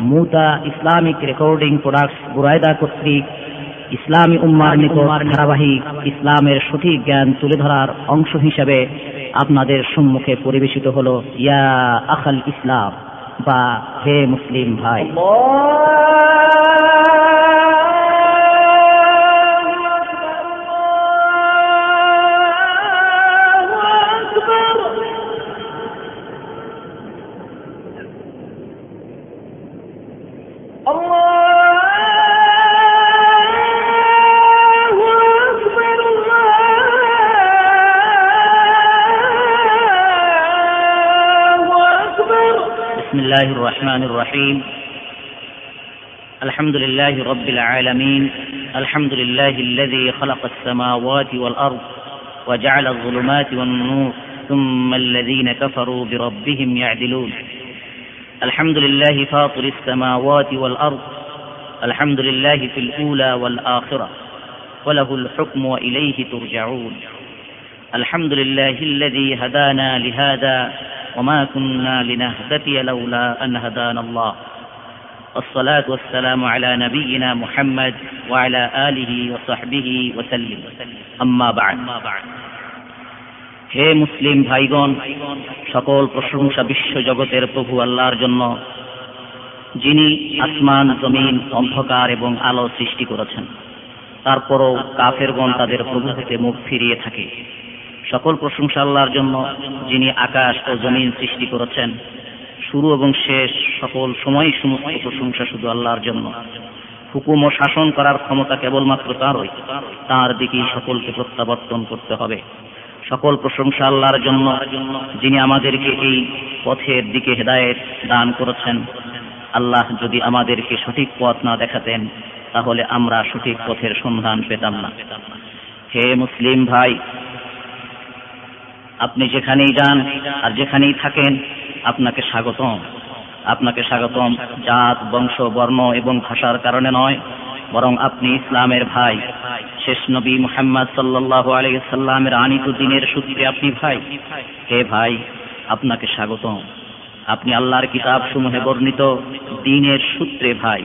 মুতা Islamic recording products Buraidah কর্তৃক ইসলামী উম্মার নিকট ধারাবাহিক ইসলামের সঠিক জ্ঞান তুলে ধরার অংশ হিসাবে আপনাদের সম্মুখে পরিবেশিত হল ইয়া আখাল ইসলাম বা হে মুসলিম ভাই। الله الرحمن الرحيم الحمد لله رب العالمين الحمد لله الذي خلق السماوات والأرض وجعل الظلمات والنور ثم الذين كفروا بربهم يعدلون الحمد لله فاطر السماوات والأرض الحمد لله في الأولى والآخرة وله الحكم وإليه ترجعون الحمد لله الذي هدانا لهذا وما كنا لنهتدي لولا أن هدانا الله والصلاة والسلام على نبينا محمد وعلى آله وصحبه وسلم أما بعد হে মুসলিম ভাইগণ সকল প্রশংসা বিশ্ব জগতের প্রভু আল্লাহর জন্য যিনি আসমান জমিন অন্ধকার এবং আলো সৃষ্টি করেছেন তারপরও কাফেরগণ তাদের প্রভু হতে মুখ ফিরিয়ে থাকে সকল প্রশংসা আল্লাহর জন্য যিনি আকাশ ও জমিন সৃষ্টি করেছেন। শুরু এবং শেষ সকল সময় সমস্ত প্রশংসা শুধু আল্লাহর জন্য। হুকুম ও শাসন করার ক্ষমতা কেবলমাত্র তাঁরই। তাঁর দিকেই সকলকে প্রত্যাবর্তন করতে হবে। সকল প্রশংসা আল্লাহর জন্য যিনি আমাদেরকে এই পথের দিকে হেদায়েত দান করেছেন। আল্লাহ যদি আমাদেরকে সঠিক পথ না দেখাতেন, তাহলে আমরা সঠিক পথের সন্ধান পেতাম না। হে মুসলিম ভাই আপনি যেখানেই যান আর যেখানেই থাকেন, আপনাকে স্বাগতম। আপনাকে স্বাগতম জাত, বংশ, বর্ণ এবং ভাষার কারণে নয়, বরং আপনি ইসলামের ভাই। শেষ নবী মুহাম্মদ সাল্লাহ আলাইসাল্লামের আনিত দিনের সূত্রে আপনি ভাই। হে ভাই, আপনাকে স্বাগতম। আপনি আল্লাহর কিতাব সমূহে বর্ণিত দিনের সূত্রে ভাই।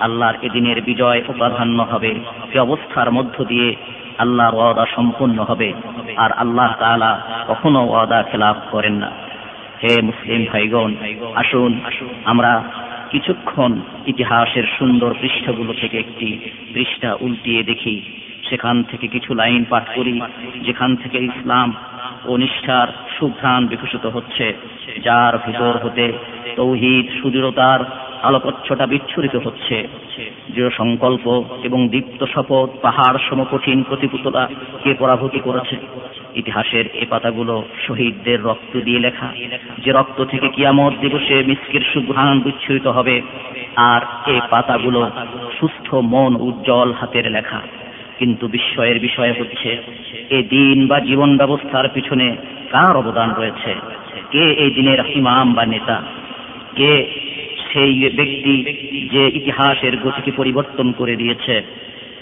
আল্লাহর এদিনের বিজয় ও প্রাধান্য হবে। সে অবস্থার মধ্য দিয়ে আল্লাহর ওয়াদা সম্পূর্ণ হবে। আর আল্লাহ তাআলা কখনো ওয়াদা খেলাফ করেন না। হে মুসলিম ভাইগণ, আসুন আমরা কিছুক্ষণ ইতিহাসের সুন্দর পৃষ্ঠাগুলো থেকে একটি পৃষ্ঠা উল্টিয়ে দেখি। সেখান থেকে কিছু লাইন পাঠ করি, যেখান থেকে ইসলাম ও নিষ্ঠার সুঘ্রাণ বিকশিত হচ্ছে, যার ভিতর হতে তৌহিদ সুদৃঢ়তার আলোকচ্ছটা বিচ্ছুরিত হচ্ছে। দৃঢ় সংকল্প এবং দীপ্ত শপথ পাহাড় সমকঠিন কে পরাভূতি করেছে? ইতিহাসের এ পাতাগুলো শহীদদের রক্ত দিয়ে লেখা। যে রক্ত থেকে কিয়ামত দিবসে মিসকের সুঘ্রাণ বিচ্ছুরিত হবে, আর এ পাতাগুলো সুস্থ, মন উজ্জ্বল হাতের লেখা। কিন্তু বিস্ময়ের বিষয় হচ্ছে, এ দিন বা জীবন ব্যবস্থার পিছনে কার অবদান রয়েছে? কে এই দিনের ইমাম বা নেতা? কে সেই ব্যক্তি যে ইতিহাসের গতিকে পরিবর্তন করে দিয়েছে,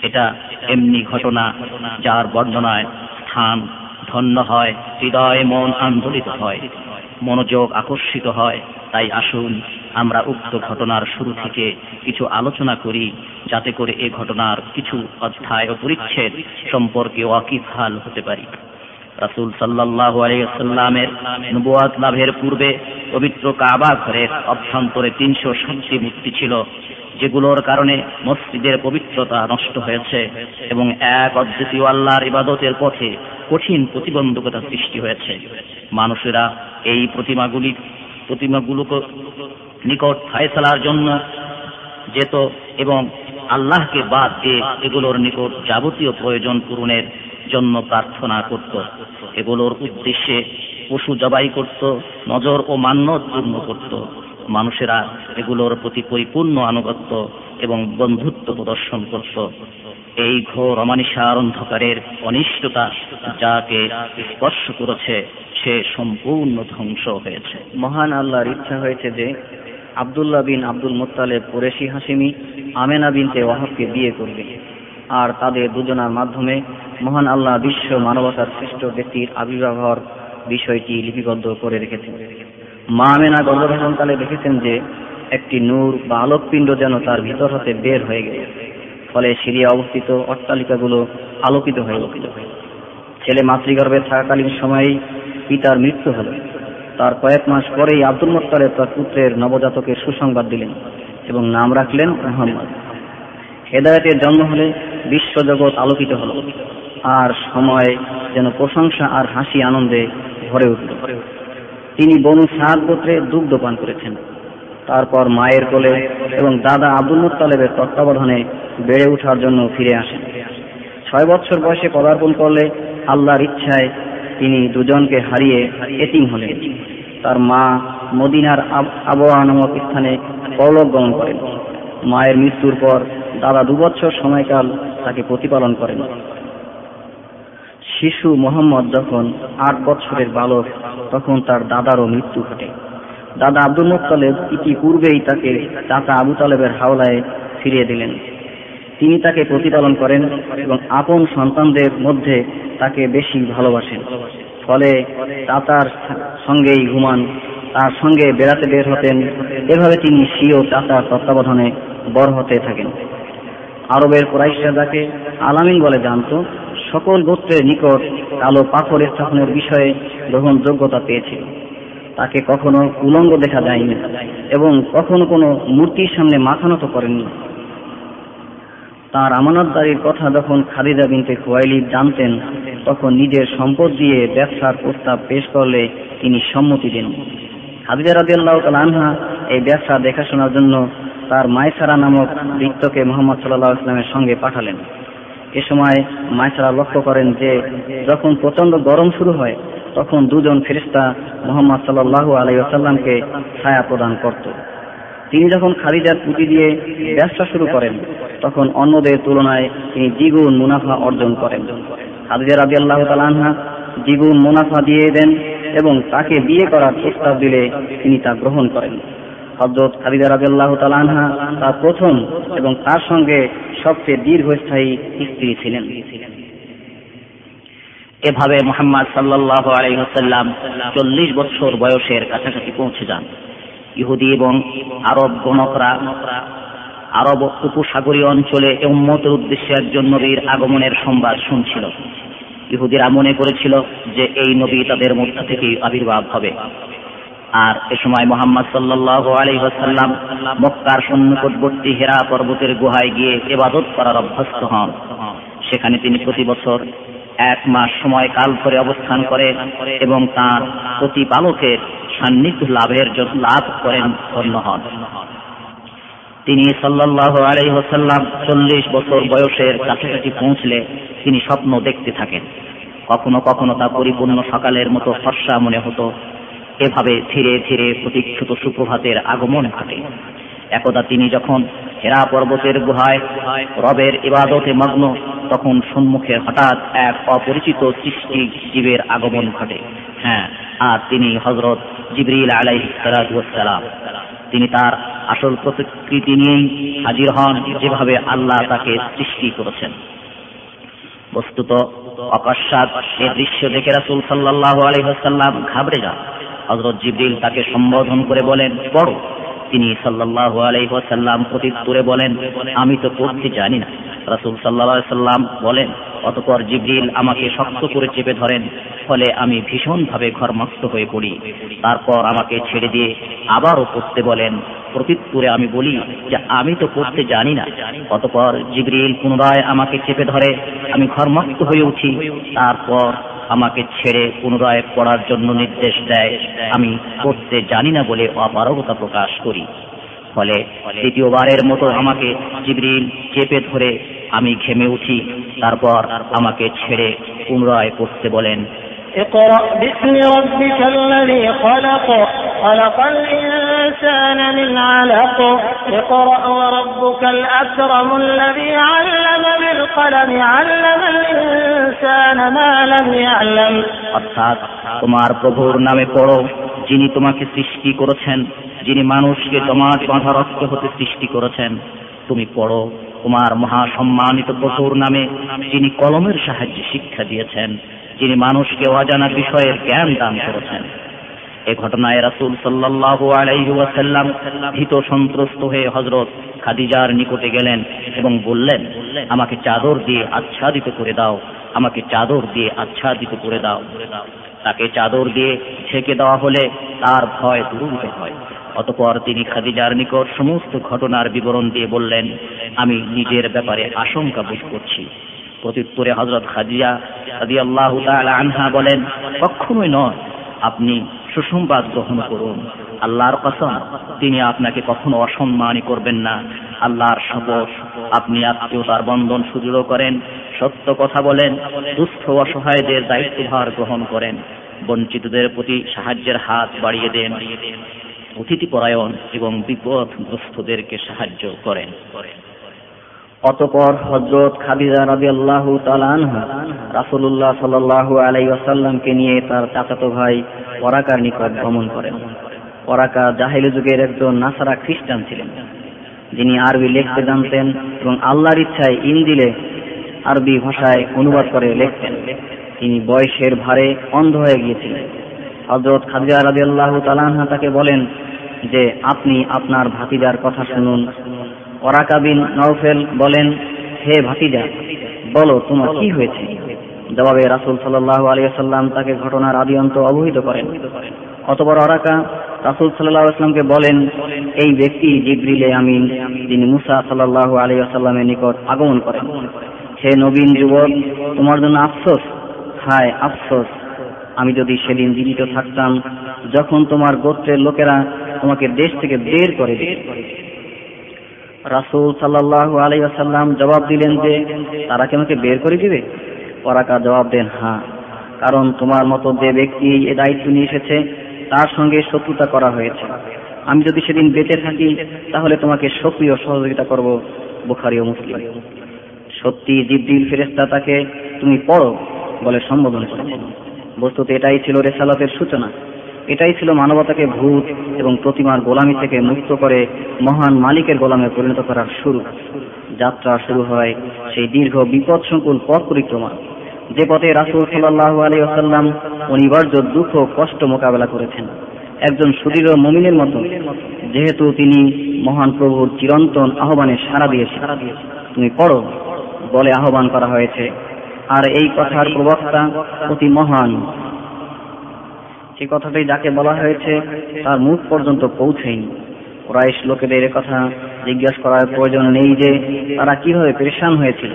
এটা এমনি ঘটনা যার বর্ণনায় স্থান ধন্য হয়, হৃদয় মন আন্দোলিত হয়, মনোযোগ আকর্ষিত হয়। তাই আসুন, আমরা উক্ত ঘটনার শুরু থেকে কিছু আলোচনা করি, যাতে করে এ ঘটনার কিছু অধ্যায় ও পরিচ্ছেদ সম্পর্কে ওয়াকিফাল হতে পারি। রাসুল সাল্লাহ আলাইসাল্লামের নবুয়াত লাভের পূর্বে পবিত্র কাবা ঘরের অভ্যন্তরে তিনশো ষাটটি মূর্তি ছিল, যেগুলোর কারণে মসজিদের পবিত্রতা নষ্ট হয়েছে এবং এক অদ্বিতীয় আল্লাহর ইবাদতের পথে কঠিন প্রতিবন্ধকতা সৃষ্টি হয়েছে। মানুষেরা এই প্রতিমাগুলি, প্রতিমাগুলোকে নিকট ফায়সালার জন্য যেত এবং আল্লাহকে বাদ দিয়ে এগুলোর নিকট যাবতীয় প্রয়োজন পূরণের জন্য প্রার্থনা করত। এগুলোর উদ্দেশ্যে পশু জবাই করত, নজর ও মান্যত পূর্ণ করত। মানুষেরা এগুলোর প্রতি পরিপূর্ণ আনুগত্য এবং বন্ধুত্ব প্রদর্শন করত। এই ঘোর অমানিসার অন্ধকারের অনিষ্টতা যাকে স্পর্শ করেছে, সে সম্পূর্ণ ধ্বংস হয়েছে। মহান আল্লাহর ইচ্ছা হয়েছে যে আবদুল্লাহ বিন আব্দুল মোত্তালেব কুরেশি হাসিমি আমেনা বিনতে ওয়াহাবকে বিয়ে করবে। আর তাদের দুজনার মাধ্যমে মহান আল্লাহ বিশ্ব মানবতার শ্রেষ্ঠ ব্যক্তির আবির্ভাবর বিষয়টি লিপিবদ্ধ করে রেখেছেন। মা আমেনা গর্ভধারণকালে দেখেছেন যে, একটি নূর বা আলোকপিণ্ড যেন তার ভিতর হতে বের হয়ে গেল ফলে সিরিয়া অবস্থিত অট্টালিকাগুলো আলোকিত হয়ে উঠল ছেলে মাতৃগর্ভে থাকাকালীন সময়েই পিতার মৃত্যু হল। তার কয়েক মাস পরেই আব্দুল মোত্তালেব তার পুত্রের নবজাতকের সুসংবাদ দিলেন এবং নাম রাখলেন মোহাম্মদ। হেদায়তের জন্ম হলে বিশ্বজগৎ আলোকিত হল। আর সময় যেন প্রশংসা আর হাসি আনন্দে ভরে উঠল। তিনি বনু সাদ গোত্রে দুগ্ধ পান করেছেন। তারপর মায়ের কোলে এবং দাদা আব্দুল মুতালেবের তত্ত্বাবধানে বেড়ে ওঠার জন্য ফিরে আসেন। ছয় বছর বয়সে পদার্পণ করলে আল্লাহর ইচ্ছায় তিনি দুজনকে হারিয়ে এতিম হলেন। তার মা মদিনার আবহাওয়া নামক স্থানে পরলোক গমন করেন। মায়ের মৃত্যুর পর দাদা দুবছর সময়কাল তাকে প্রতিপালন করেন। শিশু মোহাম্মদ যখন আট বছরের বালক, তখন তার দাদারও মৃত্যু ঘটে। দাদা আব্দুল মুতালেব ইতিপূর্বেই তাকে চাচা আবু তালেবের হাওলায় ফিরিয়ে দিলেন। তিনি তাকে প্রতিপালন করেন এবং আপন সন্তানদের মধ্যে তাকে বেশি ভালোবাসেন। ফলে চাচার সঙ্গেই ঘুমান, তার সঙ্গে বেড়াতে বের হতেন। এভাবে তিনি সিও চাচার তত্ত্বাবধানে বড় হতে থাকেন। আরবের কোরাইশরা যাকে আলামিন বলে জানত সকল গোত্রের নিকট কালো পাথর স্থাপনের বিষয়ে গ্রহণযোগ্যতা পেয়েছিল। তাকে কখনো উলঙ্গ দেখা যায়নি এবং কখনো কোনো মূর্তির সামনে মাথা নত করেননি। তার আমানতদারির কথা যখন খালিদা বিনতে খোয়াইলিদ জানতেন, তখন নিজের সম্পদ দিয়ে ব্যবসার প্রস্তাব পেশ করলে তিনি সম্মতি দেন। খাদিজা রাজিয়াল্লাহ আনহা এই ব্যবসা দেখাশোনার জন্য তার মায়সারা নামক বৃত্তকে মোহাম্মদ সাল্লাহ ইসলামের সঙ্গে পাঠালেন। এ সময় মায়সারা লক্ষ্য করেন যে যখন প্রচণ্ড গরম শুরু হয়, তখন দুজন ফেরিস্তা মোহাম্মদ সাল্লাহ আলাইসাল্লামকে ছায়া প্রদান করত। তিনি যখন খারিজার পুঁজি দিয়ে ব্যবসা শুরু করেন, তখন অন্যদের তুলনায় তিনি দ্বিগুণ মুনাফা অর্জন করেন। খাদিজা রাজি আল্লাহ তালানহা দ্বিগুণ মুনাফা দিয়ে দেন এবং তাকে বিয়ে করার প্রস্তাব দিলে তিনি তা গ্রহণ করেন। হজরত খাদিজা রাজি তালানহা তার প্রথম এবং তার সঙ্গে সবচেয়ে দীর্ঘস্থায়ী স্ত্রী ছিলেন। এভাবে মোহাম্মদ সাল্লাহ আলহিহাসাল্লাম চল্লিশ বছর বয়সের কাছাকাছি পৌঁছে যান। ইহুদি এবং আরব গণকরা আরব উপসাগরীয় অঞ্চলে উম্মতের উদ্দেশ্যে একজন নবীর আগমনের সংবাদ শুনছিল। ইহুদিরা মনে করেছিল যে এই নবী তাদের মধ্যে থেকেই আবির্ভাব হবে। আর এ সময় মোহাম্মদ সাল্লাহ আলহিহাসাল্লাম মক্কার সন্নিকটবর্তী হেরা পর্বতের গুহায় গিয়ে এবাদত করার অভ্যস্ত হন। সেখানে তিনি প্রতি বছর এক মাস সময় কাল ধরে অবস্থান করে এবং তার প্রতিপালকের সান্নিধ্য লাভের জন্য লাভ করেন ধন্য হন। তিনি সাল্লাহ আলাইহসাল্লাম চল্লিশ বছর বয়সের কাছাকাছি পৌঁছলে তিনি স্বপ্ন দেখতে থাকেন। কখনো কখনো তা পরিপূর্ণ সকালের মতো ফর্সা মনে হতো। এভাবে ধীরে ধীরে প্রতীক্ষিত সুপ্রভাতের আগমন ঘটে। একদা তিনি যখন হেরা পর্বতের গুহায় রবের ইবাদতে মগ্ন, তখন সম্মুখে হঠাৎ এক অপরিচিত সৃষ্টি জীবের আগমন ঘটে। হ্যাঁ আর তিনি হজরত জিবরিল আলাইসালাম তিনি তার আসল প্রতিকৃতি নিয়েই হাজির হন যেভাবে আল্লাহ তাকে সৃষ্টি করেছেন। বস্তুত অকস্মাৎ এ দৃশ্য দেখে রাসুল সাল্লাহ আলহাম ঘাবড়ে যান। হজরত জিবরিল তাকে সম্বোধন করে বলেন, পড়ো। তিনি সাল্লাহ আলহাসাল্লাম প্রত্যুত্তরে বলেন, আমি তো পড়তে জানি না। রাসুল সাল্লা সাল্লাম বলেন, অতপর জিবরিল আমাকে শক্ত করে চেপে ধরেন, ফলে আমি ভীষণভাবে ঘরমস্ত হয়ে পড়ি। তারপর আমাকে ছেড়ে দিয়ে আবারও পড়তে বলেন। প্রত্যুত্তরে আমি বলি যে, আমি তো পড়তে জানি না। অতপর জিবরিল পুনরায় আমাকে চেপে ধরে, আমি ঘরমস্ত হয়ে উঠি। তারপর আমাকে ছেড়ে পুনরায় পড়ার জন্য নির্দেশ দেয়। আমি পড়তে জানি না বলে অপারগতা প্রকাশ করি। ফলে দ্বিতীয়বারের মতো আমাকে জিবরিল চেপে ধরে আমি ঘেমে উঠি। তারপর আমাকে ছেড়ে পুনরায় পড়তে বলেন اقرأ باسم ربك الذي خلق خلق الإنسان من علق اقرأ وربك الأكرم الذي علم بالقلم علم الإنسان ما لم يعلم অর্থাৎ তোমার প্রভুর নামে পড়ো যিনি তোমাকে সৃষ্টি করেছেন যিনি মানুষকে জমাট বাঁধা রক্ত হতে সৃষ্টি করেছেন তুমি পড়ো তোমার মহাসম্মানিত প্রভুর নামে যিনি কলমের সাহায্যে শিক্ষা দিয়েছেন যিনি মানুষকে অজানা বিষয়ের জ্ঞান দান করেছেন। এ ঘটনায় রাসূল সাল্লাল্লাহু আলাইহি ওয়াসাল্লাম ভীত সন্ত্রস্ত হয়ে হযরত খাদিজার নিকটে গেলেন এবং বললেন, আমাকে চাদর দিয়ে আচ্ছাদিত করে দাও, আমাকে চাদর দিয়ে আচ্ছাদিত করে দাও। তাকে চাদর দিয়ে ছেকে দেওয়া হলে তার ভয় দূরীভূত হয়। অতপর তিনি খাদিজার নিকট সমস্ত ঘটনার বিবরণ দিয়ে বললেন, আমি নিজের ব্যাপারে আশঙ্কা বোধ করছি। প্রত্যুত্তরে হজরত খাদিজা রাদি আল্লাহ আনহা বলেন, কখনোই নয়, আপনি সুসংবাদ গ্রহণ করুন। আল্লাহর কসম, তিনি আপনাকে কখনো অসম্মানই করবেন না। আল্লাহর শপথ আপনি আত্মীয়তার বন্ধন সুদৃঢ় করেন, সত্য কথা বলেন, দুস্থ অসহায়দের দায়িত্বভার গ্রহণ করেন, বঞ্চিতদের প্রতি সাহায্যের হাত বাড়িয়ে দেন, অতিথিপরায়ণ এবং বিপদগ্রস্তদেরকে সাহায্য করেন। অতপর হজরত খাদিজা রাজি আল্লাহ তালানহা রাসুল্লাহ সাল্লাহু আলাই আসাল্লামকে নিয়ে তার চাচাতো ভাই পরাকার নিকট ভ্রমণ করেন। পরাকা জাহেলি যুগের একজন নাসারা খ্রিস্টান ছিলেন। যিনি আরবি লিখতে জানতেন এবং আল্লাহর ইচ্ছায় ইন্দিলে আরবি ভাষায় অনুবাদ করে লিখতেন। তিনি বয়সের ভারে অন্ধ হয়ে গিয়েছিলেন। হজরত খাদিজা রাজি আল্লাহ তালানহা তাকে বলেন যে, আপনি আপনার ভাতিজার কথা শুনুন। ওরাকাবিন নওফেল বলেন, হে ভাতিজা, বলো তোমার কি হয়েছে? জবাবে রাসুল সাল্লাহ আলিয়াল্লাম তাকে ঘটনার আদি অন্ত অবহিত করেন। অতবর অরাকা রাসুল সাল্লাহ আসলামকে বলেন, এই ব্যক্তি জিব্রিলে আমিন, যিনি মুসা সাল্লাহ আলিয়াল্লামের নিকট আগমন করেন। হে নবীন যুবক, তোমার জন্য আফসোস? হায়, আফসোস। আমি যদি সেদিন জীবিত থাকতাম, যখন তোমার গোত্রের লোকেরা তোমাকে দেশ থেকে বের করে রাসুল সাল্লাহ আলাইসাল্লাম জবাব দিলেন যে, তারা কি আমাকে বের করে দিবে? পরাকা জবাব দেন হ্যাঁ। কারণ তোমার মতো যে ব্যক্তি এ দায়িত্ব নিয়ে এসেছে, তার সঙ্গে শত্রুতা করা হয়েছে। আমি যদি সেদিন বেঁচে থাকি, তাহলে তোমাকে সক্রিয় সহযোগিতা করব বুখারি ও মুসলিম। সত্যি জিদ্দিল ফেরেস্তা তাকে, তুমি পড়ো, বলে সম্বোধন করে বস্তুত এটাই ছিল রেসালতের সূচনা। এটাই ছিল মানবতাকে ভূত এবং প্রতিমার গোলামি থেকে মুক্ত করে মহান মালিকের গোলামে পরিণত করার শুরু। যাত্রা শুরু হয় সেই দীর্ঘ বিপদ সংকুল পথ পরিক্রমা যে পথে রাসুল সাল্লাহ আলী আসাল্লাম অনিবার্য দুঃখ কষ্ট মোকাবেলা করেছেন। একজন সুদৃঢ় মমিনের মতো, যেহেতু তিনি মহান প্রভুর চিরন্তন আহ্বানে সারা দিয়েছে তুমি পড়ো, বলে আহ্বান করা হয়েছে। আর এই কথার প্রবক্তা অতি মহান সে কথাটাই যাকে বলা হয়েছে, তার মুখ পর্যন্ত পৌঁছেনি। ক্রাইশ লোকেদের কথা জিজ্ঞাসা করার প্রয়োজন নেই যে তারা কীভাবে পরেশান হয়েছিল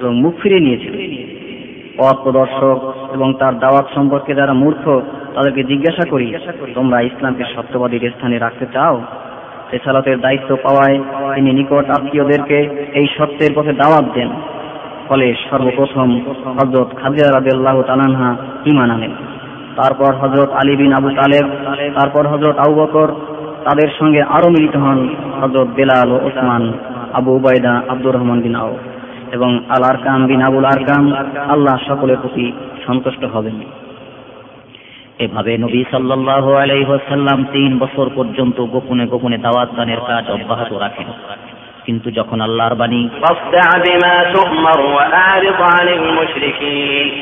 এবং মুখ ফিরে নিয়েছিল। পথ প্রদর্শক এবং তার দাওয়াত সম্পর্কে যারা মূর্খ, তাদেরকে জিজ্ঞাসা করি, তোমরা ইসলামকে সত্যবাদীর স্থানে রাখতে চাও? রেসালতের দায়িত্ব পাওয়ায় তিনি নিকট আত্মীয়দেরকে এই সত্যের পথে দাওয়াত দেন। ফলে সর্বপ্রথম হজরত খাদিজা রাদিয়াল্লাহু তাআলা ইমান আনেন। তারপর হজরত আলী বিন আবু তালেব তারপর হজরত আবু বকর তাদের সঙ্গে আরও মিলিত হন হজরত বেলাল ও ওসমান আবু উবায়দা আব্দুর রহমান বিন আউ এবং আল আরকাম বিন আবুল আরকাম আল্লাহ সকলের প্রতি সন্তুষ্ট হবেন। এভাবে নবী সাল্লাল্লাহু আলাইহি তিন বছর পর্যন্ত গোপনে গোপনে দাওয়াত দানের কাজ অব্যাহত রাখেন। কিন্তু যখন আল্লাহর বাণী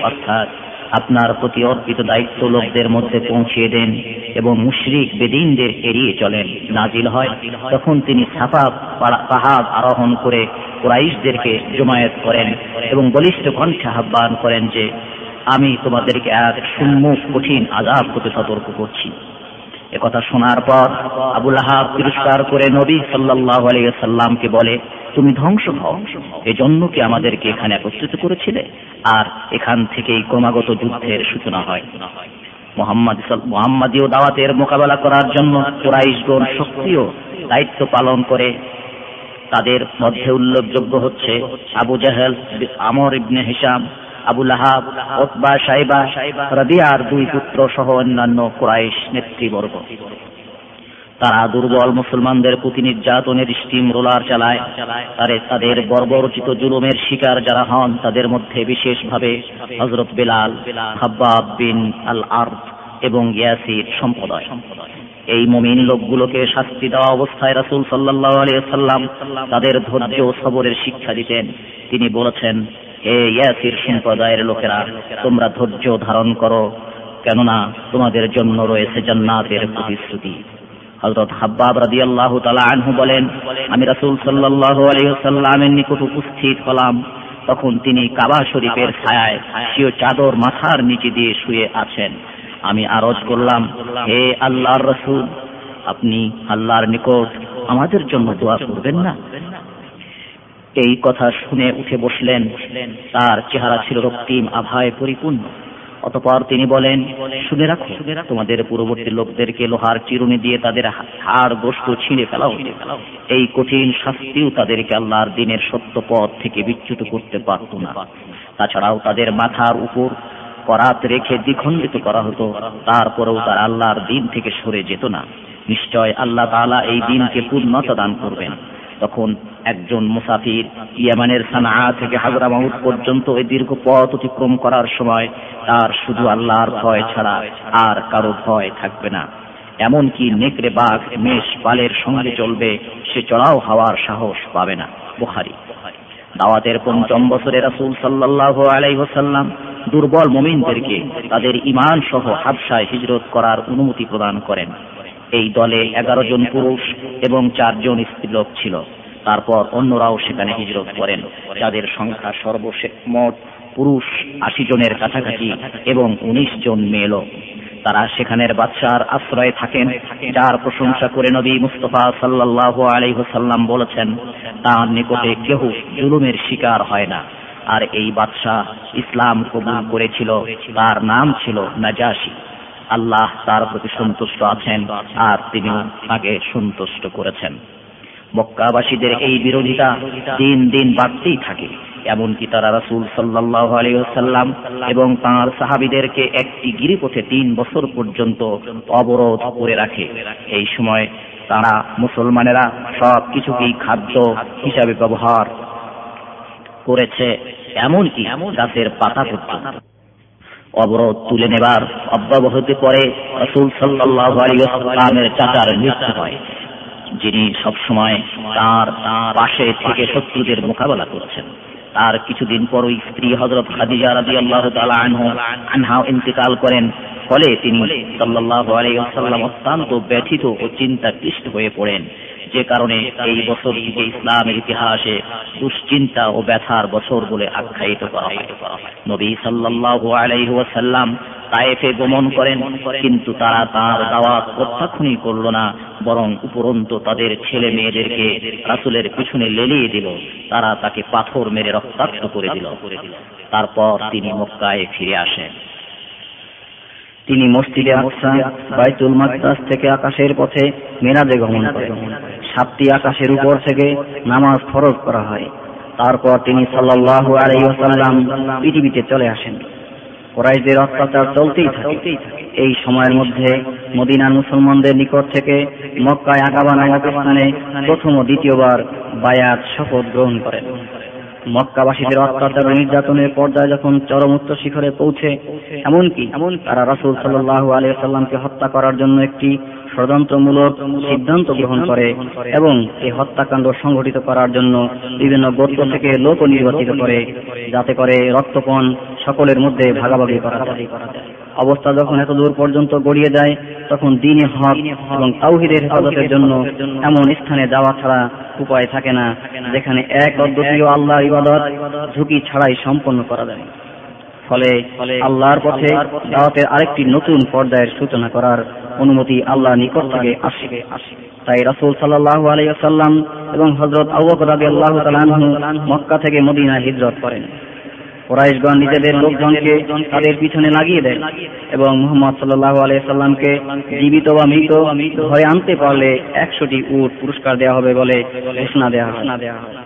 অর্থাৎ আপনার প্রতি অর্পিত দায়িত্ব লোকদের মধ্যে পৌঁছিয়ে দেন এবং মুশরিক বেদিনদের এড়িয়ে চলেন। নাজিল হয়, তখন তিনি সাফা পাহাড় আরোহণ করে কুরাইশদেরকে জমায়েত করেন এবং বলিষ্ঠ কণ্ঠে আহ্বান করেন যে, আমি তোমাদেরকে এক সম্মুখ কঠিন আজাব হতে সতর্ক করছি। একথা শোনার পর আবুল আহাব তিরস্কার করে নবী সাল্লাহ আলিয়াল্লামকে বলে তুমি ধ্বংস হও। এজন্য কি আমাদেরকে এখানে একত্রিত করেছিলে? আর এখান থেকেই ক্রমাগত যুদ্ধের সূচনা হয়। মোহাম্মদ মোহাম্মদীয় দাওয়াতের মোকাবেলা করার জন্য কোরাইশগণ সক্রিয় দায়িত্ব পালন করে। তাদের মধ্যে উল্লেখযোগ্য হচ্ছে আবু জাহেল, আমর ইবনে হিসাম আবুল আহাব ওতবা সাইবা রাবিয়ার দুই পুত্র সহ অন্যান্য কোরাইশ নেতৃবর্গ। তারা দুর্বল মুসলমানদের প্রতি নির্যাতনের স্টিম রোলার চালায়। তারে তাদের বর্বরচিত জুলুমের শিকার যারা হন, তাদের মধ্যে বিশেষভাবে হজরত বেলাল হাব্বাব বিন আল আর্দ এবং ইয়াসির সম্প্রদায়। এই মমিন লোকগুলোকে শাস্তি দেওয়া অবস্থায় রাসুল সাল্লাহ আলিয়াল্লাম তাদের ধৈর্য ও সবরের শিক্ষা দিতেন। তিনি বলেছেন, হে ইয়াসির সম্প্রদায়ের লোকেরা, তোমরা ধৈর্য ধারণ করো, কেননা তোমাদের জন্য রয়েছে জান্নাতের প্রতিশ্রুতি। হজরত হাব্বাব রাদি আল্লাহ আনহু বলেন, আমি রাসুল সাল্লাহ আলহিহাল্লামের নিকট উপস্থিত হলাম। তখন তিনি কাবা শরীফের ছায়ায় সিও চাদর মাথার নিচে দিয়ে শুয়ে আছেন। আমি আরজ করলাম, হে আল্লাহর রসুল, আপনি আল্লাহর নিকট আমাদের জন্য দোয়া করবেন না? এই কথা শুনে উঠে বসলেন। তার চেহারা ছিল রক্তিম, আভায় পরিপূর্ণ। অতপর তিনি বলেন শুনে রাখো তোমাদের পূর্ববর্তী লোকদেরকে লোহার চিরুনি দিয়ে তাদের হাড় গোস্ত ছিঁড়ে ফেলা হতো এই কঠিন শাস্তিও তাদেরকে আল্লাহর দিনের সত্য পথ থেকে বিচ্যুত করতে পারত না। তাছাড়াও তাদের মাথার উপর করাত রেখে দ্বিখণ্ডিত করা হতো। তারপরেও তার আল্লাহর দিন থেকে সরে যেত না। নিশ্চয় আল্লাহ তাআলা এই দিনকে পূর্ণতা দান করবেন। তখন একজন মুসাফির ইয়ামানের সানা থেকে হাজরা মাহুদ পর্যন্ত এই দীর্ঘ পথ অতিক্রম করার সময় তার শুধু আল্লাহর ভয় ছাড়া আর কারও ভয় থাকবে না। এমনকি নেকড়ে বাঘ, মেষ পালের সঙ্গে চলবে, সে চড়াও হওয়ার সাহস পাবে না। বুখারি। দাওয়াতের পঞ্চম বছরে রাসুল সাল্লাহ আলাইসাল্লাম দুর্বল মমিনদেরকে তাদের ইমান সহ হাবসায় হিজরত করার অনুমতি প্রদান করেন। এই দলে এগারো জন পুরুষ এবং চারজন স্ত্রীলোক ছিল। তারপর অন্যরাও সেখানে হিজরত করেন, যাদের সংখ্যা সর্বশেষ মোট পুরুষ আশি জনের কাছাকাছি এবং উনিশ জন মেয়ে তারা সেখানের বাচ্চার আশ্রয়ে থাকেন, যার প্রশংসা করে নবী মুস্তফা সাল্লাহ আলহ্লাম বলেছেন, তার নিকটে কেহ জুলুমের শিকার হয় না। আর এই বাদশাহ ইসলাম কবুল করেছিল, তার নাম ছিল নাজাসি আল্লাহ তার প্রতি সন্তুষ্ট আছেন আর তিনিও তাকে সন্তুষ্ট করেছেন। মক্কাবাসীদের এই বিরোধিতা দিন দিন বাড়তেই থাকে, এমনকি তারা রাসুল সাল্লাহ আলিয়াল্লাম এবং তাঁর সাহাবিদেরকে একটি গিরিপথে তিন বছর পর্যন্ত অবরোধ করে রাখে। এই সময় তারা মুসলমানেরা সব কিছুকেই খাদ্য হিসাবে ব্যবহার করেছে, এমনকি গাছের পাতা পর্যন্ত। অবরোধ তুলে নেবার অব্যবহতি পরে রসুল সাল্লাহ আলিয়ামের চাচার মৃত্যু হয় যিনি সবসময় তার পাশে থেকে শত্রুদের মোকাবেলা করছেন। তার কিছুদিন পরই স্ত্রী হজরত খাদিজা রাজি আল্লাহ আনহা ইন্তেকাল করেন। ফলে তিনি সাল্লাহ আলাইসাল্লাম অত্যন্ত ব্যথিত ও চিন্তা ক্লিষ্ট হয়ে পড়েন। যে কারণে এই বছরটিকে ইসলামের ইতিহাসে দুশ্চিন্তা ও ব্যথার বছর বলে আখ্যায়িত করা হয়। নবী সাল্লাহ আলাইসাল্লাম তায়েফে গমন করেন কিন্তু তারা তার দাওয়াত প্রত্যাখ্যানই করল না বরং উপরন্ত তাদের ছেলে মেয়েদেরকে রাসুলের পিছনে লেলিয়ে দিল। তারা তাকে পাথর মেরে রক্তাক্ত করে দিল। তারপর তিনি মক্কায় ফিরে আসেন। তিনি মসজিদে আকসা, বাইতুল মাকদাস থেকে আকাশের পথে মেরাজে গমন করেন। সাতটি আকাশের উপর থেকে নামাজ ফরজ করা হয়। তারপর তিনি সাল্লাল্লাহু আলাইহি ওয়াসাল্লাম পৃথিবীতে চলে আসেন। কোরাইশদের অত্যাচার চলতেই থাকে। এই সময়ের মধ্যে মদিনার মুসলমানদের নিকট থেকে মক্কায় আকাবা নামক স্থানে প্রথম ও দ্বিতীয়বার বায়াত শপথ গ্রহণ করেন। মক্কাবাসীদের অত্যাচার ও নির্যাতনের পর্যায়ে যখন চরম উচ্চ শিখরে পৌঁছে এমনকি এমন তারা রাসুল সাল্লাহ সাল্লামকে হত্যা করার জন্য একটি ষড়যন্ত্রমূলক সিদ্ধান্ত গ্রহণ করে এবং এই হত্যাকাণ্ড সংঘটিত করার জন্য বিভিন্ন গোত্র থেকে লোক নির্বাচিত করে যাতে করে রক্তপণ সকলের মধ্যে ভাগাভাগি করা যায়। অবস্থা যখন এত দূর পর্যন্ত গড়িয়ে যায় তখন দিনে হক এবং তাওহিদের হেফাজতের জন্য এমন স্থানে যাওয়া ছাড়া উপায় থাকে না যেখানে এক অদ্বিতীয় আল্লাহ ইবাদত ঝুঁকি ছাড়াই সম্পন্ন করা যায়। ফলে আল্লাহর পথে দাওয়াতের আরেকটি নতুন পর্যায়ের সূচনা করার অনুমতি আল্লাহ নিকট থেকে আসে। তাই রাসুল সাল্লাহ আলাইসাল্লাম এবং হজরত আবুবকর রাদিয়াল্লাহু তাআলা মক্কা থেকে মদিনা হিজরত করেন। কোরাইশগণ নিজেদের লোকজনকে তাদের পিছনে লাগিয়ে দেয় এবং মোহাম্মদ সাল্লাহ আলাইসাল্লামকে জীবিত বা মৃত ধরে আনতে পারলে একশোটি উট পুরস্কার দেওয়া হবে বলে ঘোষণা দেওয়া হয়।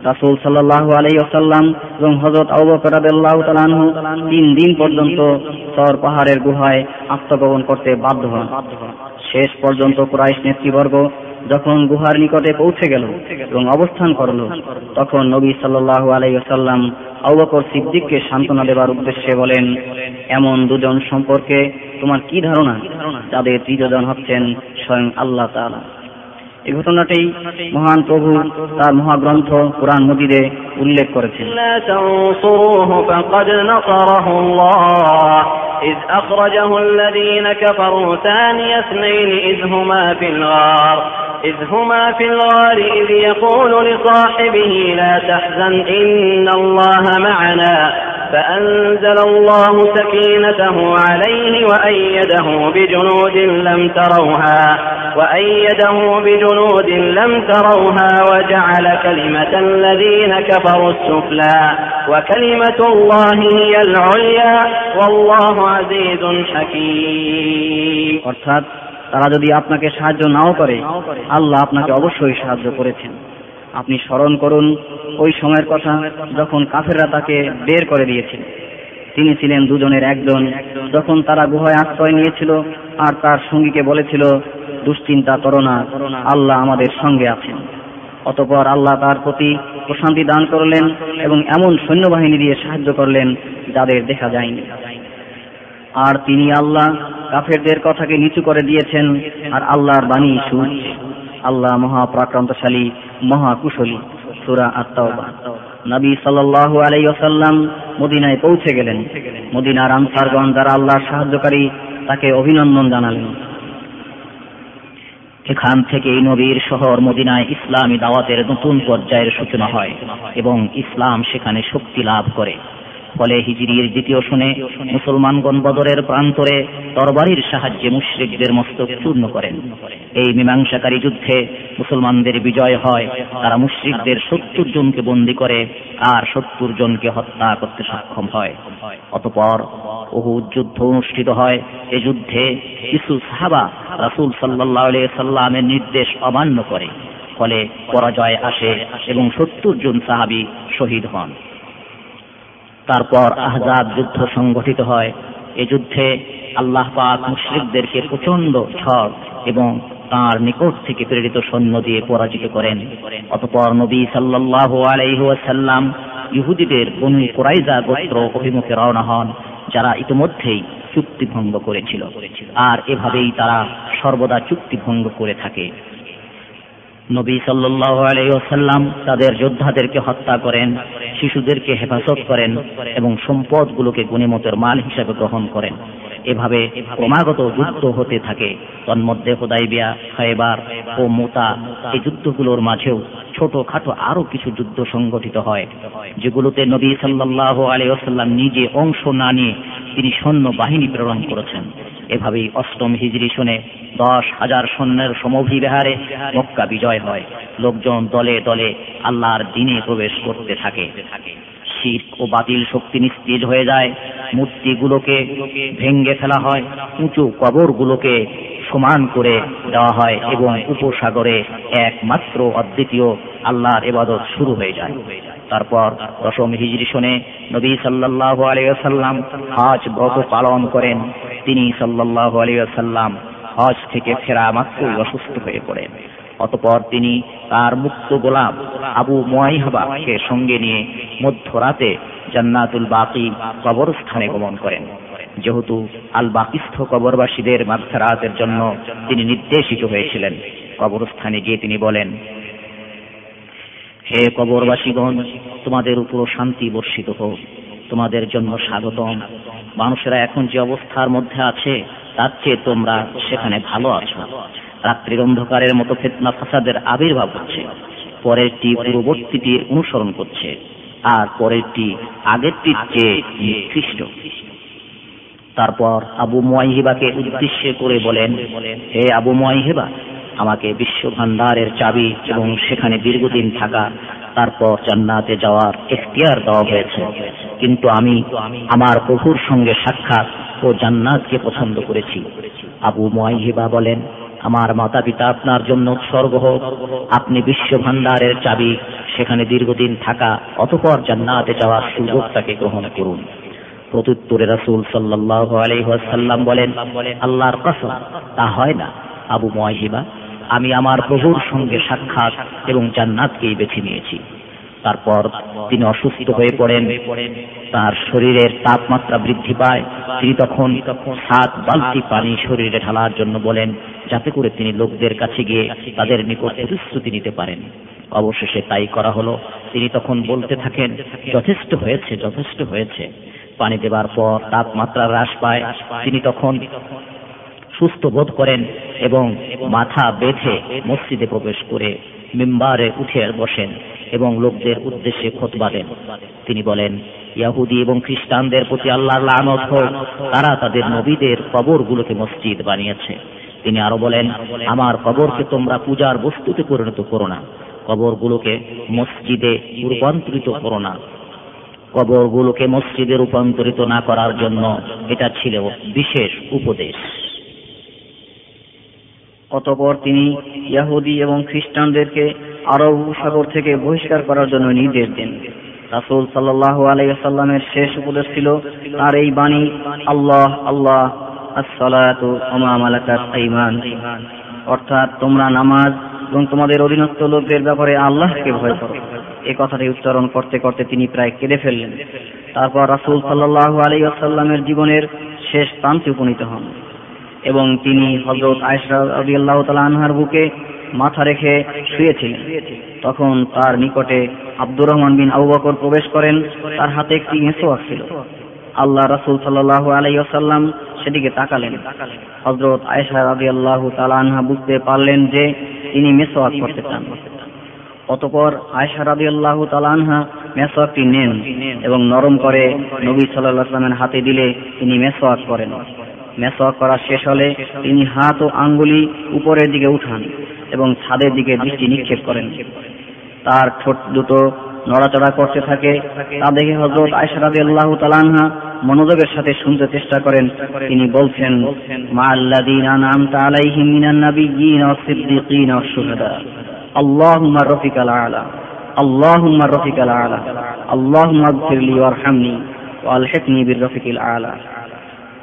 রাসুল সাল্লাহ আলাই আসাল্লাম এবং হজরত তালানহু তিন দিন পর্যন্ত সর পাহাড়ের গুহায় আত্মগোপন করতে বাধ্য হন। শেষ পর্যন্ত কুরাইশ নেতৃবর্গ যখন গুহার নিকটে পৌঁছে গেল এবং অবস্থান করল, তখন নবী সাল্লাহ আলাইসাল্লাম আউবাকর সিদ্দিককে সান্ত্বনা দেবার উদ্দেশ্যে বলেন, এমন দুজন সম্পর্কে তোমার কি ধারণা? তাদের তৃতীয়জন হচ্ছেন স্বয়ং আল্লাহ তালা এই ঘটনাটি মহান প্রভু তার মহাগ্রন্থ কোরআন মজিদে উল্লেখ করেছেন لا تنصروه فقد نصره الله إذ أخرجه الذين كفروا ثاني اثنين إذ هما في الغار إذ هما في الغار إذ يقول لصاحبه لا تحزن إن الله معنا فأنزل الله سكينته عليه وأيده بجنود لم تروها وأيده بجنود لم تروها وجعل كلمة الذين كفروا السفلى وكلمة الله هي العليا والله عزيز حكيم অর্থাৎ তারা যদি আপনাকে সাহায্য নাও করে আল্লাহ আপনাকে অবশ্যই সাহায্য করেছেন আপনি স্মরণ করুন ওই সময়ের কথা যখন কাফেররা তাকে বের করে দিয়েছিল তিনি ছিলেন দুজনের একজন যখন তারা গুহায় আশ্রয় নিয়েছিল আর তার সঙ্গীকে বলেছিল দুশ্চিন্তা করো না। আল্লাহ আমাদের সঙ্গে আছেন। অতপর আল্লাহ তার প্রতি প্রশান্তি দান করলেন এবং এমন সৈন্যবাহিনী দিয়ে সাহায্য করলেন যাদের দেখা যায়নি। আর তিনি আল্লাহ কাফেরদের কথাকে নিচু করে দিয়েছেন আর আল্লাহর বাণী সুচ আল্লাহ মহা মহাপ্রাক্রান্তশালী, মহাকুশলী, সুরা আত্মাওবা নবী সাল্লাল্লাহু আলাইহি ওয়াসাল্লাম মদিনায় পৌঁছে গেলেন। মদিনার আনসারগণ যারা আল্লাহর সাহায্যকারী, তাকে অভিনন্দন জানালেন। এখান থেকে এই নবীর শহর মদিনায় ইসলামী দাওয়াতের নতুন পর্যায়ের সূচনা হয় এবং ইসলাম সেখানে শক্তি লাভ করে। ফলে হিজরির দ্বিতীয় শুনে মুসলমানগণ বদরের প্রান্তরে তরবারির সাহায্যে মুশরিকদের মস্তক চূর্ণ করেন। এই মীমাংসাকারী যুদ্ধে মুসলমানদের বিজয় হয়, তারা মুশরিকদের সত্তর জনকে বন্দী করে আর সত্তর জনকে হত্যা করতে সক্ষম হয়। অতপর উহুদ যুদ্ধ অনুষ্ঠিত হয়। এ যুদ্ধে কিছু সাহাবা রাসূল আলাইহি সাল্লামের নির্দেশ অমান্য করে। ফলে পরাজয় আসে এবং সত্তর জন সাহাবী শহীদ হন। তারপর আহজাব যুদ্ধ সংগঠিত হয়। এ যুদ্ধে আল্লাহ পাক মুশরিকদেরকে প্রচণ্ড ঝড় এবং তার নিকট থেকে প্রেরিত সৈন্য দিয়ে পরাজিত করেন। অতপর নবী সাল্লাল্লাহু আলাইহি ওয়াসাল্লাম ইহুদিদের বনু কুরাইজা গোত্র অভিমুখে রওনা হন, যারা ইতিমধ্যেই চুক্তি ভঙ্গ করেছিল। আর এভাবেই তারা সর্বদা চুক্তি ভঙ্গ করে থাকে। নবী সাল্লাল্লাহু আলাইহি ওয়াসাল্লাম তাদের যোদ্ধাদেরকে হত্যা করেন, শিশুদেরকে হেফাজত করেন এবং সম্পদগুলোকে গণিমতের মাল হিসাবে গ্রহণ করেন। এভাবে ক্রমাগত যুদ্ধ হতে থাকে। তন্মধ্যে হোদাইবিয়া খাইবার ও মোতা এই যুদ্ধগুলোর মাঝেও ছোটখাটো আরও কিছু যুদ্ধ সংগঠিত হয়, যেগুলোতে নবী সাল্লাল্লাহু আলাইহি ওয়াসাল্লাম নিজে অংশ না নিয়ে তিনি সৈন্য বাহিনী প্রেরণ করেছেন। এভাবেই অষ্টম হিজরি শুনে দশ হাজার সৈন্যের সমভিবিহারে মক্কা বিজয় হয়। লোকজন দলে দলে আল্লাহর দিনে প্রবেশ করতে থাকে। শির ও বাতিল শক্তি নিস্তেজ হয়ে যায়। মূর্তিগুলোকে ভেঙ্গে ফেলা হয়। উঁচু কবরগুলোকে সমান করে দেওয়া হয় এবং উপসাগরে একমাত্র অদ্বিতীয় আল্লাহর এবাদত শুরু হয়ে যায়। তারপর দশম হিজরি শোনে নবী সাল্লাল্লাহু আলাইহি ওয়াসাল্লাম হজ ব্রত পালন করেন। তিনি সাল্লাল্লাহু আলাইহি ওয়াসাল্লাম হজ থেকে ফেরা মাত্রই অসুস্থ হয়ে পড়েন। অতপর তিনি তার মুক্ত গোলাম আবু মুয়াইহাবাকে সঙ্গে নিয়ে মধ্যরাতে জান্নাতুল বাকি কবরস্থানে গমন করেন। যেহেতু আল বাকিস্থ কবরবাসীদের মাগফিরাতের জন্য তিনি নির্দেশিত হয়েছিলেন, কবরস্থানে গিয়ে তিনি বলেন, হে কবরবাসীগণ, তোমাদের উপর শান্তি বর্ষিত হোক। তোমাদের জন্য স্বাগতম। মানুষেরা এখন যে অবস্থার মধ্যে আছে, তার চেয়ে তোমরা সেখানে ভালো আছো। রাত্রির অন্ধকারের মতো ফেতনা ফাসাদের আবির্ভাব হচ্ছে। পরেরটি পূর্ববর্তীটি অনুসরণ করছে, আর পরেরটি আগেরটির চেয়ে নিকৃষ্ট। তারপর আবু মুয়াইহিবাকে উদ্দেশ্যে করে বলেন, হে আবু মুয়াইহিবা, আমাকে বিশ্ব ভান্ডারের চাবি এবং সেখানে দীর্ঘদিন থাকা তারপর জান্নাতে যাওয়ার এখতিয়ার দেওয়া হয়েছে। কিন্তু আমি আমার প্রভুর সঙ্গে সাক্ষাৎ ও জান্নাতকে পছন্দ করেছি। আবু মুয়াইহিবা বলেন, আমার মাতা পিতা আপনার জন্য উৎসর্গ। হোক আপনি বিশ্ব ভান্ডারের চাবি সেখানে দীর্ঘদিন থাকা অতপর জান্নাতে যাওয়ার সুযোগটাকে গ্রহণ করুন। প্রত্যুত্তরে রাসূল সাল্লাল্লাহু আলাইহি বলেন, আল্লাহর কসম, তা হয় না, আবু মুয়াইহিবা। আমি আমার প্রভুর সঙ্গে সাক্ষাৎ এবং জান্নাতকেই বেছে নিয়েছি। তারপর তিনি অসুস্থ হয়ে পড়েন। তার শরীরের তাপমাত্রা বৃদ্ধি পায়। তিনি তখন সাত বালতি পানি শরীরে ঢালার জন্য বলেন, যাতে করে তিনি লোকদের কাছে গিয়ে তাদের নিকট প্রতিশ্রুতি নিতে পারেন। অবশেষে তাই করা হলো। তিনি তখন বলতে থাকেন, যথেষ্ট হয়েছে যথেষ্ট হয়েছে। পানি দেবার পর তাপমাত্রা হ্রাস পায়। তিনি তখন সুস্থ বোধ করেন এবং মাথা বেঁধে মসজিদে প্রবেশ করে মেম্বারে উঠে বসেন এবং লোকদের উদ্দেশ্যে খোতবা দেন। তিনি বলেন, ইয়াহুদি এবং খ্রিস্টানদের প্রতি আল্লাহর লানত হোক, তারা তাদের নবীদের কবরগুলোকে মসজিদ বানিয়েছে। তিনি আরও বলেন, আমার কবরকে তোমরা পূজার বস্তুতে পরিণত করো না, কবরগুলোকে মসজিদে রূপান্তরিত করো না। কবরগুলোকে মসজিদে রূপান্তরিত না করার জন্য এটা ছিল বিশেষ উপদেশ। অতপর তিনি ইয়াহুদি এবং খ্রিস্টানদেরকে আরব সাগর থেকে বহিষ্কার করার জন্য নির্দেশ দেন। রাসুল সাল্লাহ আলাইসাল্লামের শেষ উপদেশ ছিল, তার এই বাণী, আল্লাহ আল্লাহ অর্থাৎ তোমরা নামাজ এবং তোমাদের অধীনস্থ লোকদের ব্যাপারে আল্লাহকে ভয় করো। এ কথাটি উচ্চারণ করতে করতে তিনি প্রায় কেঁদে ফেললেন। তারপর রাসুল সাল্লাহ আলাইসাল্লামের জীবনের শেষ প্রান্তে উপনীত হন। এবং তিনি হজরত আয়সা আল্লাহ আনহার বুকে মাথা রেখে শুয়েছিলেন। তখন তার নিকটে আব্দুর রহমান বিন আবু বকর প্রবেশ করেন। তার হাতে একটি মেসোয়াক ছিল। আল্লাহ রাসুল সাল্লাহ আলাইসাল্লাম সেদিকে তাকালেন। হজরত আয়সা রাজি আল্লাহ আনহা বুঝতে পারলেন যে তিনি মেসোয়াক করতে চান। অতপর আয়সা রাজি আল্লাহ তালানহা মেসোয়াকটি নেন এবং নরম করে নবী সাল্লাহ আসলামের হাতে দিলে তিনি মেসোয়াক করেন মেসওয়াক করা শেষ হলে তিনি হাত ও আঙ্গুলি উপরের দিকে উঠান এবং ছাদের দিকে দৃষ্টি নিক্ষেপ করেন। তার ঠোঁট দুটো নড়াচড়া করতে থাকে। তা দেখে হজরত আয়সারাদি আল্লাহ তালানহা মনোযোগের সাথে শুনতে চেষ্টা করেন। তিনি বলছেন, মা আল্লাদিন আনআমতা আলাইহিম মিনান নাবিয়্যিন ওয়াস আলা আলা ওয়ারহামনি ওয়ালহিকনি রফিকিল আলা।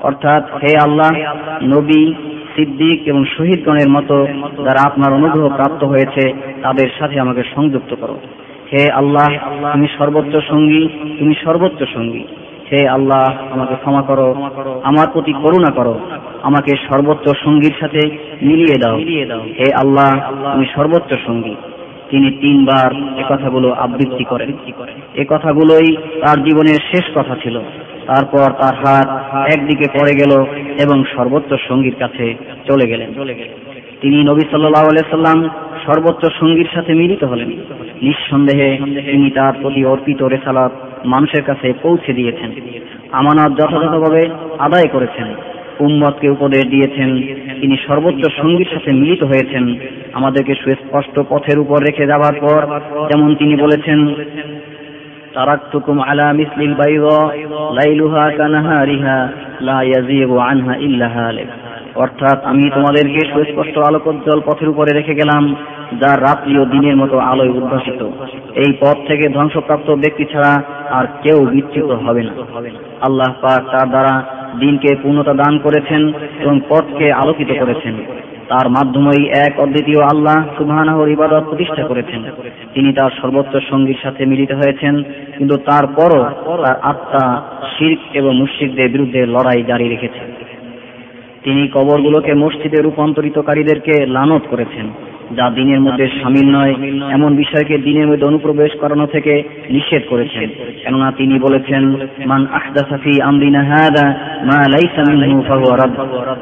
অর্থাৎ হে আল্লাহ, নবী, সিদ্দিক এবং শহীদগণের মতো যারা আপনার অনুগ্রহ প্রাপ্ত হয়েছে, তাদের সাথে আমাকে সংযুক্ত করো। হে আল্লাহ, তুমি সর্বোচ্চ সঙ্গী, তুমি সর্বোচ্চ সঙ্গী। হে আল্লাহ, আমাকে ক্ষমা করো, আমার প্রতি করুণা করো, আমাকে সর্বোচ্চ সঙ্গীর সাথে মিলিয়ে দাও। হে আল্লাহ, তুমি সর্বোচ্চ সঙ্গী। তিনি তিনবার এ কথাগুলো আবৃত্তি করেন। এ কথাগুলোই তার জীবনের শেষ কথা ছিল। তারপর তার হাত একদিকে পড়ে গেল এবং সর্বোচ্চ সঙ্গীর কাছে চলে গেলেন। তিনি নবী সাল্লাহ সাল্লাম সর্বোচ্চ সঙ্গীর সাথে মিলিত হলেন। নিঃসন্দেহে তিনি তার প্রতি অর্পিত রেসালাত মানুষের কাছে পৌঁছে দিয়েছেন। আমানত যথাযথভাবে আদায় করেছেন। উম্মতকে উপদেশ দিয়েছেন, তিনি সর্বোচ্চ সঙ্গীর সাথে মিলিত হয়েছেন। আমাদেরকে সুস্পষ্ট পথের উপর রেখে যাবার পর, যেমন তিনি বলেছেন তারাক্তুকুম আলা মিসলিল বাইদা লাইলুহা কানাহারিহা লা ইয়াজিগু আনহা ইল্লা হালিক অর্থাৎ আমি তোমাদেরকে সুস্পষ্ট আলোকোজ্জ্বল পথের উপরে রেখে গেলাম, যা রাত্রি ও দিনের মতো আলোয় উদ্ভাসিত। এই পথ থেকে ধ্বংসপ্রাপ্ত ব্যক্তি ছাড়া আর কেউ বিচ্যুত হবে না। আল্লাহ পাক তার দ্বারা দিনকে পূর্ণতা দান করেছেন এবং পথকে আলোকিত করেছেন। তার মাধ্যমেই এক অদ্বিতীয় আল্লাহ সুবহানাহর ইবাদত প্রতিষ্ঠা করেছেন। তিনি তার সর্বোচ্চ সঙ্গীর সাথে মিলিত হয়েছেন, কিন্তু তারপরও তার আত্মা শির্ক এবং মুশ্রিকদের বিরুদ্ধে লড়াই জারি রেখেছেন। তিনি কবরগুলোকে মসজিদে রূপান্তরিতকারীদেরকে লানত করেছেন, যা দিনের মধ্যে সামিল নয়, এমন বিষয়কে দিনের মধ্যে অনুপ্রবেশ করানো থেকে নিষেধ করেছেন। কেননা তিনি বলেছেন, মান আহদাসাফি আমরিনা হাদা মা লাইসা মিনহু ফাহুয়া রাদ।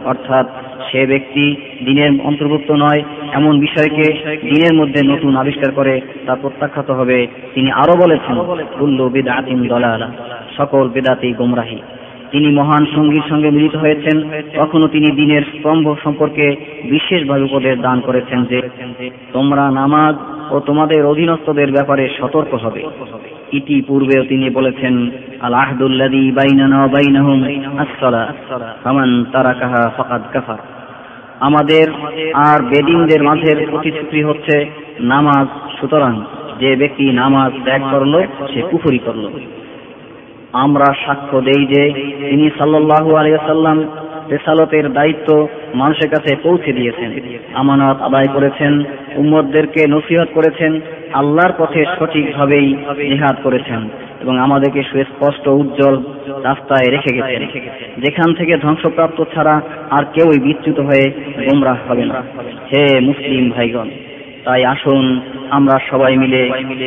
অর্থাৎ সে ব্যক্তি দিনের অন্তর্ভুক্ত নয়, এমন বিষয়কে দিনের মধ্যে নতুন আবিষ্কার করে তা প্রত্যাখ্যাত হবে। তিনি আরও বলেছেন, কুল্লু বিদাতিন দলালা, সকল বেদাতি গোমরাহী। তিনি মহান সঙ্গীর সঙ্গে মিলিত হয়েছেন। তখনও তিনি দিনের স্তম্ভ সম্পর্কে বিশেষভাবে উপদেশ দান করেছেন যে, তোমরা নামাজ ও তোমাদের অধীনস্থদের ব্যাপারে সতর্ক হবে। ইতি পূর্বেও তিনি বলেছেন আল আহদুল্লাদি বাইনানা বাইনাহুম আসসালা ফামান তারাকাহা ফাকাদ কাফার। আমাদের আর বেদিনদের মাঝের প্রতিশ্রুতি হচ্ছে নামাজ, সুতরাং যে ব্যক্তি নামাজ ত্যাগ করল, সে কুফুরি করল। আমরা সাক্ষ্য দেই যে তিনি সাল্লাহু আলিয়াল্লাম রেসালতের দায়িত্ব মানুষের কাছে পৌঁছে দিয়েছেন, আমানত আদায় করেছেন উম্মদদেরকে নসিহত করেছেন, আল্লাহর পথে সঠিকভাবেই জিহাদ করেছেন। এবং আমাদেরকে সুস্পষ্ট, উজ্জ্বল রাস্তায় রেখে গেছেন যেখান থেকে ধ্বংসপ্রাপ্ত ছাড়া আর কেউই বিচ্যুত হয়ে গোমরাহ হবে না। হে মুসলিম ভাইগণ, তাই আসুন আমরা সবাই মিলে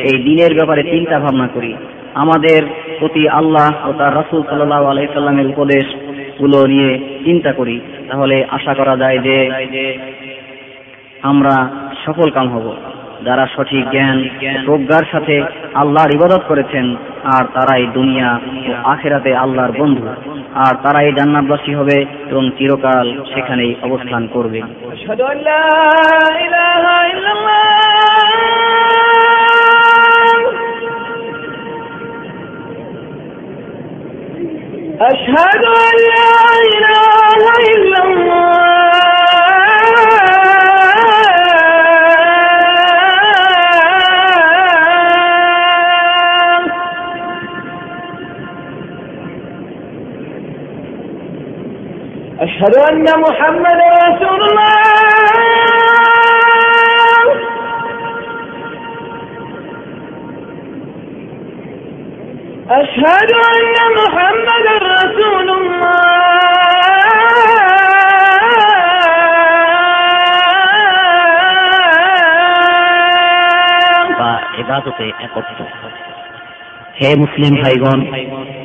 এই দিনের ব্যাপারে চিন্তা ভাবনা করি। আমাদের প্রতি আল্লাহ ও তার রাসুল সাল্লাহ আলাইসাল্লামের উপদেশগুলো নিয়ে চিন্তা করি। তাহলে আশা করা যায় যে আমরা সফল কাম হব। যারা সঠিক জ্ঞান প্রজ্ঞার সাথে আল্লাহর ইবাদত করেছেন আর তারাই দুনিয়া ও আখেরাতে আল্লাহর বন্ধু আর তারাই জান্নাতবাসী হবে এবং চিরকাল সেখানেই অবস্থান করবে أشهد أن لا إله إلا الله أشهد أن محمد رسول الله أشهد أن محمد رسول الله বা এবাদতে একত্র হে মুসলিম ভাইগণ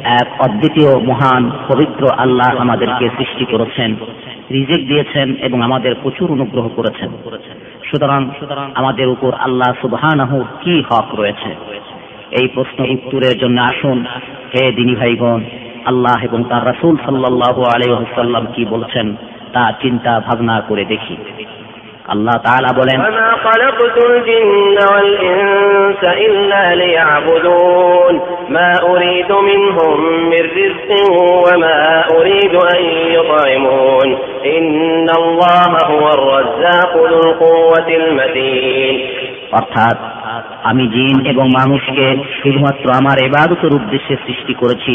এক অদ্বিতীয়, মহান, পবিত্র আল্লাহ আমাদেরকে সৃষ্টি করেছেন, রিজেক দিয়েছেন এবং আমাদের প্রচুর অনুগ্রহ করেছেন। সুতরাং আমাদের উপর আল্লাহ সুবহানাহু কি হক রয়েছে? এই প্রশ্ন উত্তরের জন্য আসুন। হে দিনী ভাইগণ, আল্লাহ এবং তার রাসূল সাল্লাল্লাহু আলাইহি ওয়াসাল্লাম কি বলছেন তা চিন্তা ভাবনা করে দেখি। আল্লাহ তাআলা বলেন وما خلقت الجن والإنس إلا ليعبدون ما أريد منهم من رزق وما أريد أن يطعمون إن الله هو الرزاق ذو القوة المتين অর্থাৎ আমি জিন এবং মানুষকে শুধুমাত্র আমার এবাদতের উদ্দেশ্যে সৃষ্টি করেছি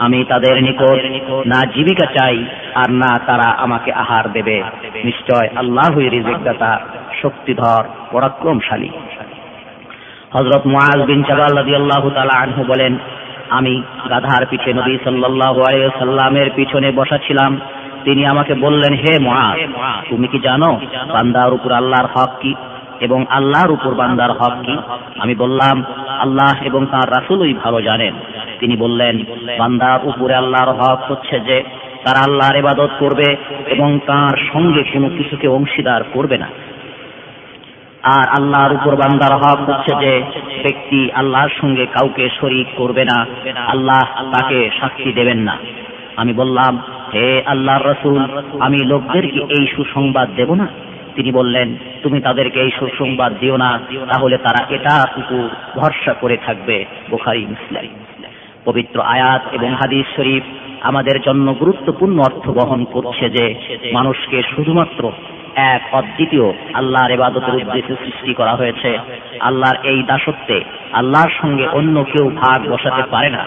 আমি তাদের নিকট না জীবিকা চাই আর না তারা আমাকে আহার দেবে। নিশ্চয় আল্লাহই রিজিকদাতা, শক্তিধর, পরাক্রমশালী। হজরত মুআজ বিন জাবাল রাদিয়াল্লাহু তাআলা আনহু বলেন, আমি গাধার পিঠে নবী সাল্লাল্লাহু আলাইহি সাল্লামের পিছনে বসা ছিলাম। তিনি আমাকে বললেন, হে মুআজ, তুমি কি জানো বান্দার উপর আল্লাহর হক কি? এবং আল্লাহর উপর বান্দার হক কি? আমি বললাম, আল্লাহ এবং তার রাসূলই ভালো জানেন। তিনি বললেন, বান্দার উপরে আল্লাহর হক হচ্ছে যে, তারা আল্লাহর ইবাদত করবে এবং তার সঙ্গে কোনো কিছুকে অংশীদার করবে না। আর আল্লাহর উপর বান্দার হক হচ্ছে যে, ব্যক্তি আল্লাহর সঙ্গে কাউকে শরিক করবে না, আল্লাহ তাকে সাক্ষী দেবেন না। আমি বললাম, হে আল্লাহর রসুল, আমি লোকদেরকে এই সুসংবাদ দেব না? তিনি বললেন, তুমি তাদেরকে এই সুসংবাদ দিও না, তাহলে তারা এটা উপর ভরসা করে থাকবে। বোখারি, মুসলিম। পবিত্র আয়াত এবং হাদিস শরীফ আমাদের জন্য গুরুত্বপূর্ণ অর্থ বহন করছে যে, মানুষকে শুধুমাত্র এক অদ্বিতীয় আল্লাহর এবাদতের উদ্দেশ্যে সৃষ্টি করা হয়েছে। আল্লাহর এই দাসত্বে আল্লাহর সঙ্গে অন্য কেউ ভাগ বসাতে পারে না।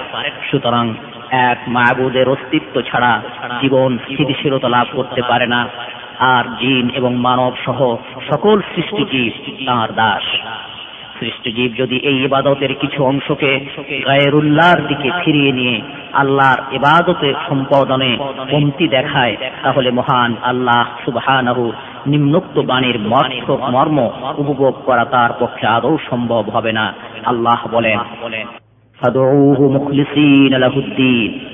সুতরাং এক মায়াবুদের অস্তিত্ব ছাড়া জীবন স্থিতিশীলতা লাভ করতে পারে না। আর জিন এবং মানব সহ সকল সৃষ্টিজীব তাঁর দাস। সৃষ্টিজীব যদি এই ইবাদতের কিছু অংশকে গায়েরুল্লাহর দিকে ফিরিয়ে নিয়ে আল্লাহর ইবাদতের সম্পাদনে কমতি দেখায়, তাহলে মহান আল্লাহ সুবহানাহু নিম্নোক্ত বাণীর মর্থ, মর্ম উপভোগ করা তার পক্ষে আদৌ সম্ভব হবে না। আল্লাহ বলেন লাহুদ্দিন।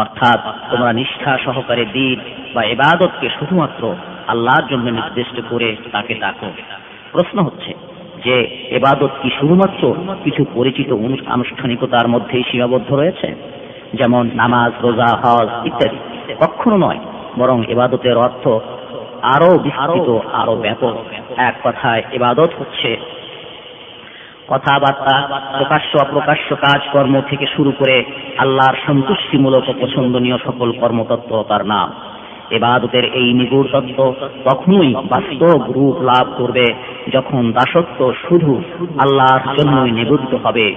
অর্থাৎ তোমরা নিষ্ঠা সহকারে দিন বা ইবাদতকে শুধুমাত্র আল্লাহর জন্য নির্দিষ্ট করে তাকে ডাকো। প্রশ্ন হচ্ছে যে এবাদত কি শুধুমাত্র কিছু পরিচিত আনুষ্ঠানিকতার মধ্যেই সীমাবদ্ধ রয়েছে? যেমন নামাজ, রোজা, হজ ইত্যাদি। কখনো নয়, বরং এবাদতের অর্থ আরও বিস্তৃত আরও ব্যাপক। এক কথায় এবাদত হচ্ছে কথাবার্তা, প্রকাশ্য অপ্রকাশ্য কাজকর্ম থেকে শুরু করে আল্লাহর সন্তুষ্টিমূলক পছন্দনীয় সকল কর্মতত্ত্বতার নাম। এবাদতের এই নিগুড় তত্ত্ব তখনই বাস্তব রূপ লাভ করবে যখন দাসত্ব শুধু আল্লাহর জন্যই নিবদ্ধ হবে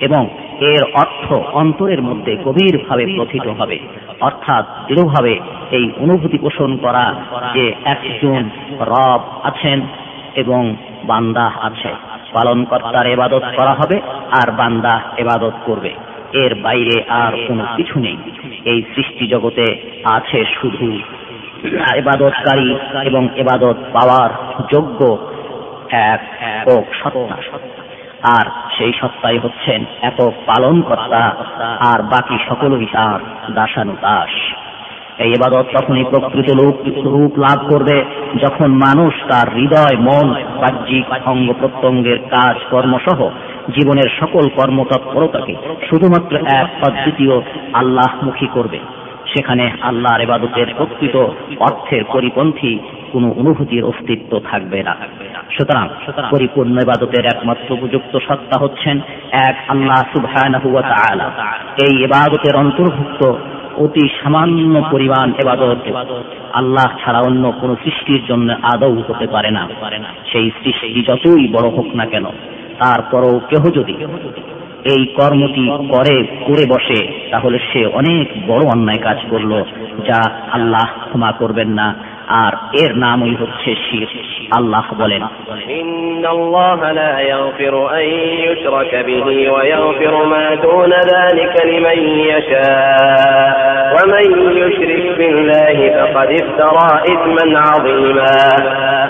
এবং এর অর্থ অন্তরের মধ্যে গভীরভাবে প্রথিত হবে। অর্থাৎ দৃঢ়ভাবে এই অনুভূতি পোষণ করা যে একজন রব আছেন এবং বান্দা আছে। পালনকর্তার এবাদত করা হবে আর বান্দা এবাদত করবে। এর বাইরে আর কোনো কিছু নেই। এই সৃষ্টি জগতে আছে শুধু এবাদতকারী এবং এবাদত পাওয়ার যোগ্য এক ও সত্তা। আর সেই সত্তাই হচ্ছেন এত পালন কর্তা আর বাকি সকলই তার দাসানুদাস। এই এবাদত তখনই প্রকৃত রূপ লাভ করবে, যখন মানুষ তার হৃদয়, মন, বাহ্যিক অঙ্গ প্রত্যঙ্গের কাজ, কর্মসহ জীবনের সকল কর্মতৎপরতাকে শুধুমাত্র এক অদ্বিতীয় আল্লাহমুখী করবে। সেখানে আল্লাহর এবাদতের প্রকৃত অর্থের পরিপন্থী কোনো অনুভূতির অস্তিত্ব থাকবে না। সুতরাং পরিপূর্ণ ইবাদতের একমাত্র উপযুক্ত সত্তা হচ্ছেন এক আল্লাহ সুবহানাহু এই ইবাদতের অন্তর্ভুক্ত অতি সামান্য পরিমাণ এবাদত আল্লাহ ছাড়া অন্য কোন সৃষ্টির জন্য আদৌ হতে পারে না। সেই সৃষ্টি যতই বড় হোক না কেন, তারপরও কেহ যদি এই কর্মটি করে করে বসে, তাহলে সে অনেক বড় অন্যায় কাজ করল, যা আল্লাহ ক্ষমা করবেন না। আর এর নামই হচ্ছে শির। আল্লাহ বলেন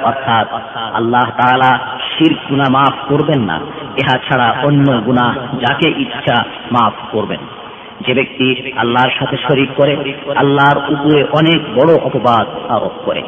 অর্থাৎ আল্লাহ তাআলা শির গুনাহ মাফ করবেন না। ইহা ছাড়া অন্য গুনাহ যাকে ইচ্ছা মাফ করবেন। যে ব্যক্তি আল্লাহর সাথে শরিক করে, আল্লাহর উপরে অনেক বড় অপবাদ আরোপ করে।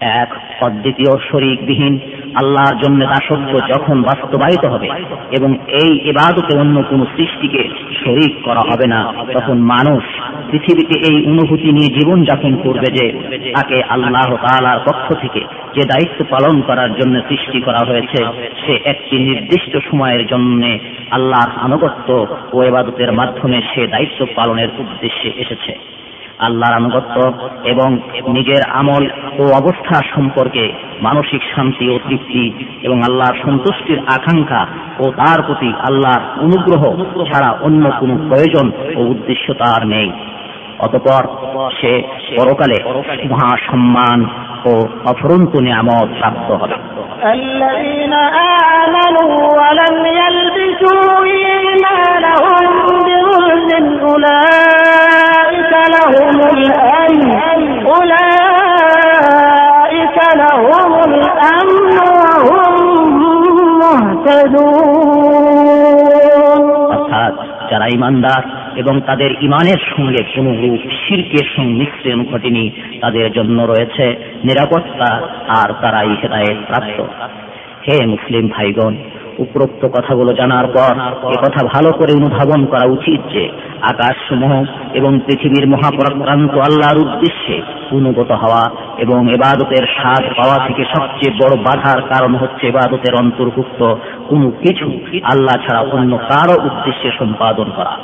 এক অদ্বিতীয় শরিকবিহীন আল্লাহর জন্য দাসত্ব যখন বাস্তবায়িত হবে এবং এই এবাদতে অন্য কোন সৃষ্টিকে শরিক করা হবে না, তখন মানুষ পৃথিবীতে এই অনুভূতি নিয়ে জীবন যাপন করবে যে তাকে আল্লাহ তালার পক্ষ থেকে যে দায়িত্ব পালন করার জন্য সৃষ্টি করা হয়েছে, সে একটি নির্দিষ্ট সময়ের জন্য আল্লাহর আনুগত্য ও এবাদতের মাধ্যমে সে দায়িত্ব পালনের উদ্দেশ্যে এসেছে। আল্লাহর আনুগত্য এবং নিজের আমল ও অবস্থা সম্পর্কে মানসিক শান্তি ও তৃপ্তি এবং আল্লাহর সন্তুষ্টির আকাঙ্ক্ষা ও তার প্রতি আল্লাহর অনুগ্রহ ছাড়া অন্য কোনো প্রয়োজন ও উদ্দেশ্য তার নেই অতপর সে পরকালে মহাসম্মান ও অফরন্ত নিয়ামত প্রাপ্ত হবে الذين آمنوا ولم يلبسوا إيمانهم بظلم أولئك لهم الأمن أولئك لهم الأمن وهم مهتدون অর্থাৎ যারা ইমানদার এবং তাদের ইমানের সঙ্গে কোন রূপ শিরকের সংমিশ্রণ ঘটেনি তাদের জন্য রয়েছে নিরাপত্তা আর তারাই হেদায়েত প্রাপ্ত হে মুসলিম ভাইগণ উপরোক্ত কথাগুলো জানার পর এ কথা ভালো করে অনুধাবন করা উচিত যে আকাশ সমূহ এবং পৃথিবীর মহাপরাক্রান্ত আল্লাহর উদ্দেশ্যে অনুগত হওয়া এবং এবাদতের স্বাদ পাওয়া থেকে সবচেয়ে বড় বাধার কারণ হচ্ছে এবাদতের অন্তর্ভুক্ত কোনো কিছু আল্লাহ ছাড়া অন্য কারও উদ্দেশ্যে সম্পাদন করা।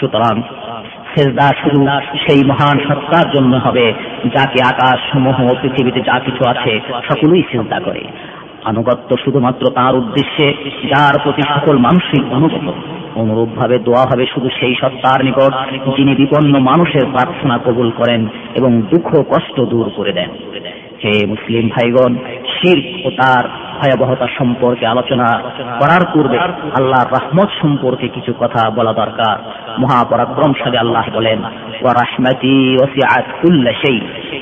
সুতরাং সেজদা শুধু সেই মহান সত্তার জন্য হবে যাকে আকাশ সমূহ পৃথিবীতে যা কিছু আছে সকলেই চিন্তা করে। আনুগত্য শুধুমাত্র তার উদ্দেশ্যে, যার প্রতি সকল মানসিক অনুগত অনুরূপ ভাবে দোয়া হবে শুধু সেই সত্তার নিকট, যিনি বিপন্ন মানুষের প্রার্থনা কবুল করেন এবং দুঃখ কষ্ট দূর করে দেন। হে মুসলিম ভাইগণ শির ও তার ভয়াবহতা সম্পর্কে আলোচনা করার পূর্বে আল্লাহর রহমত সম্পর্কে কিছু কথা বলা দরকার। মহাপরাক্রমশালী আল্লাহ বলেন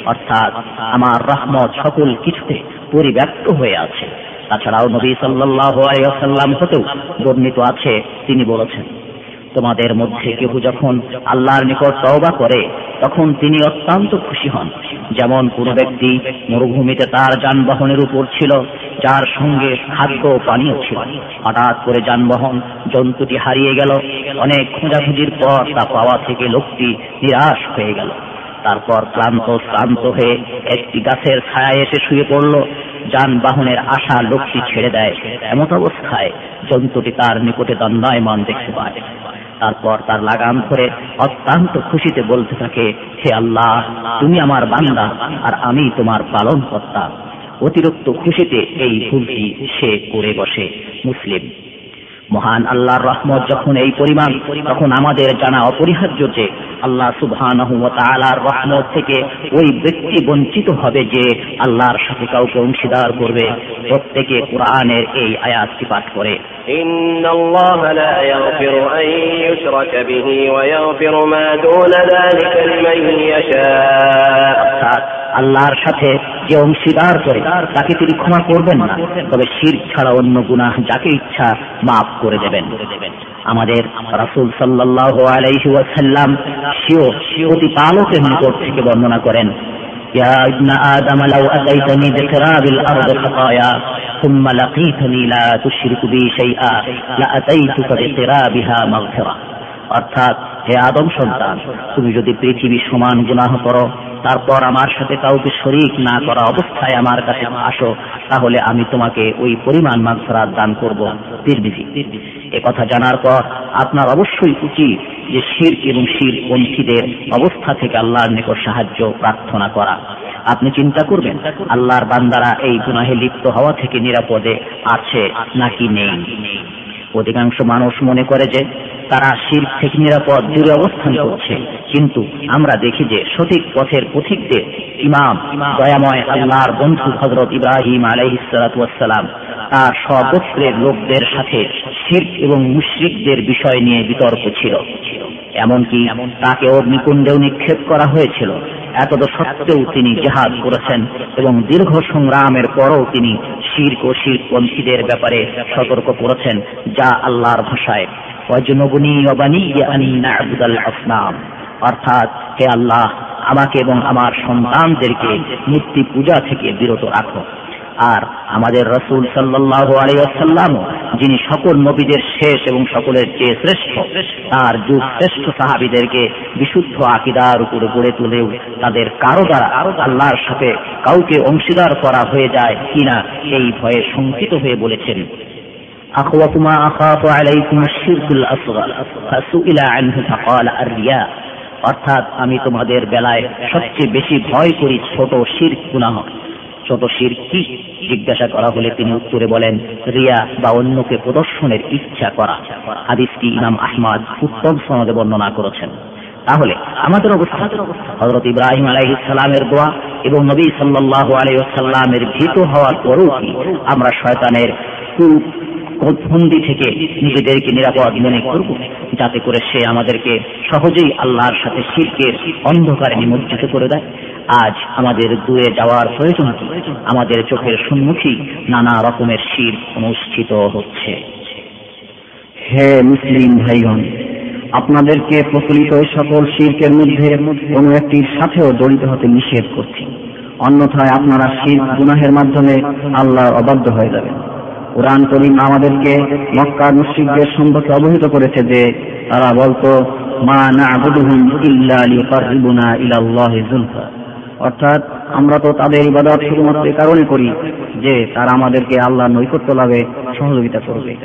অর্থাৎ, আমার রহমত সকল কিছুতে পরিব্যাপ্ত হয়ে আছে। তাছাড়াও নবী আলাইহি হতেও বর্ণিত আছে, তিনি বলেছেন, তোমাদের মধ্যে কেউ যখন আল্লাহর নিকট তওবা করে, তখন তিনি অত্যন্ত খুশি হন। যেমন কোন ব্যক্তি মরুভূমিতে তার যানবাহনের উপর ছিল, যার সঙ্গে খাদ্য পানীয় ছিল। হঠাৎ করে যানবাহন জন্তুটি হারিয়ে গেল, অনেক খোঁজাখুঁজির পর তা পাওয়া থেকে লোকটি নিরাশ হয়ে গেল। তারপর ক্লান্ত ক্লান্ত হয়ে একটি গাছের ছায়ায় এসে শুয়ে পড়ল। যানবাহনের আশা লোকটি ছেড়ে দেয়। এমত অবস্থায় জন্তুটি তার নিকটে দণ্ডায়মান দেখতে পায়। তারপর তার লাগাম ধরে অত্যন্ত খুশিতে বলতে থাকে, হে আল্লাহ, তুমি আমার বান্দা আর আমি তোমার পালন কর্তা অতিরিক্ত খুশিতে এই ভুলটি সে করে বসে, মুসলিম। মহান আল্লাহর রহমত যখন এই পরিমাণ তখন আমাদের জানা অপরিহার্য যে আল্লাহ সুবহানাহু ওয়া তাআলার রহমত থেকে ওই ব্যক্তি বঞ্চিত হবে যে আল্লাহর সাথে কাউকে অংশীদার করবে প্রত্যেকে কোরআনের এই আয়াতটি পাঠ করে إن الله لا يغفر أن يشرك به ويغفر ما دون ذلك لمن يشاء অর্থাৎ আল্লাহর সাথে যে অংশীদার করে তাকে তিনি ক্ষমা করবেন না তবে শির ছাড়া অন্য গুনাহ যাকে ইচ্ছা মাফ করে দেবেন আমাদের রাসূল সাল্লাল্লাহু আলাইহি ওয়াসাল্লাম সিও প্রতিপালকের নিকট থেকে বর্ণনা করেন يا ابن آدم لو أتيتني بقراب الأرض خطايا ثم لقيتني لا تشرك بي شيئا لأتيتك بقرابها مغفرة অর্থাৎ হে আদম সন্তান, তুমি যদি পৃথিবী সমান গুনাহ করো, তারপর আমার সাথে কাউকে শরিক না করা অবস্থায় আমার কাছে আসো, তাহলে আমি তোমাকে ওই পরিমাণ মাগফরাত দান করব। তিরমিজি। এ কথা জানার পর আপনার অবশ্যই উচিত যে শির এবং শির পন্থীদের অবস্থা থেকে আল্লাহর নিকট সাহায্য প্রার্থনা করা। আপনি চিন্তা করবেন, আল্লাহর বান্দারা এই গুনাহে লিপ্ত হওয়া থেকে নিরাপদে আছে নাকি নেই? অধিকাংশ মানুষ মনে করে যে তারা শির থেকে নিরাপদ, দূরে অবস্থান করছে। কিন্তু আমরা দেখি যে সঠিক পথের পথিকদের ইমাম, দয়াময় আল্লাহর বন্ধু হজরত ইব্রাহিম আলাইহিসালাম তার সগোত্রের লোকদের সাথে শির এবং মুশ্রিকদের বিষয় নিয়ে বিতর্ক ছিল। এমনকি তাকে অগ্নিকুণ্ডেও নিক্ষেপ করা হয়েছিল। এতদ সত্ত্বেও তিনি জেহাদ করেছেন এবং দীর্ঘ সংগ্রামের পরও তিনি শির্ক ও শিরপন্থীদের ব্যাপারে সতর্ক করেছেন, যা আল্লাহর ভাষায়। অর্থাৎ হে আল্লাহ, আমাকে এবং আমার সন্তানদেরকে মূর্তি পূজা থেকে বিরত রাখো। আর আমাদের রসুল সাল্লাহ আলাইসাল্লাম যিনি সকল নবীদের শেষ এবং সকলের চেয়ে শ্রেষ্ঠ, তার যুগ শ্রেষ্ঠ সাহাবিদেরকে বিশুদ্ধ আকিদার উপরে গড়ে তুলেও তাদের কারও দ্বারা আল্লাহর সাথে কাউকে অংশীদার করা হয়ে যায় কিনা, এই ভয়ে শঙ্কিত হয়ে বলেছেন। أخوف ما أخاف عليكم الشرك الأصغر فسئل عنه فقال الرياء অর্থাৎ আমি তোমাদের বেলায় সবচেয়ে বেশি ভয় করি ছোট শির গুনাহ ছোট শির কি জিজ্ঞাসা করা হলে তিনি উত্তরে বলেন রিয়া বা অন্যকে প্রদর্শনের ইচ্ছা করা হাদিসটি ইমাম আহমদ উত্তম সনদে বর্ণনা করেছেন তাহলে আমাদের অবস্থা হজরত ইব্রাহিম আলাইহ সালামের দোয়া এবং নবী সাল্লাহ আলাইসাল্লামের ভীত হওয়ার পরও কি আমরা শয়তানের ফন্দি থেকে নিজেদেরকে নিরাপদ মনে করব, যাতে করে সে আমাদেরকে সহজেই আল্লাহর সাথে শিল্পের অন্ধকারে নিমজ্জিত করে দেয়। আজ আমাদের দূরে যাওয়ার প্রয়োজন আমাদের চোখের সম্মুখী নানা রকমের শির অনুষ্ঠিত হচ্ছে। হে মুসলিম ভাইগণ, আপনাদেরকে প্রচলিত সকল শিল্পের মধ্যে কোনো একটির সাথেও জড়িত হতে নিষেধ করছি। অন্যথায় আপনারা শিল্প গুনাহের মাধ্যমে আল্লাহর অবাধ্য হয়ে যাবেন। কোরআন করিম আমাদেরকে মক্কার মুশ্রিকদের সম্পর্কে অবহিত করেছে যে, তারা বলতো, মা না আবুদুহুম ইল্লা অর্থাৎ, আমরা তো তাদের ইবাদত শুধুমাত্র এ কারণে করি যে, তারা আমাদেরকে আল্লাহ নৈকট্য লাভে সহযোগিতা করবে।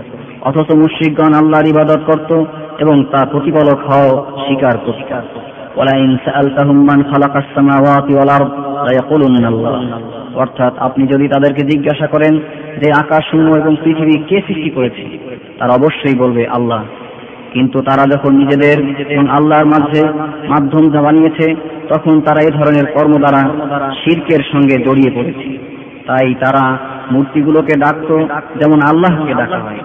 অথচ মুশ্রিকগণ আল্লাহর ইবাদত করত এবং তা প্রতিপালক হও স্বীকার করত ولئن سألتهم من خلق السماوات والأرض ليقولن الله অর্থাৎ আপনি যদি তাদেরকে জিজ্ঞাসা করেন যে আকাশ শূন্য এবং পৃথিবী কে সৃষ্টি করেছে তারা অবশ্যই বলবে আল্লাহ কিন্তু তারা যখন নিজেদের এবং আল্লাহর মাঝে মাধ্যম যা বানিয়েছে তখন তারা এই ধরনের কর্ম দ্বারা শির্কের সঙ্গে জড়িয়ে পড়েছে তাই তারা মূর্তিগুলোকে ডাকত যেমন আল্লাহকে ডাকা হয়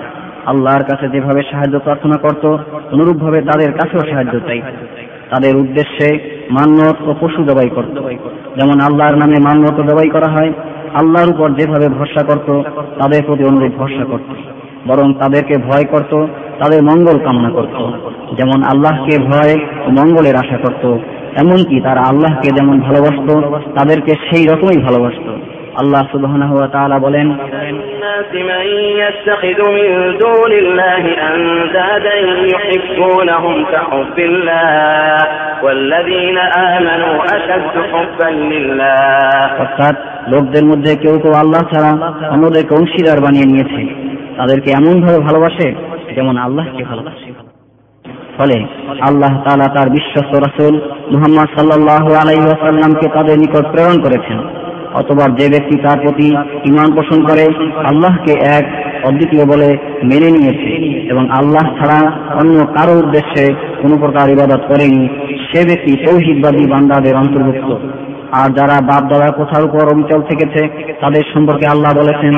আল্লাহর কাছে যেভাবে সাহায্য প্রার্থনা করত অনুরূপভাবে তাদের কাছেও সাহায্য চাই তাদের উদ্দেশ্যে মান্যত ও পশু জবাই করত। যেমন আল্লাহর নামে মান্যত জবাই করা হয়, আল্লাহর উপর যেভাবে ভরসা করত, তাদের প্রতি অনুরূপ ভরসা করত। বরং তাদেরকে ভয় করত, তাদের মঙ্গল কামনা করত। যেমন আল্লাহকে ভয় ও মঙ্গলের আশা করত, এমনকি তারা আল্লাহকে যেমন ভালোবাসত, তাদেরকে সেই রকমই ভালোবাসত। আল্লাহ সুবহানাহু ওয়া তাআলা বলেন অর্থাৎ লোকদের মধ্যে কেউ কেউ আল্লাহ ছাড়া অন্যদেরকে অংশীদার বানিয়ে নিয়েছে। তাদেরকে এমন ভাবে ভালোবাসে যেমন আল্লাহকে ভালোবাসে। ফলে আল্লাহ তালা তার বিশ্বস্ত রাসুল মুহাম্মদ সাল্লাহ আলাইসাল্লামকে তাদের নিকট প্রেরণ করেছেন। অথবা যে ব্যক্তি তার প্রতি ইমান পোষণ করে আল্লাহকে এক অদ্বিতীয় বলে মেনে নিয়েছে এবং আল্লাহ ছাড়া অন্য কারো উদ্দেশ্যে কোনো প্রকার ইবাদত করেনি সে ব্যক্তি তৌহিদবাদী বান্দাদের অন্তর্ভুক্ত আর যারা বাপ দাদা কোথার উপর অবিচল থেকেছে তাদের সম্পর্কে আল্লাহ বলেছেন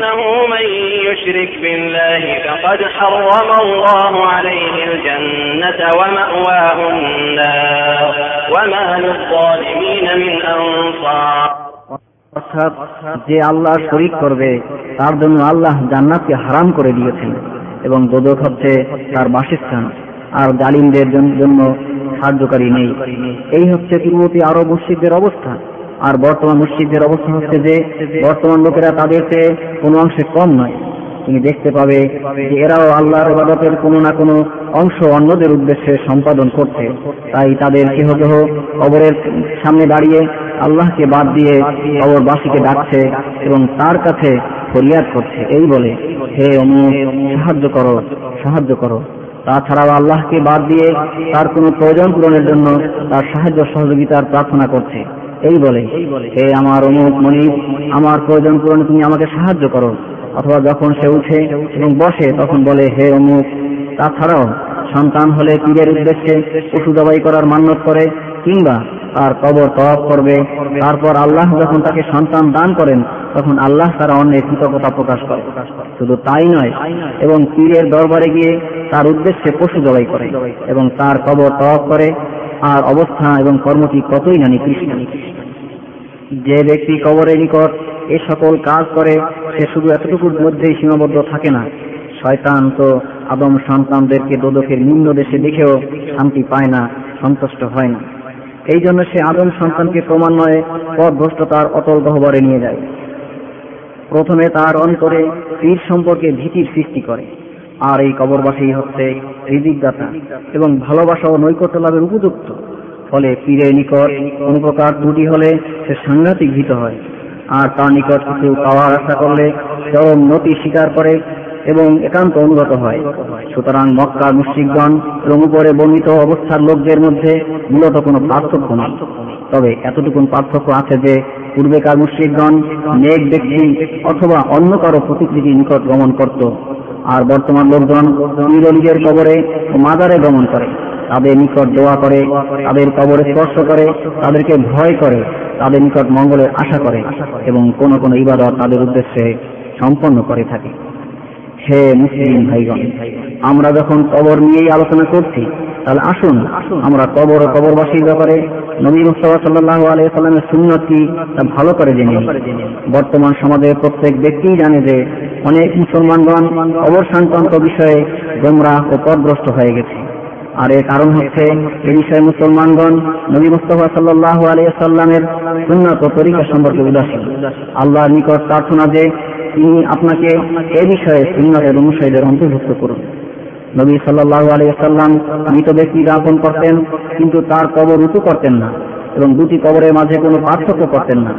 إنه من يشرك بالله فقد حرم الله عليه الجنة ومأواه النار وما للظالمين من أنصار অর্থাৎ যে আল্লাহ শরিক করবে, তার জন্য আল্লাহ জান্নাতকে হারাম করে দিয়েছেন এবং দোদক হচ্ছে তার বাসস্থান। আর জালিমদের জন্য সাহায্যকারী নেই। এই হচ্ছে পূর্ববর্তী আরও মুসিদদের অবস্থা। আর বর্তমান মুসিদদের অবস্থা হচ্ছে যে, বর্তমান লোকেরা তাদের চেয়ে কোনো অংশে কম নয়। তুমি দেখতে পাবে যে এরাও আল্লাহর ইবাদতের কোনো না কোনো অংশ অন্যদের উদ্দেশ্যে সম্পাদন করছে। তাই তাদের কেহ কেহ কবরের সামনে দাঁড়িয়ে আল্লাহকে বাদ দিয়ে কবরবাসীকে ডাকছে এবং তার কাছে ফরিয়াদ করছে। এই বলে, হে অমুক সাহায্য করো সাহায্য করো। তাছাড়াও আল্লাহকে বাদ দিয়ে তার কোনো প্রয়োজন পূরণের জন্য তার সাহায্য সহযোগিতার প্রার্থনা করছে। এই বলে, হে আমার অমুক মনিব, আমার প্রয়োজন পূরণে তুমি আমাকে সাহায্য করো। অথবা যখন সে উঠে এবং বসে, তখন বলে, হে অমুক। তাছাড়াও সন্তান হলে পীরের উদ্দেশ্যে পশু জবাই করার মান্যত করে কিংবা তার কবর তওয়াফ করবে। তারপর আল্লাহ যখন তাকে সন্তান দান করেন, তখন আল্লাহ তারা অন্যের কৃতজ্ঞতা প্রকাশ করে। শুধু তাই নয়, এবং পীরের দরবারে গিয়ে তার উদ্দেশ্যে পশু জবাই করে এবং তার কবর তওয়াফ করে। আর অবস্থা এবং কর্মটি কতই না নিকৃষ্ট। যে ব্যক্তি কবরের নিকট এ সকল কাজ করে, সে শুধু এতটুকুর মধ্যেই সীমাবদ্ধ থাকে না। শয়তান তো আদম সন্তানদেরকে দোদকের নিম্ন দেশে দেখেও শান্তি পায় না, সন্তুষ্ট হয় না। এই জন্য সে আদম সন্তানকে ক্রমান্বয়ে পথভ্রষ্টতার অতল গহ্বরে নিয়ে যায়। প্রথমে তার অন্তরে পীর সম্পর্কে ভীতির সৃষ্টি করে, আর এই কবরবাসী হচ্ছে হৃদিকদাতা এবং ভালোবাসা ও নৈকট্য লাভের উপযুক্ত। ফলে পীরের নিকট কোন প্রকার ত্রুটি হলে সে সাংঘাতিক ভীত হয়, আর তার নিকট কিছু পাওয়ার আশা করলে চরম নতি স্বীকার করে এবং একান্ত অনুগত হয়। সুতরাং মক্কার মুশ্রিকগণ এবং উপরে বর্ণিত অবস্থার লোকদের মধ্যে মূলত কোনো পার্থক্য নেই। তবে এতটুকু পার্থক্য আছে যে, পূর্বেকার মুশ্রিকগণ নেক ব্যক্তি অথবা অন্য কারও প্রতিকৃতি নিকট গমন করত, আর বর্তমান লোকজন পীরলিগের কবরে ও মাজারে গমন করে। তাদের নিকট দোয়া করে, তাদের কবরে স্পর্শ করে, তাদেরকে ভয় করে, তাদের নিকট মঙ্গলের আশা করে এবং কোন কোন ইবাদত তাদের উদ্দেশ্যে সম্পন্ন করে থাকে। হে মুসলিম ভাইগণ, আমরা যখন কবর নিয়েই আলোচনা করছি, তাহলে আসুন আমরা কবর কবরবাসীর ব্যাপারে নবী মুস্তফা সাল্লাহ আলিয়া সাল্লামের সুন্নত কি তা ভালো করে জেনে বর্তমান সমাজের প্রত্যেক ব্যক্তিই জানে যে অনেক মুসলমানগণ কবর সংক্রান্ত বিষয়ে গোমরা ও পথভ্রষ্ট হয়ে গেছে। আর এর কারণ হচ্ছে এ বিষয়ে মুসলমানগণ নবী মুস্তফা সাল্লাহ আলিয়া সাল্লামের সুন্নত তরিকা সম্পর্কে উদাসীন। আল্লাহর নিকট প্রার্থনা যে তিনি আপনাকে এ বিষয়ে সুন্নতের অনুসারীদের অন্তর্ভুক্ত করুন। নবী সাল্লাহ আলিয়াল্লাম মৃত ব্যক্তি দাপন করতেন, কিন্তু তার কবর উঁচু করতেন না এবং দুটি কবরের মাঝে কোনো পার্থক্য করতেন না।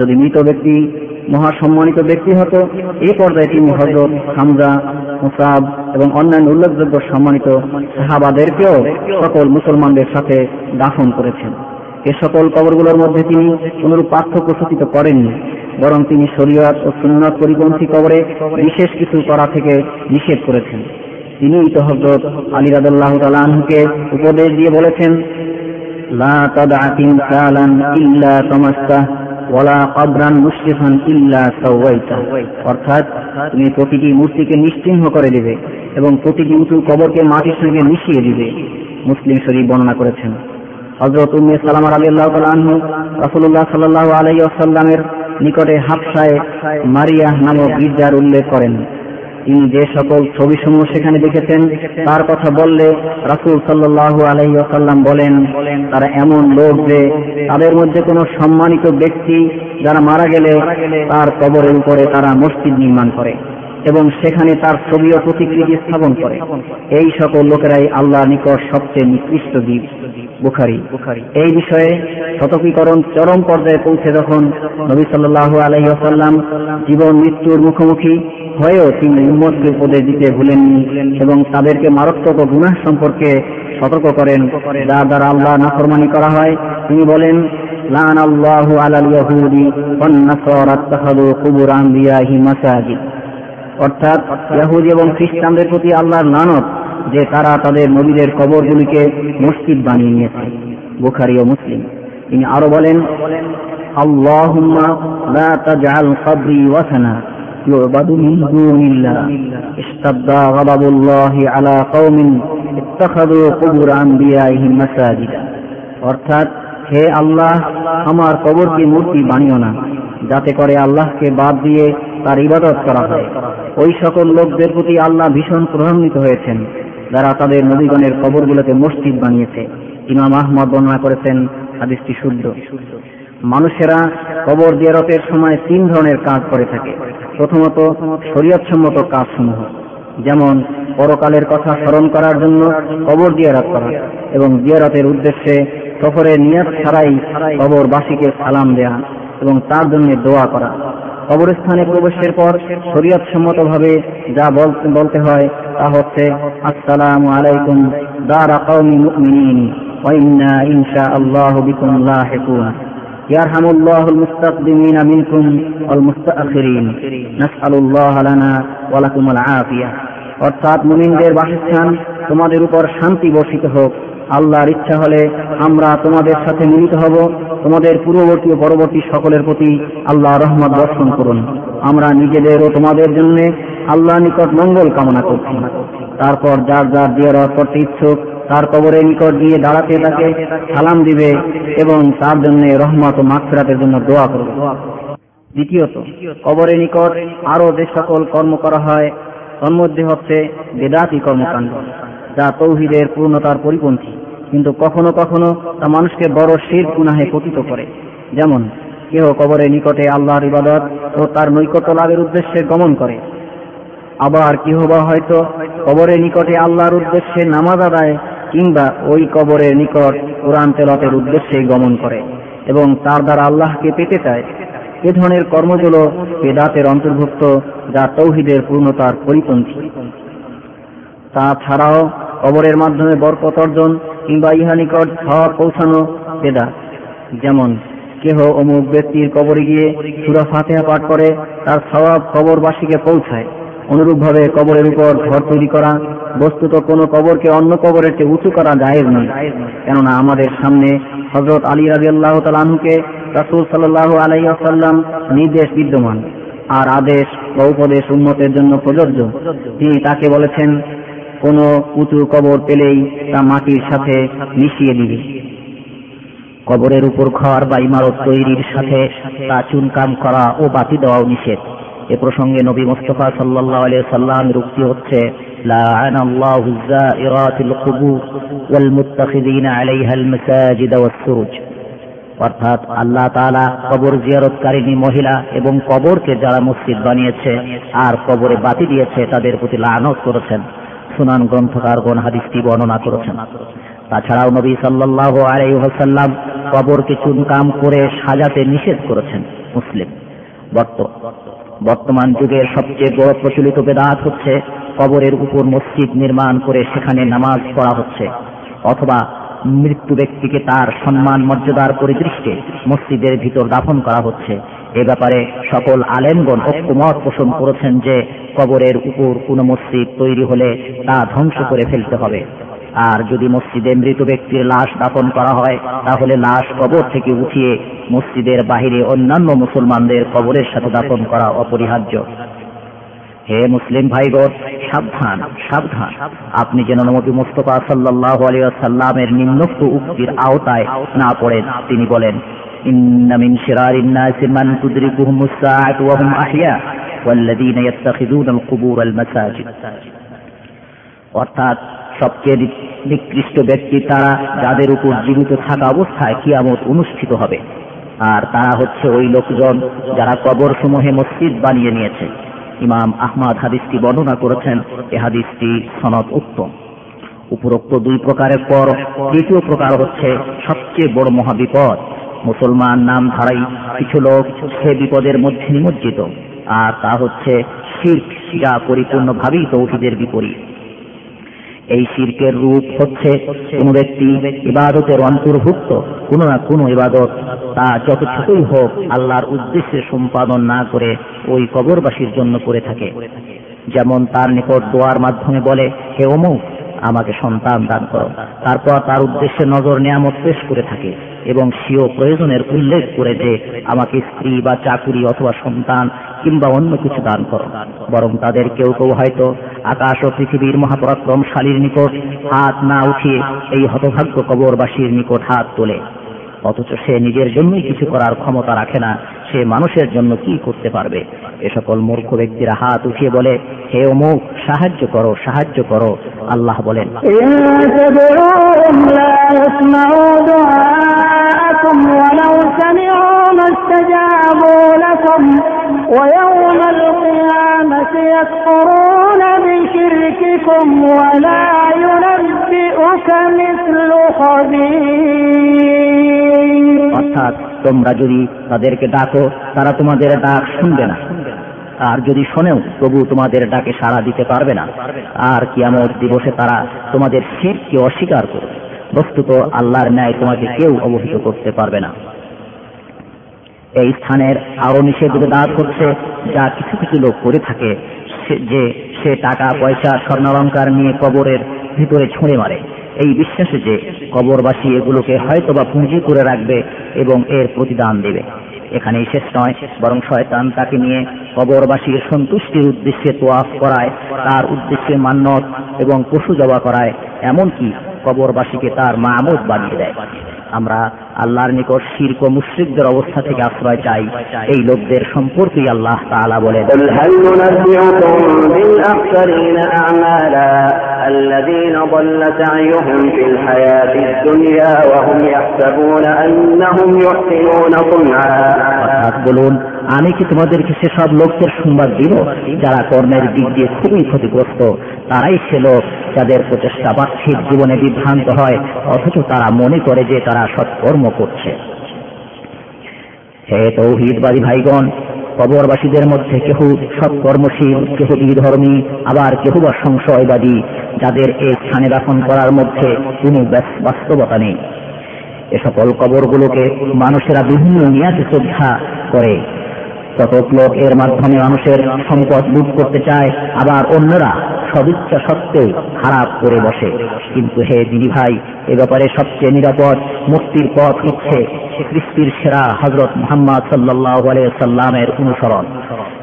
যদি মৃত ব্যক্তি মহাসম্মানিত ব্যক্তি হতো এই পর্যায়ে তিনি হজরত হামজা, মুসাব এবং অন্যান্য উল্লেখযোগ্য সম্মানিত সাহাবাদেরকেও সকল মুসলমানদের সাথে দাফন করেছেন। এ সকল কবরগুলোর মধ্যে তিনি কোনরূপ পার্থক্য সূচিত করেননি, বরং তিনি শরীয়ত ও সুন্নত পরিপন্থী কবরে বিশেষ কিছু করা থেকে নিষেধ করেছেন। তিনি তো আলী রাদাল্লাহ তালাহুকে উপদেশ দিয়ে বলেছেন অর্থাৎ তুমি প্রতিটি মূর্তিকে নিশ্চিহ্ন করে দিবে এবং প্রতিটি উঁচু কবরকে মাটির সঙ্গে মিশিয়ে দিবে। মুসলিম শরীফ বর্ণনা করেছেন। হজরত উম্মে সালামা আনহু রাসূলুল্লাহ সাল্লাল্লাহু আলাইহি ওয়াসাল্লামের নিকটে হাফসায় মারিয়া নামক গির্জার উল্লেখ করেন। তিনি যে সকল ছবিসমূহ সেখানে দেখেছেন, তার কথা বললে রাসূল সাল্লাল্লাহু আলাইহি ওয়াসাল্লাম বলেন, তারা এমন লোক যে তাদের মধ্যে কোনো সম্মানিত ব্যক্তি যারা মারা গেলে তার কবরের উপরে তারা মসজিদ নির্মাণ করে। এবং সেখানে তার ছবি ও প্রতিকৃতি স্থাপন করে। এই সকল লোকেরাই আল্লাহর নিকট সবচেয়ে নিকৃষ্ট দ্বীপ বুখারি। এই বিষয়ে শতকীকরণ চরম পর্যায়ে পৌঁছে যখন নবী সাল্লাহ আলহি আসাল্লাম জীবন মৃত্যুর মুখোমুখি হয়েও তিনি উম্মতকে উপদেশ দিতে ভুলেননি এবং তাদেরকে মারাত্মক গুনাহ সম্পর্কে সতর্ক করেন। যা দ্বারা আল্লাহ নাফরমানি করা হয়। তিনি বলেন লান আল্লাহু আলাল ইয়াহুদি ওয়ান নাসারা ইত্তাখাযু কুবুর আনবিয়াহি মাসাজিদ। অর্থাৎ ইয়াহুদি এবং খ্রিস্টানদের প্রতি আল্লাহর নানক যে তারা তাদের নবীদের কবরগুলিকে মসজিদ বানিয়ে নিয়েছে বুখারি ও মুসলিম তিনি আরো বলেন আল্লাহুম্মা লা তাজআল কবরি ওয়াসানা يعبد من دون الله اشتد غضب الله على قوم اتخذوا قبور أنبيائهم مساجدا অর্থাৎ হে আল্লাহ আমার কবরকে মূর্তি বানিও না যাতে করে আল্লাহকে বাদ দিয়ে তার ইবাদত করা হয়। ওই সকল লোকদের প্রতি আল্লাহ ভীষণ প্রভান্বিত হয়েছেন, যারা তাদের নবীগণের কবরগুলোকে মসজিদ বানিয়েছে। ইমাম আহমদ বর্ণনা করেছেন, হাদিসটি শুদ্ধ। মানুষেরা কবর দিয়ারতের সময় তিন ধরনের কাজ করে থাকে। প্রথমত, শরীয়তসম্মত কাজসমূহ, যেমন পরকালের কথা স্মরণ করার জন্য কবর দিয়ারত করা এবং দিয়ারতের উদ্দেশ্যে সফরের নিয়াত ছাড়াই কবরবাসীকে সালাম দেয়া। এবং তার জন্য দোয়া করা কবরস্থানে প্রবেশের পর শরীয়ত সম্মত ভাবে যা বলতে হয় তা হচ্ছে আসসালামু আলাইকুম দারা কওমি মুমিনিন ওয়া ইন্না ইনশাআল্লাহু বিকুম লাহিকুন يرحم الله المستقدمين منكم والمستأخرين نسأل الله لنا ولكم العافية অর্থাৎ মুমিনদের বাসস্থান তোমাদের উপর শান্তি বর্ষিত হোক আল্লাহর ইচ্ছা হলে আমরা তোমাদের সাথে মিলিত হব। তোমাদের পূর্ববর্তী ও পরবর্তী সকলের প্রতি আল্লাহ রহমত দর্শন করুন। আমরা নিজেদের ও তোমাদের জন্য আল্লাহ নিকট মঙ্গল কামনা করছি। তারপর যার যার দিয়ারত করতে ইচ্ছুক, তার কবরের নিকট গিয়ে দাঁড়াতে তাকে সালাম দিবে এবং তার জন্য রহমত ও মাকফিরাতের জন্য দোয়া করবে। দ্বিতীয়ত, কবরের নিকট আরও যে সকল কর্ম করা হয়, তন্মধ্যে হচ্ছে বেদাতি কর্মকাণ্ড। যা তৌহিদের পূর্ণতার পরিপন্থী। কিন্তু কখনো কখনো তা মানুষকে বড় শির গুনাহে পতিত করে। যেমন, কেহ কবরের নিকটে আল্লাহর ইবাদত ও তার নৈকট্য লাভের উদ্দেশ্যে গমন করে। আবার কেহ বা হয়তো কবরের নিকটে আল্লাহর উদ্দেশ্যে নামাজ আদায় কিংবা ওই কবরের নিকট কোরআন তেলতের উদ্দেশ্যে গমন করে এবং তার দ্বারা আল্লাহকে পেতে চায়। এ ধরনের কর্মগুলো বেদাতের অন্তর্ভুক্ত যা তৌহিদের পূর্ণতার পরিপন্থী। তাছাড়াও কবরের মাধ্যমে বরকত অর্জন কিংবা ইহা নিকট সব পৌঁছানো বেদা যেমন কেহ অমুক ব্যক্তির কবরে গিয়ে সুরা ফাতেহা পাঠ করে, তার স্বভাব কবরবাসীকে পৌঁছায়। অনুরূপভাবে কবরের উপর ঘর তৈরি করা, বস্তুত কোনো কবরকে অন্য কবরের চেয়ে উঁচু করা যায় নয়। কেননা আমাদের সামনে হজরত আলী রাজি আল্লাহ তালুকে রাসুল সাল্লাহ আলাইসাল্লাম নির্দেশ বিদ্যমান। আর আদেশ বা উপদেশ উন্নতের জন্য প্রযোজ্য। তিনি তাকে বলেছেন কোন উঁচু কবর পেলেই তা মাটির সাথে মিশিয়ে দিবে কবরের উপর ঘর বা ইমারত তৈরির সাথে তা চুনকাম করা ও বাতি দেওয়াও নিষেধ এ প্রসঙ্গে নবী মোস্তফা সাল্লাহ আলিয়া সাল্লামের উক্তি হচ্ছে لعن الله الزائرات القبور والمتخذين عليها المساجد والسرج অর্থাৎ আল্লাহ তাআলা কবর জিয়ারতকারিনী মহিলা এবং কবরকে যারা মসজিদ বানিয়েছে আর কবরে বাতি দিয়েছে তাদের প্রতি লানত করেছেন সুনান গ্রন্থকারগণ হাদিসটি বর্ণনা করেছেন। তাছাড়াও নবী সাল্লাহ আলাইহাল্লাম কবরকে চুনকাম করে সাজাতে নিষেধ করেছেন মুসলিম। বর্তমান যুগের সবচেয়ে বড় প্রচলিত বেদাত হচ্ছে কবরের উপর মসজিদ নির্মাণ করে সেখানে নামাজ পড়া হচ্ছে। অথবা মৃত্যু ব্যক্তিকে তার সম্মান মর্যাদার পরিদৃষ্টে মসজিদের ভিতর দাফন করা হচ্ছে। এ ব্যাপারে সকল আলেমগণ ঐক্যমত পোষণ করেছেন যে কবরের উপর কোনো মসজিদ তৈরি হলে তা ধ্বংস করে ফেলতে হবে। আর যদি মসজিদে মৃত ব্যক্তির লাশ দাফন করা হয়, তাহলে লাশ কবর থেকে উঠিয়ে মসজিদের বাহিরে অন্যান্য মুসলমানদের কবরের সাথে দাফন করা অপরিহার্য। হে মুসলিম ভাইগণ, সাবধান সাবধান। আপনি যেন নবী মুস্তফা সাল্লাহ আলিয়াল্লামের নিম্নোক্ত উক্তির আওতায় না পড়েন, তিনি বলেন إن من شرار الناس من تدركهم الساعة وهم أحياء والذين يتخذون القبور المساجد অর্থাৎ সবচেয়ে নিকৃষ্ট ব্যক্তি তারা যাদের উপর জীবিত থাকা অবস্থায় কিয়ামত অনুষ্ঠিত হবে আর তারা হচ্ছে ওই লোকজন যারা কবর সমূহে মসজিদ বানিয়ে নিয়েছে ইমাম আহমদ হাদিসটি বর্ণনা করেছেন এ হাদিসটি সনদ উত্তম উপরোক্ত দুই প্রকারের পর তৃতীয় প্রকার হচ্ছে সবচেয়ে বড় মহাবিপদ মুসলমান নাম ধারাই কিছু লোক সে বিপদের মধ্যে নিমজ্জিত, আর তা হচ্ছে শির্ক যা পরিপূর্ণভাবেই তৌহিদের বিপরীত। এই শির্কের রূপ হচ্ছে কোন ব্যক্তি ইবাদতের অন্তর্ভুক্ত, কোন না কোন ইবাদত, তা যত ছোটই হোক আল্লাহর উদ্দেশ্যে সম্পাদন না করে ওই কবরবাসীর জন্য করে থাকে। যেমন তার নিকট দোয়ার মাধ্যমে বলে, হে অমুক, আমাকে সন্তান দান করো। তারপর তার উদ্দেশ্যে নজর নিয়ামত পেশ করে থাকে। এবং সেও প্রয়োজনের উল্লেখ করে যে আমাকে স্ত্রী বা চাকুরি অথবা সন্তান কিংবা অন্য কিছু দান করো। বরং তাদের কেউ কেউ হয়তো আকাশ ও পৃথিবীর মহাপরাক্রমশালীর নিকট হাত না উঠিয়ে এই হতভাগ্য কবরবাসীর নিকট হাত তোলে। অথচ সে নিজের জন্যই কিছু করার ক্ষমতা রাখে না, সে মানুষের জন্য কি করতে পারবে? এ সকল মূর্খ ব্যক্তিরা হাত উঠিয়ে বলে, হে অমুক, সাহায্য করো সাহায্য করো। আল্লাহ বলেন ولو سمعوا ما استجابوا لكم ويوم القيامة يكفرون بشرككم ولا ينبئك مثل خبير অর্থাৎ তোমরা যদি তাদেরকে ডাকো তারা তোমাদের ডাক শুনবে না আর যদি শোনেও তবু তোমাদের ডাকে সাড়া দিতে পারবে না আর কিয়ামত দিবসে তারা তোমাদের শিরকে অস্বীকার করবে বস্তুত আল্লাহর ন্যায় তোমাকে কেউ অবহিত করতে পারবে না। এই স্থানের আরও নিষেধ দাঁত করছে, যা কিছু কিছু লোক করে থাকে যে সে টাকা, পয়সা স্বর্ণালঙ্কার নিয়ে কবরের ভিতরে ছুঁড়ে মারে। এই বিশ্বাসে যে কবরবাসী এগুলোকে হয়তোবা পুঁজি করে রাখবে এবং এর প্রতিদান দেবে। এখানেই শেষ নয়। বরং শয়তান তাকে নিয়ে কবরবাসীর সন্তুষ্টির উদ্দেশ্যে তোয়াফ করায়, তার উদ্দেশ্যে মান্যত এবং পশু জবা করায়, এমনকি কবরবাসীকে তার মামুদ বানিয়ে দেয়। আমরা আল্লাহর নিকট শির্ক মুশ্রিকদের অবস্থা থেকে আশ্রয় চাই। এই লোকদের সম্পর্কে আল্লাহ তাআলা বলে বলুন আমি কি তোমাদেরকে সেসব লোকদের সংবাদ দিব যারা কর্মের দিক দিয়ে খুবই ক্ষতিগ্রস্ত? তারাই সে লোক যাদের প্রচেষ্টা পার্থিব জীবনে বিভ্রান্ত হয়, অথচ তারা মনে করে যে তারা সৎকর্ম করছে। হে তৌহিদবাদী ভাইগণ, কবরবাসীদের মধ্যে কেহ সৎকর্মশীল, কেহ বিধর্মী, আবার কেহ বা সংশয়বাদী, যাদের এই স্থানে দাফন করার মধ্যে কোনো বাস্তবতা নেই। এ সকল কবরগুলোকে মানুষেরা বিভিন্ন নিয়াতে শ্রদ্ধা করে। কতক লোক এর মাধ্যমে মানুষের সম্পদ লুট করতে চায়, আবার অন্যরা সদিচ্ছা সত্ত্বেও খারাপ করে বসে। কিন্তু হে দিদি ভাই, এ ব্যাপারে সবচেয়ে নিরাপদ মুক্তির পথ হচ্ছে খ্রিস্তির সেরা হজরত মোহাম্মদ সাল্লাহ সাল্লামের অনুসরণ।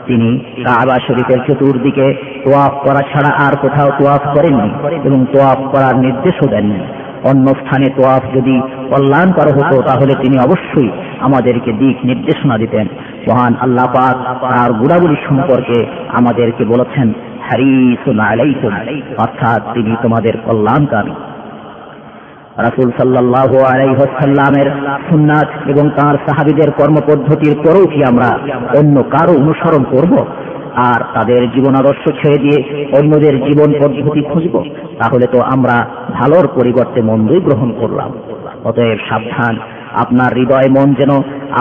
তিনি কাবা শরীফের চতুর্দিকে তোয়াফ করা ছাড়া আর কোথাও তোয়াফ করেননি এবং তোয়াফ করার নির্দেশও দেননি। অন্য স্থানে তোয়াফ যদি কল্যাণকর হতো, তাহলে তিনি অবশ্যই আমাদেরকে দিক নির্দেশনা দিতেন। মহান আল্লাহ পাক তার গুণাবলী সম্পর্কে আমাদেরকে বলেছেন অর্থাৎ তিনি তোমাদের কল্যাণকারী রাসুল সাল্লাহ আলাইসাল্লামের সুন্নাত এবং তার সাহাবিদের কর্মপদ্ধতির পরেও কি আমরা অন্য কারও অনুসরণ করব? আর তাদের জীবন আদর্শ ছেড়ে দিয়ে অন্যদের জীবন পদ্ধতি খুঁজব, তাহলে তো আমরা ভালোর পরিবর্তে মন্দই গ্রহণ করলাম। অতএব সাবধান, আপনার হৃদয় মন যেন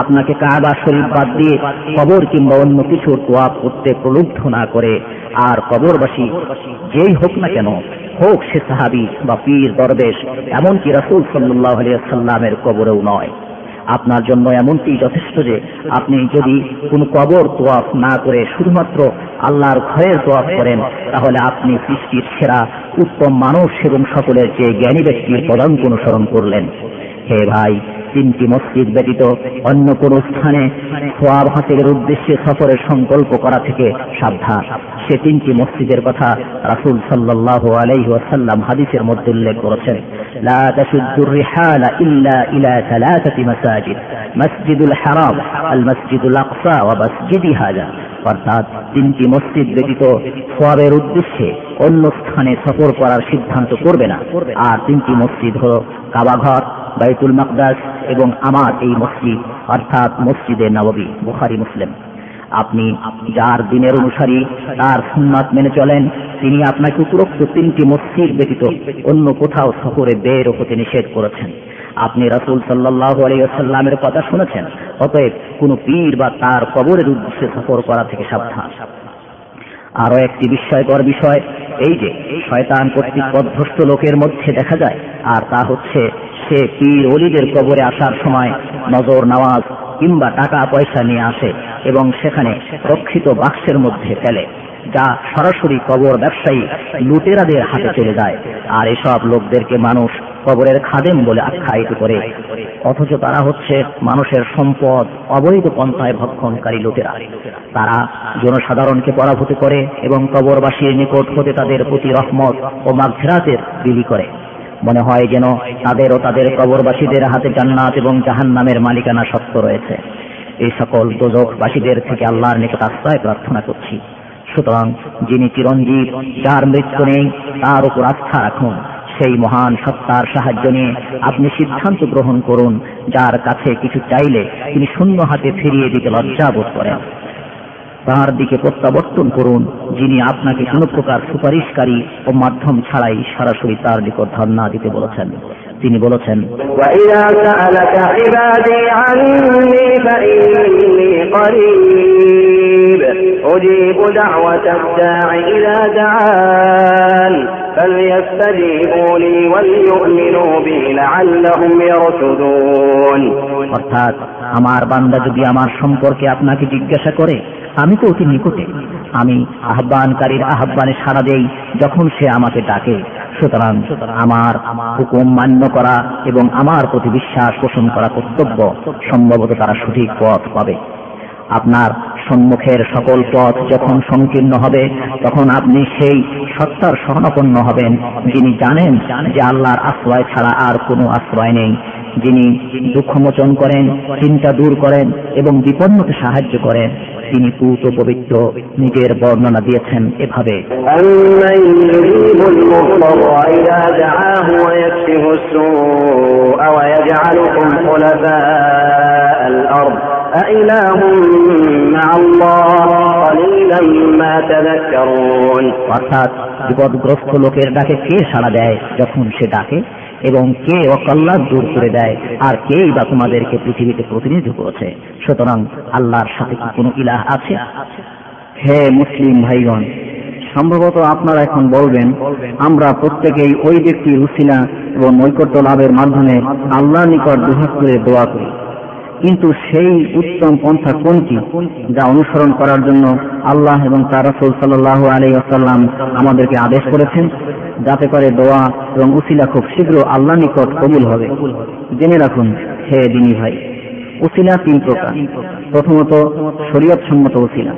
আপনাকে কাবা শরীফ বাদ দিয়ে কবর কিংবা অন্য কিছুর তোয়াব করতে প্রলুব্ধ না করে, আর কবরবাসী যেই হোক না কেন, হোক সে সাহাবি বা পীর, দরবেশ, এমনকি রাসুল সাল্লাহ সাল্লামের কবরেও নয়। আপনার জন্য এমনটি যথেষ্ট যে আপনি যদি কোনো কবর তোয়াফ না করে শুধুমাত্র আল্লাহর ঘরের তোয়াফ করেন, তাহলে আপনি সৃষ্টির সেরা উত্তম মানুষ এবং সকলের যে জ্ঞানী ব্যক্তির পদাঙ্ক অনুসরণ করলেন। হে ভাই, তিনটি মসজিদ ব্যতীত অন্য কোন স্থানে সোয়াব হাসিলের উদ্দেশ্যে সফরের সংকল্প করা থেকে সাবধান। সে তিনটি মসজিদের কথা রাসুল সাল্লাহ আলাইহি ওয়াসাল্লাম হাদিসের মধ্যে উল্লেখ করেছেন لا تشد الرحال إلا إلى ثلاثة مساجد مسجد الحرام المسجد الأقصى ومسجد هذا অর্থাৎ তিনটি মসজিদ ব্যতীত সোয়াবের উদ্দেশ্যে অন্য স্থানে সফর করার সিদ্ধান্ত করবে না আর তিনটি মসজিদ হল কাবাঘর বাইতুল মাকদাস এবং আমার এই মসজিদ অর্থাৎ মসজিদে নববী বুখারি মুসলিম আপনি যার দিনের অনুসারী, তার সুন্নাত মেনে চলেন, তিনি আপনাকে উপরোক্ত তিনটি মসজিদ ব্যতীত অন্য কোথাও সফরে বের হতে নিষেধ করেছেন। আপনি রাসুল সাল্লাহ আলিয়াল্লামের কথা শুনেছেন, অতএব কোন পীর বা তার কবরের উদ্দেশ্যে সফর করা থেকে সাবধান। আরও একটি বিস্ময়কর বিষয়, এই যে শয়তান কর্তৃক পদভ্রষ্ট লোকের মধ্যে দেখা যায়, আর তা হচ্ছে সে পীর অলিদের কবরে আসার সময় নজর নামাজ কিংবা টাকা পয়সা নিয়ে আসে এবং সেখানে রক্ষিত বাক্সের মধ্যে ফেলে, যা সরাসরি কবর ব্যবসায়ী লুটেরাদের হাতে চলে যায়। আর এসব লোকদেরকে মানুষ কবরের খাদেম বলে আখ্যায়িত করে। অথচ তারা হচ্ছে মানুষের সম্পদ, অবৈধ পন্থায় ভক্ষণকারী লুটেরা। তারা জনসাধারণকে পরাভূত করে এবং কবরবাসীর নিকট হতে তাদের প্রতি রহমত ও মাঘেরাতের বিলি করে। মনে হয় যেন তাদের ও তাদের কবরবাসীদের হাতে জান্নাত এবং জাহান নামের মালিকানা সত্য রয়েছে। এই সকল দোজকবাসীদের থেকে আল্লাহর নিকট আশ্রয় প্রার্থনা করছি। সুতরাং যিনি চিরঞ্জীব, যার মৃত্যু নেই, তার উপর আস্থা রাখুন। সেই মহান সত্তার সাহায্য নিয়ে আপনি সিদ্ধান্ত গ্রহণ করুন, যার কাছে কিছু চাইলে তিনি শূন্য হাতে ফিরিয়ে দিতে লজ্জা বোধ করেন। তার দিকে প্রত্যাবর্তন করুন যিনি আপনাকে কোনো প্রকার সুপারিশকারী ও মাধ্যম ছাড়াই সরাসরি তার নিকট ধর্ণা দিতে বলেছেন তিনি বলেছেন وإذا سألك عبادي عني فإني قريب أجيب دعوة الداع إذا دعان فليستجيبوا لي وليؤمنوا بي لعلهم يرشدون অর্থাৎ আমার বান্দা যদি আমার সম্পর্কে আপনাকে জিজ্ঞাসা করে আমি তো অতি নিকটে আমি আহ্বানকারীর আহ্বানে সাড়া দেই যখন সে আমাকে ডাকে সুতরাং আমার হুকুম মান্য করা এবং আমার প্রতি বিশ্বাস পোষণ করা কর্তব্য সম্ভবত তারা সঠিক পথ পাবে আপনার সম্মুখের সকল পথ যখন সংকীর্ণ হবে তখন আপনি সেই সত্তার শরণাপন্ন হবেন যিনি জানেন যে আল্লাহর আশ্রয় ছাড়া আর কোনো আশ্রয় নেই যিনি দুঃখমোচন করেন চিন্তা দূর করেন এবং বিপন্নকে সাহায্য করেন তিনি পুত পবিত্র নিজের বর্ণনা দিয়েছেন এভাবে أمن يجيب المضطر إذا دعاه ويكشف السوء ويجعلكم خلفاء الأرض أإله مع الله قليلا ما تذكرون অর্থাৎ বিপদগ্রস্ত লোকের ডাকে কে সাড়া দেয় যখন সে ডাকে এবং কে অকল্যাণ দূর করে দেয় আর কেই বা তোমাদেরকে পৃথিবীতে প্রতিনিধিত্ব করেছে সুতরাং আল্লাহর সাথে কি কোনো ইলাহ আছে হে মুসলিম ভাইগণ সম্ভবত আপনারা এখন বলবেন আমরা প্রত্যেকেই ওই ব্যক্তির উসিলা এবং নৈকট্য লাভের মাধ্যমে আল্লাহর নিকট দুহাত করে দোয়া করি কিন্তু সেই উত্তম পন্থা কোনটি যা অনুসরণ করার জন্য আল্লাহ এবং তার রসুল সাল্লাহ আলী আসাল্লাম আমাদেরকে আদেশ করেছেন? যাতে করে দোয়া এবং উসিলা খুব শীঘ্র আল্লাহ নিকট কবুল হবে। জেনে রাখুন, হে দিনী ভাই, উসিলা তিন প্রকার। প্রথমত শরীয়ত সম্মত উসিলা।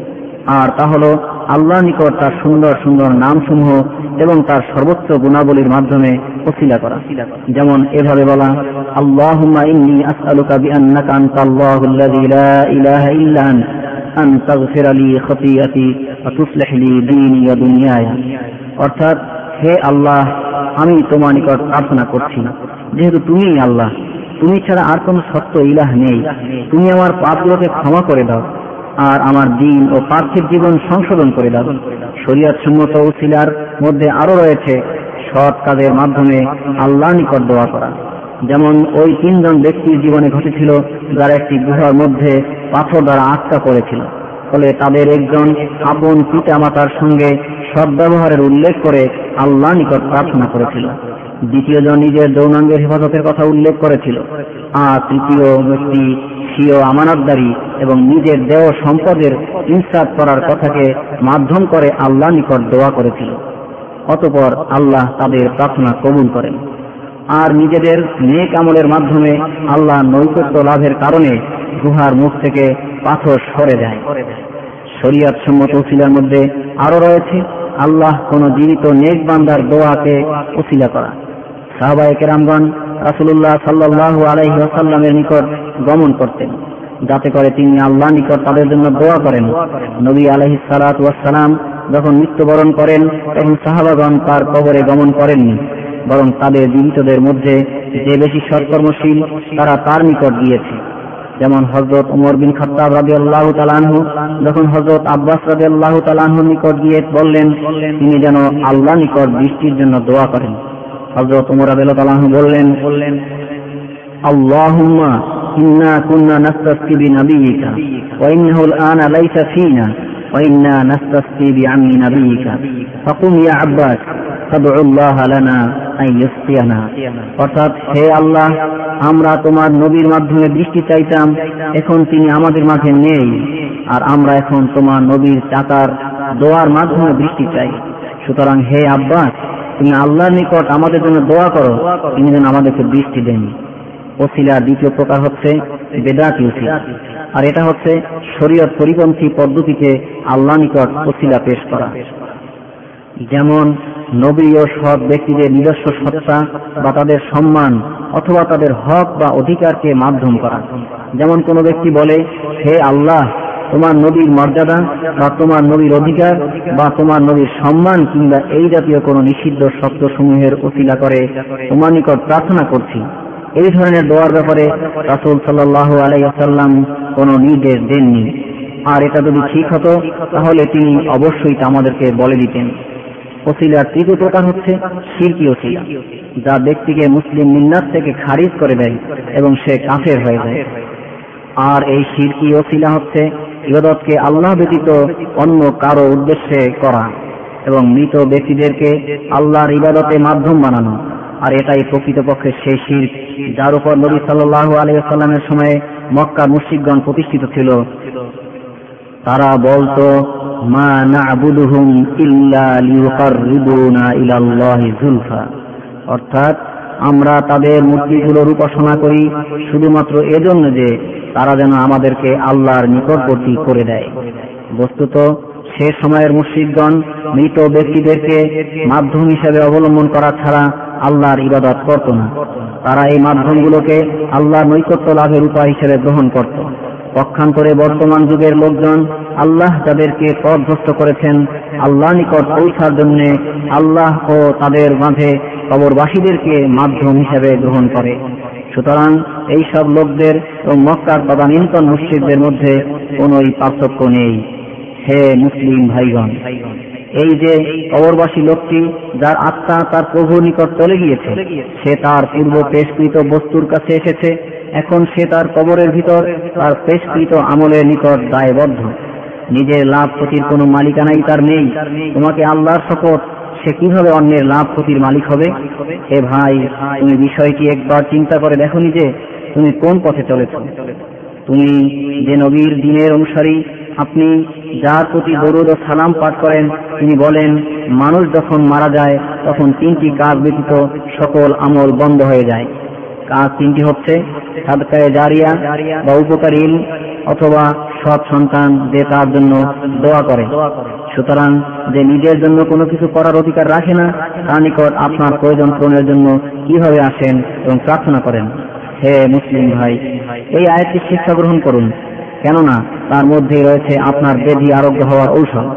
আর তা হল আল্লাহ নিকট তার সুন্দর সুন্দর নামসমূহ এবং তার সর্বোচ্চ গুণাবলীর মাধ্যমে ওসিলা করা। যেমন এভাবে বলা ইন্নী লা ইলাহা ইল্লা আন ওয়া দীনি ওয়া অর্থাৎ, হে আল্লাহ, আমি তোমার নিকট প্রার্থনা করছি। যেহেতু তুমি আল্লাহ, তুমি ছাড়া আর কোন সত্য ইলাহ নেই। তুমি আমার পাপগুলোকে ক্ষমা করে দাও। আর আমার দিন ও পার্থিব জীবন সংশোধন করে দাও। শরিয়াত সম্মত উসিলার মধ্যে আরও রয়েছে সৎ কাজের মাধ্যমে আল্লাহ নিকট দোয়া করা। যেমন ওই তিনজন ব্যক্তির জীবনে ঘটেছিল যারা একটি গুহার মধ্যে পাথর দ্বারা আটকা পড়েছিল। ফলে তাদের একজন আপন পিতা মাতার সঙ্গে সদ্ব্যবহারের উল্লেখ করে আল্লাহ নিকট প্রার্থনা করেছিল। দ্বিতীয়জন নিজের যৌনাঙ্গের হেফাজতের কথা উল্লেখ করেছিল। আর তৃতীয় ব্যক্তি স্বীয় আমানতদারি এবং নিজের দেহ সম্পদের ইনসাফ করার কথাকে মাধ্যম করে আল্লাহ নিকট দোয়া করেছিল। অতপর আল্লাহ তাদের প্রার্থনা কবুল করেন। আর নিজেদের নেক আমলের মাধ্যমে আল্লাহ নৈকট্য লাভের কারণে গুহার মুখ থেকে পাথর সরে দেয় শরিয়াত সম্মত উসিলার মধ্যে আরও রয়েছে, আল্লাহ কোন জীবিত নেক বান্দার দোয়াকে উসিলা করা। সাহবাই কেরামগণ রাসুল্লাহ সাল্লাহ আলাইহি আসাল্লামের নিকট গমন করতেন, যাতে করে তিনি আল্লাহ নিকট তাদের জন্য দোয়া করেন। নবী আলহি সালাত ওয়াসালাম যখন মৃত্যুবরণ করেন, তখন সাহাবাগণ তার কবরে গমন করেননি, বরং তাদের জীবিতদের মধ্যে যে বেশি সৎকর্মশীল তারা তার নিকট গিয়েছে। যেমন হজরত উমর বিন খত্তাব রাবি আল্লাহ তালানহু যখন হজরত আব্বাস রাবি আল্লাহ তালানহুর নিকট গিয়ে বললেন, তিনি যেন আল্লাহ নিকট বৃষ্টির জন্য দোয়া করেন। হজরত উমর বললেন বললেন, আল্লাহুম্মা ইন্না কুন্না ওয়া ইন্নাহু লাইসা ফীনা, ওয়া ইন্না ফাকুম ইয়া আব্বাস ফাদউ আল্লাহ লানা অর্থাৎ হে আল্লাহ, আমরা তোমার নবীর মাধ্যমে বৃষ্টি চাইতাম, এখন তিনি আমাদের মাঝে নেই, আর আমরা এখন তোমার নবীর চাকার দোয়ার মাধ্যমে বৃষ্টি চাই। সুতরাং হে আব্বাস তুমি আল্লাহর নিকট আমাদের জন্য দোয়া করো, তিনি যেন আমাদেরকে বৃষ্টি দেন। ওসিলার দ্বিতীয় প্রকার হচ্ছে বেদাতি ওসিলা আর এটা হচ্ছে শরীয়ত পরিপন্থী পদ্ধতিতে আল্লাহ নিকট ওসিলা পেশ করা। যেমন নবী ও সৎ ব্যক্তিদের নিজস্ব সত্তা বা তাদের সম্মান অথবা তাদের হক বা অধিকারকে মাধ্যম করা। যেমন কোনো ব্যক্তি বলে, হে আল্লাহ তোমার নবীর মর্যাদা বা তোমার নবীর অধিকার বা তোমার নবীর সম্মান কিংবা এই জাতীয় কোনো নিষিদ্ধ শব্দসমূহের অশিলা করে তোমার নিকট প্রার্থনা করছি। এই ধরনের দোয়ার ব্যাপারে রাসুল সাল্লাহ আলাইসাল্লাম কোনো নির্দেশ দেননি। আর এটা যদি ঠিক হতো, তাহলে তিনি অবশ্যই তা আমাদেরকে বলে দিতেন। ওসিলার তৃতীয় প্রকার হচ্ছে শিরকি ওসিলা, যা ব্যক্তিকে মুসলিম মিন্নাত থেকে খারিজ করে দেয় এবং সে কাফের হয়ে যায়। আর এই শিরকি ওসিলা হচ্ছে ইবাদতকে আল্লাহ ব্যতীত অন্য কারও উদ্দেশ্যে করা এবং মৃত ব্যক্তিদেরকে আল্লাহর ইবাদতে মাধ্যম বানানো। আর এটাই প্রকৃতপক্ষে সেই শির যার উপর নবী সাল্লাহ আলিয়াল্লামের সময়ে মক্কা মুসিদগণ প্রতিষ্ঠিত ছিল। তারা বলতো, মা ইল্লা লিয়ুকাররিবুনা ইলাল্লাহি যুলফা। অর্থাৎ আমরা তাদের মূর্তিগুলোর উপাসনা করি শুধুমাত্র এজন্য যে তারা যেন আমাদেরকে আল্লাহর নিকটবর্তী করে দেয়। বস্তুত সে সময়ের মুসিদগণ মৃত ব্যক্তিদেরকে মাধ্যম হিসেবে অবলম্বন করা ছাড়া আল্লাহর ইবাদত করত না। তারা এই মাধ্যমগুলোকে আল্লাহর নৈকট্য লাভের উপায় হিসেবে গ্রহণ করত। পক্ষান্তরে বর্তমান যুগের লোকজন আল্লাহ যাদেরকে পথভ্রষ্ট করেছেন, আল্লাহ নিকট পৌঁছার জন্য আল্লাহ ও তাদের মাঝে কবরবাসীদেরকে মাধ্যম হিসেবে গ্রহণ করে। সুতরাং এই সব লোকদের এবং মক্কার তদানীন্তন মুসজিদদের মধ্যে কোন পার্থক্য নেই। হে মুসলিম ভাইগণ, এই যে কবরবাসী লোকটি যার আত্মা তার প্রভুর নিকট চলে গিয়েছে, সে তার পূর্ব পেশকৃত বস্তুর কাছে এসেছে, এখন সে তার কবরের ভিতর তার পেশকৃত আমলের নিকট দায়বদ্ধ। নিজের লাভ ক্ষতির কোনো মালিকানাই তার নেই। তোমাকে আল্লাহর শপথ সে কীভাবে অন্যের লাভ ক্ষতির মালিক হবে? হে ভাই, তুমি বিষয়টি একবার চিন্তা করে দেখো যে তুমি কোন পথে চলেছ? তুমি যে নবীর দিনের অনুসারী, আপনি যার প্রতি দরুদ ও সালাম পাঠ করেন, তিনি বলেন, মানুষ যখন মারা যায়, তখন তিনটি কাজ ব্যতীত সকল আমল বন্ধ হয়ে যায়। কাজ তিনটি হচ্ছে সাদকায় জারিয়া বা উপকারী অথবা সৎ সন্তান যে তার জন্য দোয়া করে। সুতরাং যে নিজের জন্য কোনো কিছু করার অধিকার রাখে না, তার নিকট আপনার প্রয়োজন পূরণের জন্য কীভাবে আসেন এবং প্রার্থনা করেন? হে মুসলিম ভাই, এই আয়াতটি শিক্ষা গ্রহণ করুন। কেননা তার মধ্যে রয়েছে আপনার বেধি আরোগ্য হওয়ার ঔষধ।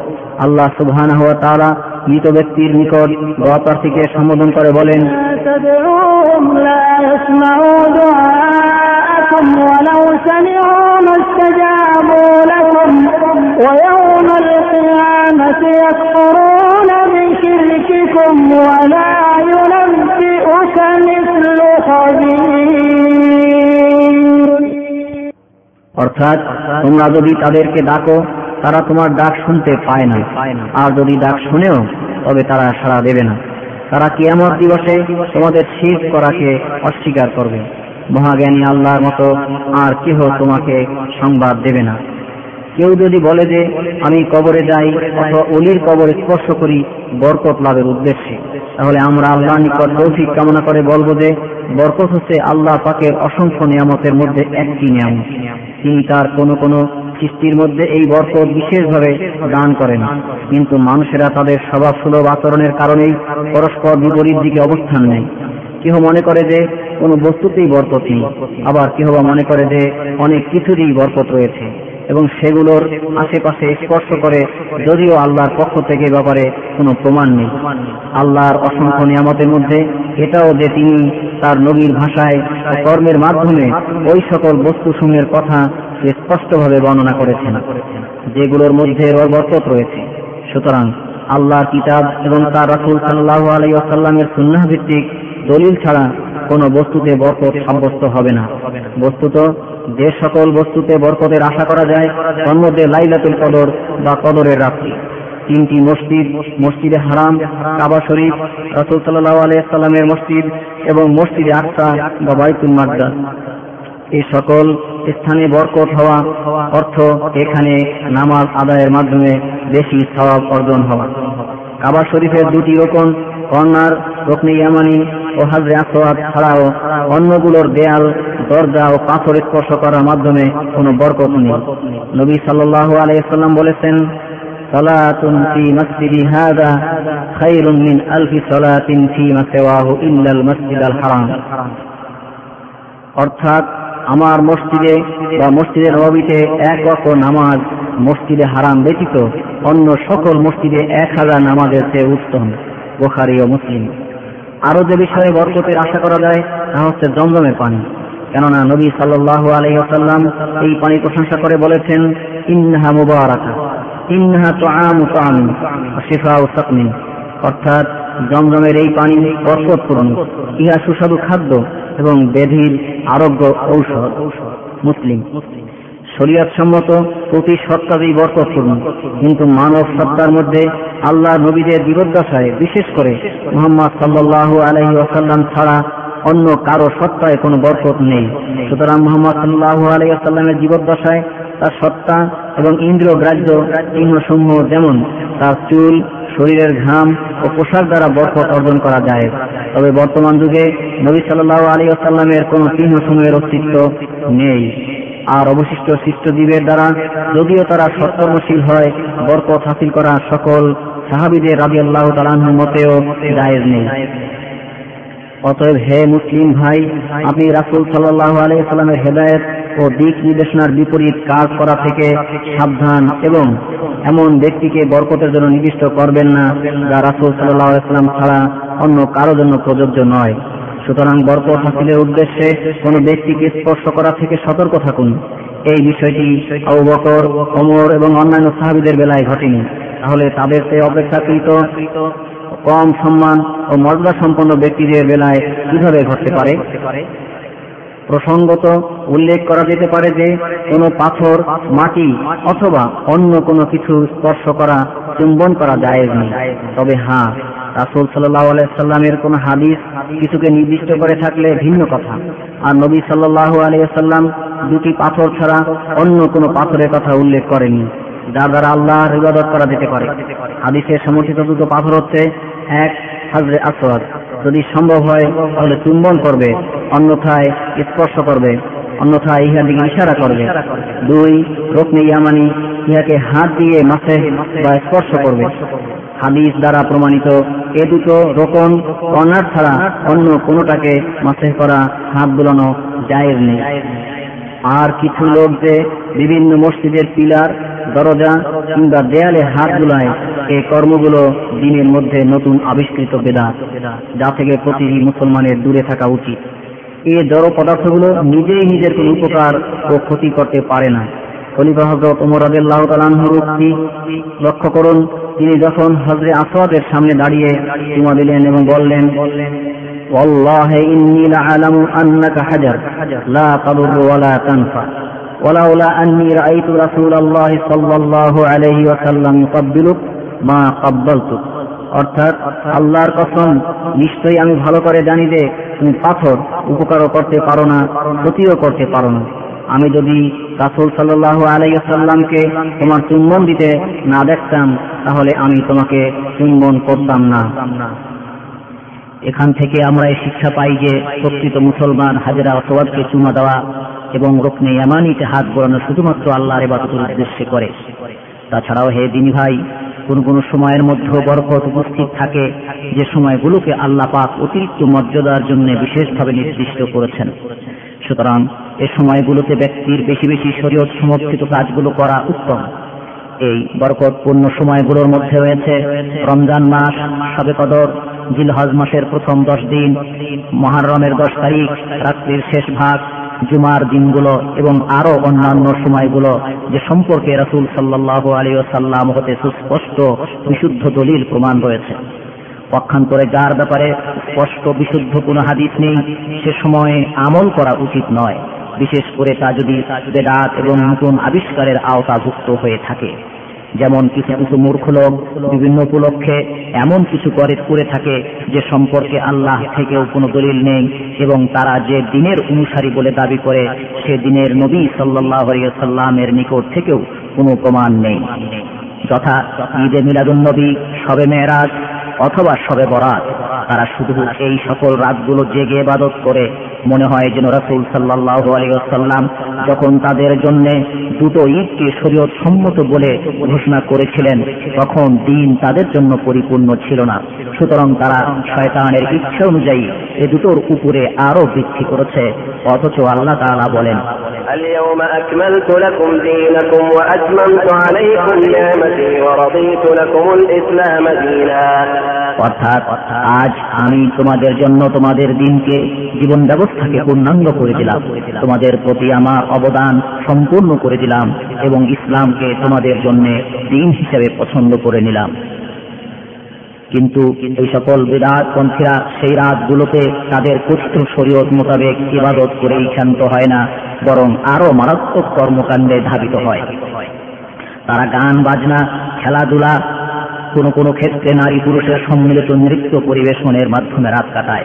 আল্লাহ সুবহান হওয়া তারা মৃত ব্যক্তির নিকট দোয়া প্রার্থীকে সম্বোধন করে বলেন ولو سمعوا ما استجابوا لكم ويوم القيامة يكفرون بشرككم ولا ينبئك مثل خبير অর্থাৎ তোমরা যদি তাদেরকে ডাকো তারা তোমার ডাক শুনতে পায় না। আর যদি ডাক শুনেও, তবে তারা সাড়া দেবে না। তারা কিয়ামত দিবসে তোমাদের শীত করাকে অস্বীকার করবে। মহাজ্ঞানী আল্লাহর মতো আর কেহ তোমাকে সংবাদ দেবে না। কেউ যদি বলে যে, আমি কবরে যাই অথবা অলির কবরে স্পর্শ করি বরকত লাভের উদ্দেশ্যে, তাহলে আমরা আল্লাহ নিকট তৌফিক কামনা করে বলব যে, বরকত হচ্ছে আল্লাহ পাকের অসংখ্য নিয়ামতের মধ্যে একটি নিয়ামত। তিনি তার কোনো কোনো সৃষ্টির মধ্যে এই বরকত বিশেষভাবে দান করেন। কিন্তু মানুষেরা তাদের স্বভাব সুলভ আচরণের কারণেই পরস্পর বিপরীত দিকে অবস্থান নেয়। কেহ মনে করে যে কোনো বস্তুতেই বরকত নেই আবার কেহ মনে করে যে অনেক কিছুরই বরকত রয়েছে। এবং সেগুলোর আশেপাশে স্পর্শ করে, যদিও আল্লাহর পক্ষ থেকে ব্যাপারে কোনো প্রমাণ নেই। আল্লাহর অসংখ্য নিয়ামতের মধ্যে এটাও যে তিনি তার নবীর ভাষায় কর্মের মাধ্যমে ওই সকল বস্তুসমূহের কথা স্পষ্টভাবে বর্ণনা করেছেন, যেগুলোর মধ্যে বরকত রয়েছে। সুতরাং আল্লাহর কিতাব এবং তার রাসুল সাল্লাহ আলাই আসাল্লামের সুন্নাহ ভিত্তিক দলিল ছাড়া কোন বস্তুতে বরকত সাব্যস্ত হবে না। বস্তুত যে সকল বস্তুতে বরকতের আশা করা যায় তার মধ্যে লাইলাতুল কদর বা কদরের রাত্রি। তিনটি মসজিদ, মসজিদে হারাম, কাবা শরীফ, রসুল সাল্লাহ আলাইসাল্লামের মসজিদ এবং মসজিদে আকসা বা বাইতুল মাদ্দা এই সকল স্থানে বরকত হওয়া অর্থ এখানে নামাজ আদায়ের মাধ্যমে বেশি সওয়াব অর্জন হওয়া। কাবা শরীফের দুটি রোকন কর্নার রকনি ইয়ামানি ও হাজরে আসওয়াদ ছাড়াও অন্যগুলোর দেয়াল, দরজা ও পাথর স্পর্শ করার মাধ্যমে কোনো বরকত নেই। নবী সাল্লাল্লাহু আলাইসাল্লাম বলেছেন, সালাতুন ফি মসজিদি হাদা খায়রুম মিন আলফি সালাতিন ফিমা সিওয়াহু ইল্লাল মসজিদাল হারাম। অর্থাৎ আমার মসজিদে বা মসজিদের নবীতে এক ওয়াক্ত নামাজ মসজিদে হারাম ব্যতীত অন্য সকল মসজিদে এক হাজার নামাজের চেয়ে উত্তম। বোখারি ও মুসলিম। আরও যে বিষয়ে বরকতের আশা করা যায়, তা হচ্ছে জমজমের পানি। কেননা নবী সাল্লাহ আলহিহাসাল্লাম এই পানি প্রশংসা করে বলেছেন, ইন্নাহা মুবারাকা, ইন্নাহা তো আম শিফা ও সাকমিন। অর্থাৎ জমজমের এই পানি বরকতপূর্ণ। ইহা সুস্বাদু খাদ্য এবং ব্যাধির আরোগ্য ঔষধ। মুসলিম মুসলিম। শরিয়াত সম্মত প্রতি সত্তাতেই বরকতপূর্ণ। কিন্তু মানব সত্তার মধ্যে আল্লাহ নবীদের বিপদ্দশায় বিশেষ করে মোহাম্মদ সাল্লাহ আলহি আসাল্লাম ছাড়া অন্য কারও সত্তায় কোনো বরকত নেই। সুতরাং মোহাম্মদ সাল্লাহ আলহি আসাল্লামের জীবদ্দশায় তার সত্তা এবং ইন্দ্রিয় গ্রাহ্য চিহ্নসমূহ যেমন তার চুল, শরীরের ঘাম ও পোশাক দ্বারা বরকত অর্জন করা যায়। তবে বর্তমান যুগে নবী সাল্লাহ আলী আসাল্লামের কোন চিহ্নসমূহের অস্তিত্ব নেই। আর অবশিষ্ট সৃষ্টজীবের দ্বারা যদিও তারা সৎকর্মশীল হয়, বরকত হাসিল করা সকল সাহাবিদের রাজি আল্লাহ তালাহ মতেও জায়েজ নেই। অতএব হে মুসলিম ভাই, আপনি রাসুল সাল্লাহ আলাইসাল্লামের হেদায়ত ও দিক নির্দেশনার বিপরীত কাজ করা থেকে সাবধান এবং এমন ব্যক্তিকে বরকতের জন্য নির্দিষ্ট করবেন না যা রাসুল সাল্লাহ আলাইসাল্লাম ছাড়া অন্য কারও জন্য প্রযোজ্য নয়। সুতরাং বরকত হাসিলের উদ্দেশ্যে কোন ব্যক্তিকে স্পর্শ করা থেকে সতর্ক থাকুন। এই বিষয়টি আবু বকর অমর এবং অন্যান্য সাহাবিদের বেলায় ঘটেনি। তাহলে তাদের সে অপেক্ষাকৃত কম সম্মান ও মর্যাদা সম্পন্ন ব্যক্তিদের বেলায় কীভাবে ঘটতে পারে? প্রসঙ্গত উল্লেখ করা যেতে পারে যে, কোনো পাথর, মাটি অথবা অন্য কোনো কিছু স্পর্শ করা, চুম্বন করা যায় তবে হ্যাঁ রাসুল সাল্লাহ কোন হাদিস কিছুকে নির্দিষ্ট করে থাকলে ভিন্ন কথা। আর নবী সাল্লাহ আলিয়াল্লাম দুটি পাথর ছাড়া অন্য কোনো পাথরের কথা উল্লেখ করেনি যার দ্বারা আল্লাহর ইবাদত করা যেতে পারে। হাদিসের সমর্থিত দুটো পাথর হচ্ছে, এক হাজরে আসওয়াদ। যদি সম্ভব হয়, তাহলে চুম্বন করবে, অন্যথায় স্পর্শ করবে, অন্যথায় ইহার দিকে ইশারা করবে। দুই, রোকনে ইয়ামানি, ইহাকে হাত দিয়ে মাসে বা স্পর্শ করবে। হাদিস দ্বারা প্রমাণিত এ দুটো রোকন কর্নার ছাড়া অন্য কোনোটাকে মাসে করা হাত বুলানো জায়েজ নেই। আর কিছু লোক যে বিভিন্ন মসজিদের পিলার, দরজা কিংবা দেয়ালে হাত বুলায় এই কর্মগুলো দিনের মধ্যে নতুন আবিষ্কৃত বেদা যা থেকে প্রতিটি মুসলমানের দূরে থাকা উচিত। এ জড় পদার্থগুলো নিজেই নিজের কোন উপকার ও ক্ষতি করতে পারে না। খলিফা হজরত ওমর আদাল্লাহ তালানহুর উক্তি লক্ষ্য করুন তিনি যখন হজরে আসওয়াদের সামনে দাঁড়িয়ে চুমা দিলেন এবং বললেন والله إني لأعلم أنك حجر لا تضر ولا تنفع ولولا أني رأيت رسول الله صلى الله عليه وسلم يقبلك ما قبلتك অর্থাৎ আল্লাহর কসম নিশ্চয়ই আমি ভালো করে জানি যে তুমি পাথর উপকারও করতে পারো না ক্ষতিও করতে পারো না আমি যদি রাসুল সাল্লাহ আলাইসাল্লামকে তোমার চুম্বন দিতে না দেখতাম, তাহলে আমি তোমাকে চুম্বন করতাম না। এখান থেকে আমরা এই শিক্ষা পাই যে প্রকৃত মুসলমান হাজরা অসবাদকে চুমা দেওয়া এবং রোকনে ইয়ামানিতে হাত বোড়ানো শুধুমাত্র আল্লাহর এবাদতের উদ্দেশ্যে করে। তাছাড়াও হে দিনী ভাই, কোন কোন সময়ের মধ্যে বরকত উপস্থিত থাকে, যে সময়গুলোকে আল্লাহ পাক অতিরিক্ত মর্যাদার জন্য বিশেষভাবে নির্দিষ্ট করেছেন। সুতরাং এ সময়গুলোতে ব্যক্তির বেশি বেশি শরীয়ত সমর্থিত কাজগুলো করা উত্তম। এই বরকতপূর্ণ সময়গুলোর মধ্যে রয়েছে রমজান মাস, সবে কদর, জিলহজ মাসের প্রথম দশ দিন, মহারমের দশ তারিখ, রাত্রির শেষ ভাগ, জুমার দিনগুলো এবং আরও অন্যান্য সময়গুলো যে সম্পর্কে রাসুল সাল্লাহ আলী সাল্লাম হতে সুস্পষ্ট বিশুদ্ধ দলিল প্রমাণ রয়েছে। পক্ষান্তরে যার ব্যাপারে স্পষ্ট বিশুদ্ধ কোনো হাদিস নেই, সে সময়ে আমল করা উচিত নয়। বিশেষ করে তা যদি বেদাত এবং নতুন আবিষ্কারের আওতাভুক্ত হয়ে থাকে। যেমন কিছু কিছু মূর্খ লোক বিভিন্ন উপলক্ষে এমন কিছু করে করে থাকে যে সম্পর্কে আল্লাহ থেকেও কোনো দলিল নেই এবং তারা যে দিনের অনুসারী বলে দাবি করে, সে দিনের নবী সাল্লাহ সাল্লামের নিকট থেকেও কোনো প্রমাণ নেই। যথা ঈদে মিলাদুল নবী, সবে মেয়েরাজ অথবা সবে বরাত, তারা শুধু এই সকল রাতগুলো জেগে ইবাদত করে মনে হয় যেন রাসুল সাল্লাহ আলিয়াল্লাম যখন তাদের জন্য দুটো ঈদকে শরীয়ত সম্মত বলে ঘোষণা করেছিলেন তখন দিন তাদের জন্য পরিপূর্ণ ছিল না সুতরাং তারা শয়তানের ইচ্ছা অনুযায়ী এ দুটোর উপরে আরো বৃদ্ধি করেছে অথচ আল্লাহ তাআলা বলেন اليوم أكملت لكم دينكم وأتممت عليكم نعمتي ورضيت لكم الإسلام دينا অর্থাৎ আজ আমি তোমাদের জন্য তোমাদের দিনকে জীবন ব্যবস্থাকে পূর্ণাঙ্গ করে দিলাম তোমাদের প্রতি আমার অবদান সম্পূর্ণ করে দিলাম এবং ইসলামকে তোমাদের জন্য দিন হিসেবে পছন্দ করে নিলাম। কিন্তু এই সকল বিরাট পন্থীরা সেই রাতগুলোতে তাদের কথিত শরীয়ত মোতাবেক ইবাদত করেই ক্ষান্ত হয় না, বরং আরও মারাত্মক কর্মকাণ্ডে ধাবিত হয়। তারা গান, বাজনা, খেলাধুলা, কোনো কোনো ক্ষেত্রে নারী পুরুষের সম্মিলিত নৃত্য পরিবেশনের মাধ্যমে রাত কাটায়।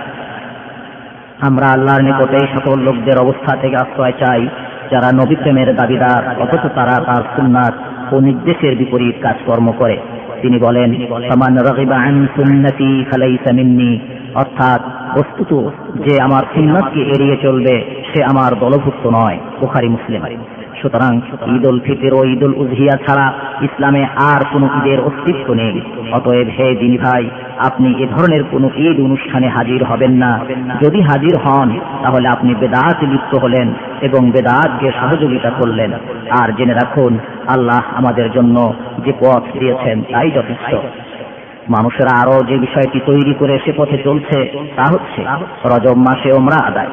আমরা আল্লাহর নিকটে সকল লোকদের অবস্থা থেকে আশ্রয় চাই, যারা নবী প্রেমের দাবিদার, অথচ তারা তার সুন্নাত ও নির্দেশের বিপরীত কাজকর্ম করে। তিনি বলেন সমান মিন্নি। অর্থাৎ, বস্তুত যে আমার সুন্নাতকে এড়িয়ে চলবে, সে আমার দলভুক্ত নয়, বুখারি মুসলিম সুতরাং ঈদ উল ফিতর ও ঈদ উল উজহিয়া ছাড়া ইসলামে আর কোনো ঈদের অস্তিত্ব নেই। অতএব হে দিনী ভাই, আপনি এ ধরনের কোনো ঈদ অনুষ্ঠানে হাজির হবেন না। যদি হাজির হন, তাহলে আপনি বেদাত লিপ্ত হলেন এবং বেদাতকে সহযোগিতা করলেন। আর জেনে রাখুন, আল্লাহ আমাদের জন্য যে পথ দিয়েছেন তাই যথেষ্ট। মানুষেরা আরও যে বিষয়টি তৈরি করে সে পথে চলছে, তা হচ্ছে রজব মাসে ওমরা আদায়।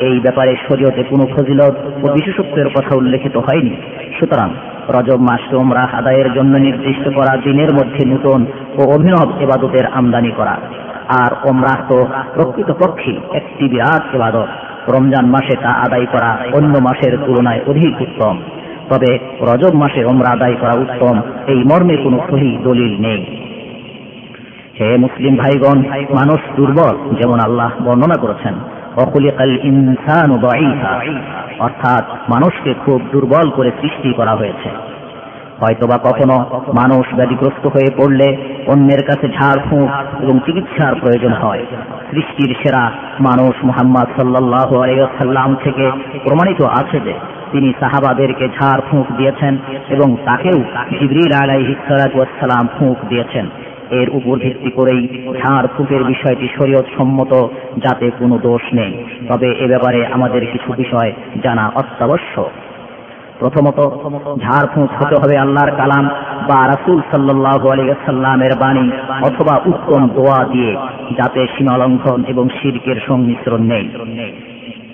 এই ব্যাপারে শরীয়তে কোনো ফজিলত ও বিশেষত্বের কথা উল্লেখিত হয়নি। সুতরাং রজব মাস ওমরা আদায়ের জন্য নির্দিষ্ট করা দিনের মধ্যে নতুন ও অভিনব এবাদতের আমদানি করা। আর ওমরাহ তো প্রকৃতপক্ষে একটি বিরাট এবাদত। রমজান মাসে তা আদায় করা অন্য মাসের তুলনায় অধিক উত্তম। তবে রজব মাসে ওমরা আদায় করা উত্তম, এই মর্মে কোনো সহি দলিল নেই। হে মুসলিম ভাইগণ, মানুষ দুর্বল, যেমন আল্লাহ বর্ণনা করেছেন। ইনসান অর্থাৎ মানুষকে খুব দুর্বল করে সৃষ্টি করা হয়েছে। হয়তোবা কখনো মানুষ ব্যাধিগ্রস্ত হয়ে পড়লে অন্যের কাছে ঝাড় ফুঁক এবং চিকিৎসার প্রয়োজন হয়। সৃষ্টির সেরা মানুষ মোহাম্মদ সাল্লাহ আলাইসাল্লাম থেকে প্রমাণিত আছে যে তিনি সাহাবাদেরকে ঝাড় ফুঁক দিয়েছেন এবং তাকেও জিবরিল আলাইহিসালাম ফুঁক দিয়েছেন। এর উপর ভিত্তি করেই ঝাড় ফুকের বিষয়টি শরীয়ত সম্মত, যাতে কোনো দোষ নেই। তবে এ ব্যাপারে আমাদের কিছু বিষয় জানা অত্যাবশ্যক। প্রথমত, ঝাড় ফুঁক হতে হবে আল্লাহর কালাম বা রাসুল সাল্লাহ আলিয়াল্লামের বাণী অথবা উত্তম দোয়া দিয়ে, যাতে সীমালঙ্ঘন এবং শিরকের সংমিশ্রণ নেই।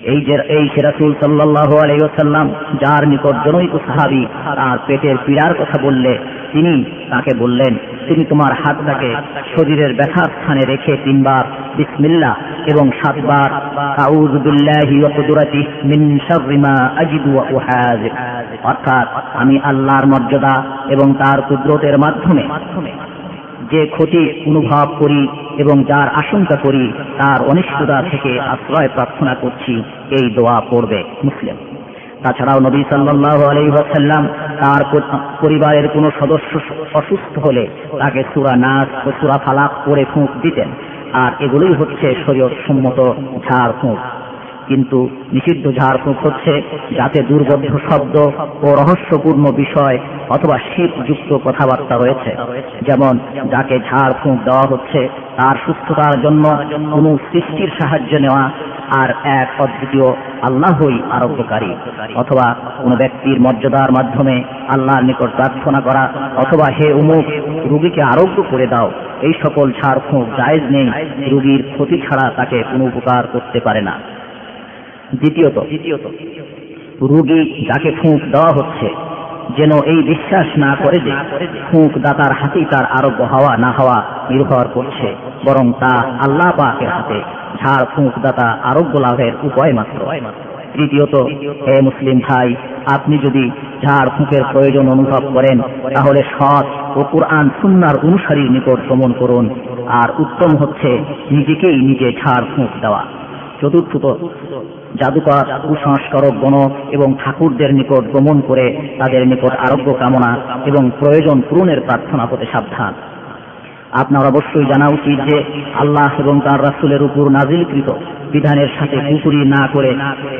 এই যে, এই সেরাসুল সাল্লাহ আলাইসাল্লাম যার নিকট জনৈক সাহাবি তার পেটের পীড়ার কথা বললে, তিনি তাকে বললেন, তুমি তোমার হাতটাকে শরীরের ব্যথার স্থানে রেখে তিনবার বিসমিল্লা এবং সাতবার অর্থাৎ আমি আল্লাহর মর্যাদা এবং তার কুদরতের মাধ্যমে যে ক্ষতি অনুভব করি এবং যার আশঙ্কা করি, তার অনিষ্টতা থেকে আশ্রয় প্রার্থনা করছি, এই দোয়া পড়বে মুসলিম। তাছাড়াও নবী সাল্লাহ আলহিহাসাল্লাম তার পরিবারের কোনো সদস্য অসুস্থ হলে তাকে সুরা নাচ ও সুরা ফালাক করে ফুঁক দিতেন। আর এগুলোই হচ্ছে শরীয়ত সম্মত ঝাড় ফুঁক কিন্তু নিষিদ্ধ ঝাড়ফুঁক হচ্ছে যাতে দুর্বোধ্য শব্দ ও রহস্যপূর্ণ বিষয় অথবা শীতযুক্ত কথাবার্তা রয়েছে। যেমন, যাকে ঝাড়ফুঁক দেওয়া হচ্ছে তার সুস্থতার জন্য কোন সৃষ্টির সাহায্য নেওয়া আর এক অদ্বিতীয়, আল্লাহই আরোগ্যকারী। অথবা কোন ব্যক্তির মর্যাদার মাধ্যমে আল্লাহর নিকট প্রার্থনা করা অথবা হে উমুক রুগীকে আরোগ্য করে দাও। এই সকল ঝাড়ফুঁক জায়েজ নেই। রুগীর ক্ষতি ছাড়া তাকে কোনো উপকার করতে পারে না। দ্বিতীয়ত দ্বিতীয়ত রুগী যাকে ফুঁক দেওয়া হচ্ছে, যেন এই বিশ্বাস না করে যে ফুঁক দাতার হাতেই তার আরোগ্য হওয়া না হওয়া নির্ভর করছে, বরং তা আল্লাহ পাকের হাতে। ঝাড় ফুঁক দাতা আরোগ্য লাভের উপায় মাত্র। তৃতীয়ত, হে মুসলিম ভাই, আপনি যদি ঝাড় ফুঁকের প্রয়োজন অনুভব করেন, তাহলে সৎ ও কোরআন সুন্নার অনুসারীর নিকট ভ্রমণ করুন। আর উত্তম হচ্ছে নিজেকেই নিজে ঝাড় ফুঁক দেওয়া। চতুর্থত জাদুকর কুসংস্কারক গণক এবং ঠাকুরদের নিকট গমন করে তাদের নিকট আরোগ্য কামনা এবং প্রয়োজন পূরণের প্রার্থনা করতে সাবধান। আপনার অবশ্যই জানা উচিত যে আল্লাহ এবং তার রাসুলের উপর নাজিলকৃত বিধানের সাথে কুকুরি না করে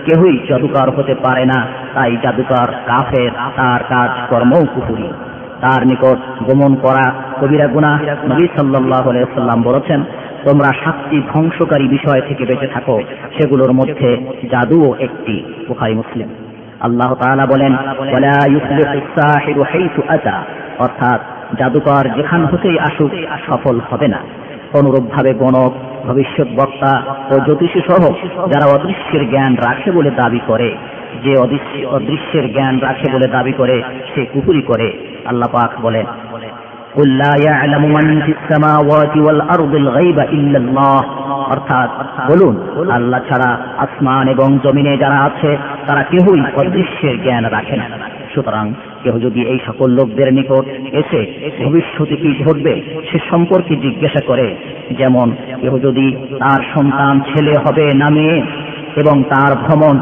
কেহই জাদুকর হতে পারে না, তাই জাদুকর কাফের তার কাজ কর্মও কুকুরি তার নিকট গমন করা কবিরা গুণা নবী সাল্লাহ সাল্লাম বলেছেন তোমরা সাতটি ধ্বংসকারী বিষয় থেকে বেঁচে থাকো, সেগুলোর মধ্যে জাদুও একটি, বুখারি, মুসলিম। আল্লাহ তাআলা বলেন অর্থাৎ জাদুকর যেখান হতেই আসুক, সফল হবে না। অনুরূপভাবে গণক, ভবিষ্যৎ বক্তা ও জ্যোতিষী সহ যারা অদৃশ্যের জ্ঞান রাখে বলে দাবি করে, যে অদৃশ্যের জ্ঞান রাখে বলে দাবি করে, সে কুকুরি করে, আল্লাহ পাক বলেন। قل لا يعلم من في السماوات والأرض الغيب إلا الله অর্থাৎ বলুন আল্লাহ ছাড়া আসমান এবং জমিনে যারা আছে তারা কেউই অদৃশ্যের জ্ঞান রাখে না সুতরাং কেউ যদি এই সকল লোকদের নিকট এসে ভবিষ্যতে কি ঘটবে সে সম্পর্কে জিজ্ঞাসা করে যেমন কেউ যদি তার সন্তান ছেলে হবে না মেয়ে এবং তার ভ্রমণ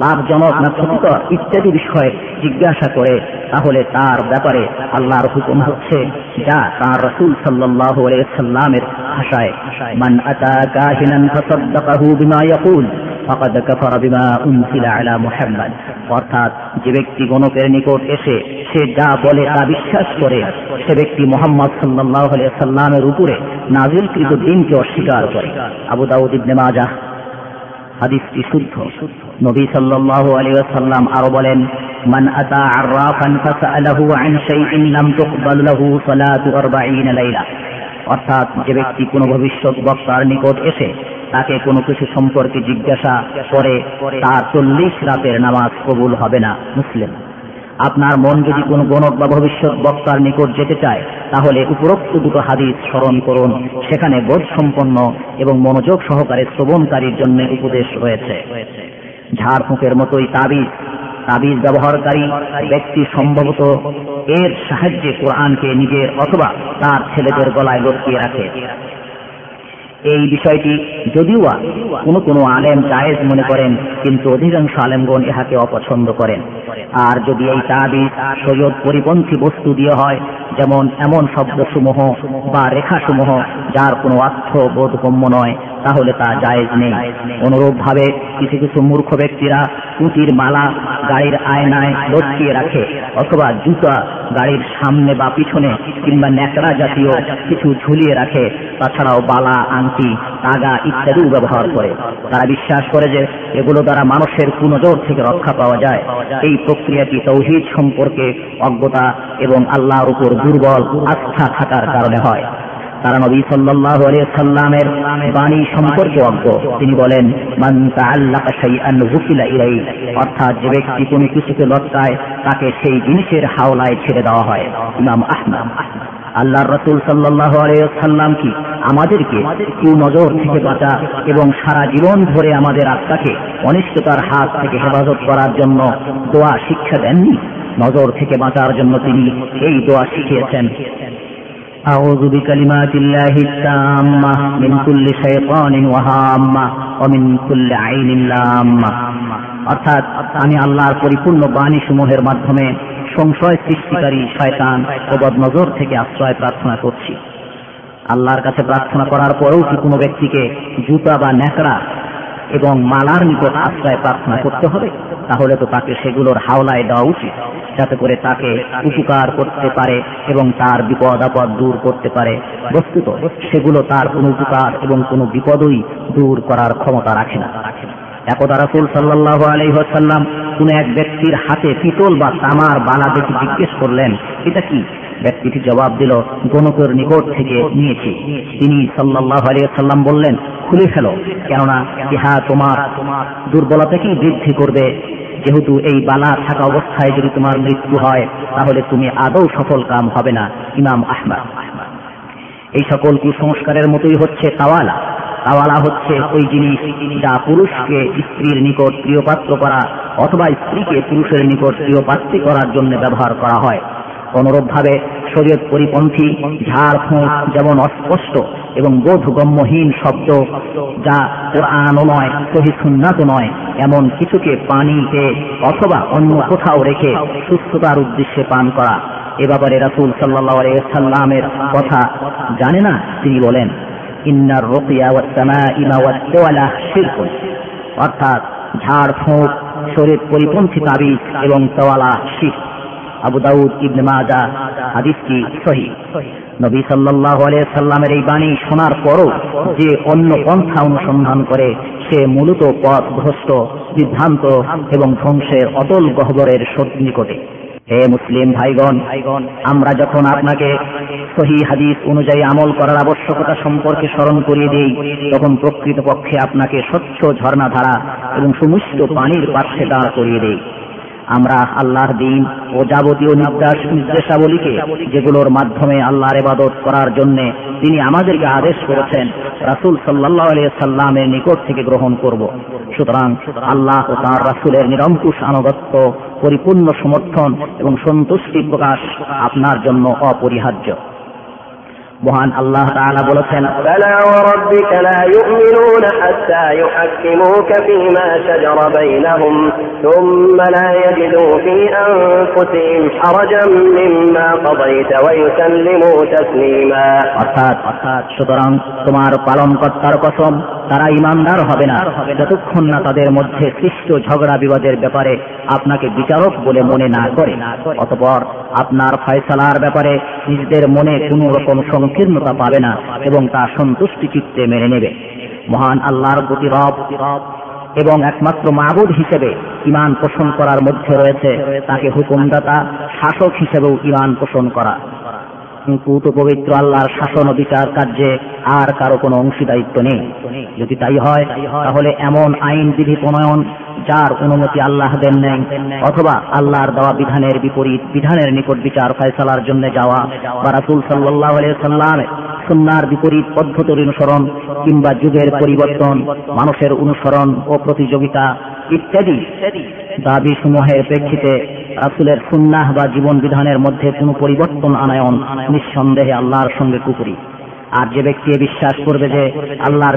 লাভজনক না ক্ষতিকর ইত্যাদি বিষয়ে জিজ্ঞাসা করে, তাহলে তার ব্যাপারে আল্লাহর হুকুম হচ্ছে যা তার রসুল সাল্লামের ভাষায়। অর্থাৎ যে ব্যক্তি গণকের নিকট এসে সে যা বলে তা বিশ্বাস করে, সে ব্যক্তি মোহাম্মদ সাল্লাহ সাল্লামের উপরে নাজিলকৃত দিনকে অস্বীকার করে। আবু দাউদ ইবনে মাজাহ শুদ্ধ। নবী সাল্লাল্লাহু আলাইহি ওয়াসাল্লাম আরও বলেন, মান আতা আররাফান ফাসআলাহু আন শাইইন লাম তুকবাল লাহু সালাতু 40 লাইলা। অর্থাৎ যে ব্যক্তি কোনো ভবিষ্যৎ বক্তার নিকট এসে তাকে কোনো কিছু সম্পর্কে জিজ্ঞাসা করে, তার চল্লিশ রাতের নামাজ কবুল হবে না মুসলিম। আপনার মন যদি কোনো গণক বা ভবিষ্যৎ বক্তার নিকট যেতে চায়, তাহলে উপরোক্ত দুটো হাদিস স্মরণ করুন। সেখানে বোধ সম্পন্ন এবং মনোযোগ সহকারে শ্রবণকারীর জন্য উপদেশ রয়েছে। ঝাড়ফুঁকের মতোই তাবিজ তাবিজ ব্যবহারকারী ব্যক্তি সম্ভবত এর সাহায্যে কোরআনকে নিজের অথবা তার ছেলেদের গলায় লটকিয়ে রাখে। এই বিষয়টি যদিও কোনো কোনো আলেম জায়েজ মনে করেন, কিন্তু অধিকাংশ আলেমগণ ইহাকে অপছন্দ করেন। আর যদি এই তাবিজ সৈয়দ পরিপন্থী বস্তু দিয়ে হয়, যেমন এমন শব্দসমূহ বা রেখাসমূহ যার কোনো অর্থ বোধগম্য নয়, তাহলে তা জায়েজ নেই। অনুরূপভাবে কিছু কিছু মূর্খ ব্যক্তিরা পুঁতির মালা গাড়ির আয়নায় লটকিয়ে রাখে, অথবা জুতা গাড়ির সামনে বা পিছনে কিংবা ন্যাকড়া জাতীয় কিছু ঝুলিয়ে রাখে, তাছাড়াও বালা আংটি তাগা ইত্যাদিও ব্যবহার করে। তারা বিশ্বাস করে যে এগুলো দ্বারা মানুষের কুনজর থেকে রক্ষা পাওয়া যায়। এই প্রক্রিয়াটি তৌহিদ সম্পর্কে অজ্ঞতা এবং আল্লাহর উপর দুর্বল আস্থা থাকার কারণে হয়। তারা নবী সাল্লাহ সাল্লামের বাণী সম্পর্কে অজ্ঞ। তিনি বলেন অর্থাৎ যে ব্যক্তি কোনো কিছুকে লটকায়, তাকে সেই জিনিসের হাওলায় ছেড়ে দেওয়া হয়। ইমাম আহমদ। আল্লাহ রসুল সাল্লাহ সাল্লাম কি আমাদেরকে নজর থেকে বাঁচা এবং সারা জীবন ধরে আমাদের আত্মাকে অনিষ্টতার হাত থেকে হেফাজত করার জন্য দোয়া শিক্ষা দেননি নজর থেকে বাঁচার জন্য তিনি এই দোয়া শিখিয়েছেন أعوذ بكلمات الله التامة من كل شيطان وهامة ومن كل عين لامة অর্থাৎ আমি আল্লাহর পরিপূর্ণ বাণী সমূহের মাধ্যমে সংশয় সৃষ্টিকারী শয়তান ও বদনজর থেকে আশ্রয় প্রার্থনা করছি। আল্লাহর কাছে প্রার্থনা করার পরেও কি কোনো ব্যক্তিকে জুতা বা ন্যাকড়া এবং মালার নিকট আশ্রয় প্রার্থনা করতে হবে? তাহলে তো তাকে সেগুলোর হাওলায় দেওয়া উচিত যাতে করে তাকে উপকার করতে পারে এবং তার বিপদ আপদ দূর করতে পারে। বস্তুত সেগুলো তার কোনো উপকার এবং কোনো বিপদই দূর করার ক্ষমতা রাখে না। একদা রাসুল সাল্লাহ আলহিহাসাল্লাম কোন এক ব্যক্তির হাতে পিতল বা তামার বালা দেখে জিজ্ঞেস করলেন, এটা কি? ব্যক্তিটি জবাব দিল, গণকের নিকট থেকে নিয়েছি। তিনি সাল্লাহ আলিয়াল্লাম বললেন, খুলে ফেলো, কেননা ইহা তোমার দুর্বলতাকেই বৃদ্ধি করবে? যেহেতু এই বালা থাকা অবস্থায় যদি তোমার মৃত্যু হয়, তাহলে তুমি আদৌ সফল কাম হবে না। ইমাম আহমদ। এই সকল কুসংস্কারের মতোই হচ্ছে তাওয়ালা। তাওয়ালা হচ্ছে ওই জিনিস যা পুরুষকে স্ত্রীর নিকট প্রিয়পাত্র করা অথবা স্ত্রীকে পুরুষের নিকট প্রিয়পাত্রী করার জন্য ব্যবহার করা হয়। অনুরূপভাবে শরীয়ত পরিপন্থী ঝাড় ফুঁক যেমন অস্পষ্ট এবং বোধগম্যহীন শব্দ যা কোরআনও নয়, সহি সুন্নাতও নয়, এমন কিছুকে পানিতে অথবা অন্য কোথাও রেখে সুস্থতার উদ্দেশ্যে পান করা। এ ব্যাপারে রাসুল সাল্লাহ সাল্লামের কথা জানে না তিনি বলেন। ইন্নার রোকিয়া ওয়াসমা ইমা ওয়ালা শিরকুন। অর্থাৎ ঝাড়, ফুঁক, শরীর পরিপন্থী তাবিজ এবং আবু দাউদ ইবনে মাজা হাদিসটি সহি। নবী সাল্লামের এই বাণী শোনার পরও যে অন্য পন্থা অনুসন্ধান করে, সে মূলত পথ ভ্রষ্ট বিভ্রান্ত এবং ধ্বংসের অতল গহ্বরের নিকটে হে মুসলিম ভাইগণ, আমরা যখন আপনাকে সহি হাদিস অনুযায়ী আমল করার আবশ্যকতা সম্পর্কে স্মরণ করিয়ে দিই, তখন প্রকৃতপক্ষে আপনাকে স্বচ্ছ ঝর্ণাধারা এবং সুমিষ্ট পানির পাশে দাঁড় করিয়ে দেই। আমরা আল্লাহর দিন ও যাবতীয় নির্দেশ নির্দেশাবলীকে যেগুলোর মাধ্যমে আল্লাহর এবাদত করার জন্য তিনি আমাদেরকে আদেশ করেছেন, রাসুল সাল্লাহ সাল্লামের নিকট থেকে গ্রহণ করব। সুতরাং আল্লাহ ও তাঁর রাসুলের নিরঙ্কুশ আনুগত্য, পরিপূর্ণ সমর্থন এবং সন্তুষ্টি প্রকাশ আপনার জন্য অপরিহার্য। মহান আল্লাহ তাআলা বলেছেন ফালা ওয়া রাব্বিকা লা ইউমিনুনা হাত্তা ইউহাক্কিমুকা ফীমা শাজারা বাইনহুম থুম্মা লা ইয়াজিদু ফী আনফুসিহিম হারাজাম মিম্মা কাদাইতা ওয়া ইউসাল্লিমু তাসলিমা। অর্থাৎ অর্থাৎ সুতরাং তোমার পালনকর্তার কসম, তারা ইমানদার হবে না। যতক্ষণ না তাদের মধ্যে সৃষ্ট ঝগড়া বিবাদের ব্যাপারে আপনাকে বিচারক বলে মনে না করে, অতপর আপনার ফয়সালার ব্যাপারে নিজেদের মনে কোনো রকম সংশয় সংকীর্ণতা পাবে না এবং তা সন্তুষ্টি চিত্তে মেনে নেবে। মহান আল্লাহর প্রতি রব এবং একমাত্র মাবুদ হিসেবে ইমান পোষণ করার মধ্যে রয়েছে তাকে হুকুমদাতা, শাসক হিসেবেও ইমান পোষণ করা। পবিত্র আল্লাহর শাসন ও বিচার কার্যে আর কারও কোনো অংশীদারিত্ব নেই। যদি তাই হয়, তাহলে এমন আইন বিধি প্রণয়ন যার অনুমতি আল্লাহ দেন নেন অথবা আল্লাহর দেওয়া বিধানের বিপরীত, বিধানের নিকট বিচার ফয়সালার জন্য যাওয়া বা রাসুল সাল্লাহ সাল্লাম সুন্নার বিপরীত পদ্ধতির অনুসরণ কিংবা যুগের পরিবর্তন, মানুষের অনুসরণ ও প্রতিযোগিতা ইত্যাদি দাবি সমূহের প্রেক্ষিতে রাসুলের সুন্নাহ বা জীবন বিধানের মধ্যে কোনো পরিবর্তন আনায়ন নিঃসন্দেহে আল্লাহর সঙ্গে কুকুরি। আর যে ব্যক্তি বিশ্বাস করবে যে আল্লাহর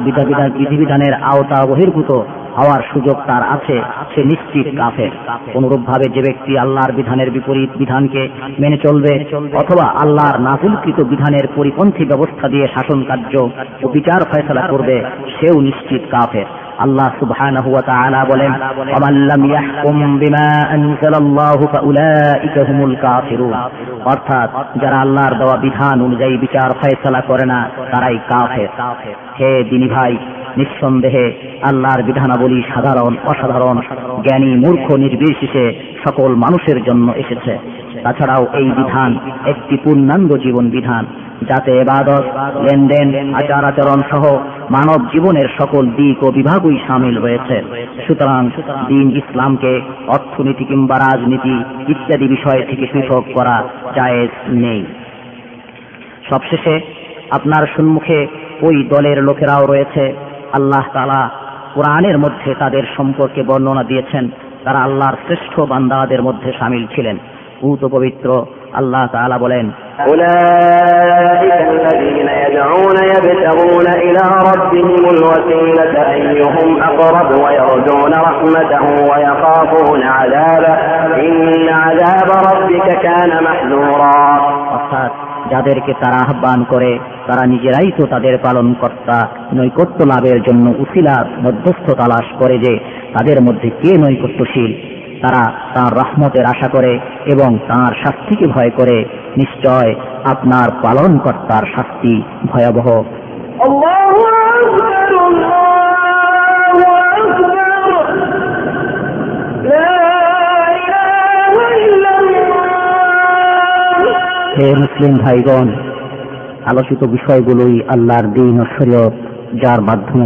বিধিবিধানের আওতা বহির্ভূত হওয়ার সুযোগ তার আছে, সে নিশ্চিত কাফের। অনুরূপভাবে যে ব্যক্তি আল্লাহর বিধানের বিপরীত বিধানকে মেনে চলবে অথবা আল্লাহর নাজিলকৃত বিধানের পরিপন্থী ব্যবস্থা দিয়ে শাসন কার্য ও বিচার ফয়সলা করবে, সেও নিশ্চিত কাফের। আল্লাহ সুবহানাহু ওয়া তাআলা বলেন ওয়ামান লাম ইয়াহকুম বিমা আনজালাল্লাহু ফাউলাইকা হুমুল কাফিরুন। অর্থাৎ, যারা আল্লাহর দেওয়া বিধান অনুযায়ী বিচার ফয়সালা করে না, তারাই কাফের। হে দিনী ভাই নিঃসন্দেহে আল্লাহর বিধানাবলী সাধারণ, অসাধারণ, জ্ঞানী, মূর্খ, নির্বিশেষে সকল মানুষের জন্য এসেছে। তাছাড়াও এই বিধান একটি পূর্ণাঙ্গ জীবন বিধান, যাতে এবাদত লেনদেন, আচার আচরণ সহ মানব জীবনের সকল দিক ও বিভাগই সামিল রয়েছে সুতরাং দিন ইসলামকে অর্থনীতি কিংবা রাজনীতি ইত্যাদি বিষয় থেকে পৃথক করা জায়েজ নেই। সবশেষে আপনার সম্মুখে ওই দলের লোকেরাও রয়েছে আল্লাহ তালা কোরআনের মধ্যে তাদের সম্পর্কে বর্ণনা দিয়েছেন তারা আল্লাহর শ্রেষ্ঠ বান্দাদের মধ্যে সামিল ছিলেন উত পবিত্র আল্লাহ তাআলা বলেন أولئك الذين يدعون يبتغون إلى ربهم الوسيلة أيهم أقرب ويرجون رحمته ويخافون عذابه إن عذاب ربك كان محذورا অর্থাৎ যাদেরকে তারা আহ্বান করে, তারা নিজেরাই তো তাদের পালন কর্তা নৈকট্য লাভের জন্য উশিলা মধ্যস্থ তালাশ করে যে, তাদের মধ্যে কে নৈকট্যশীল? তারা তার রহমতের আশা করে এবং তার শাস্তিকে ভয় করে। নিশ্চয় আপনার পালন কর্তার শাস্তি ভয়াবহ। হে মুসলিম ভাইগণ আলোচিত বিষয়গুলোই আল্লাহর দিন ও শরীয়ত যার মাধ্যমে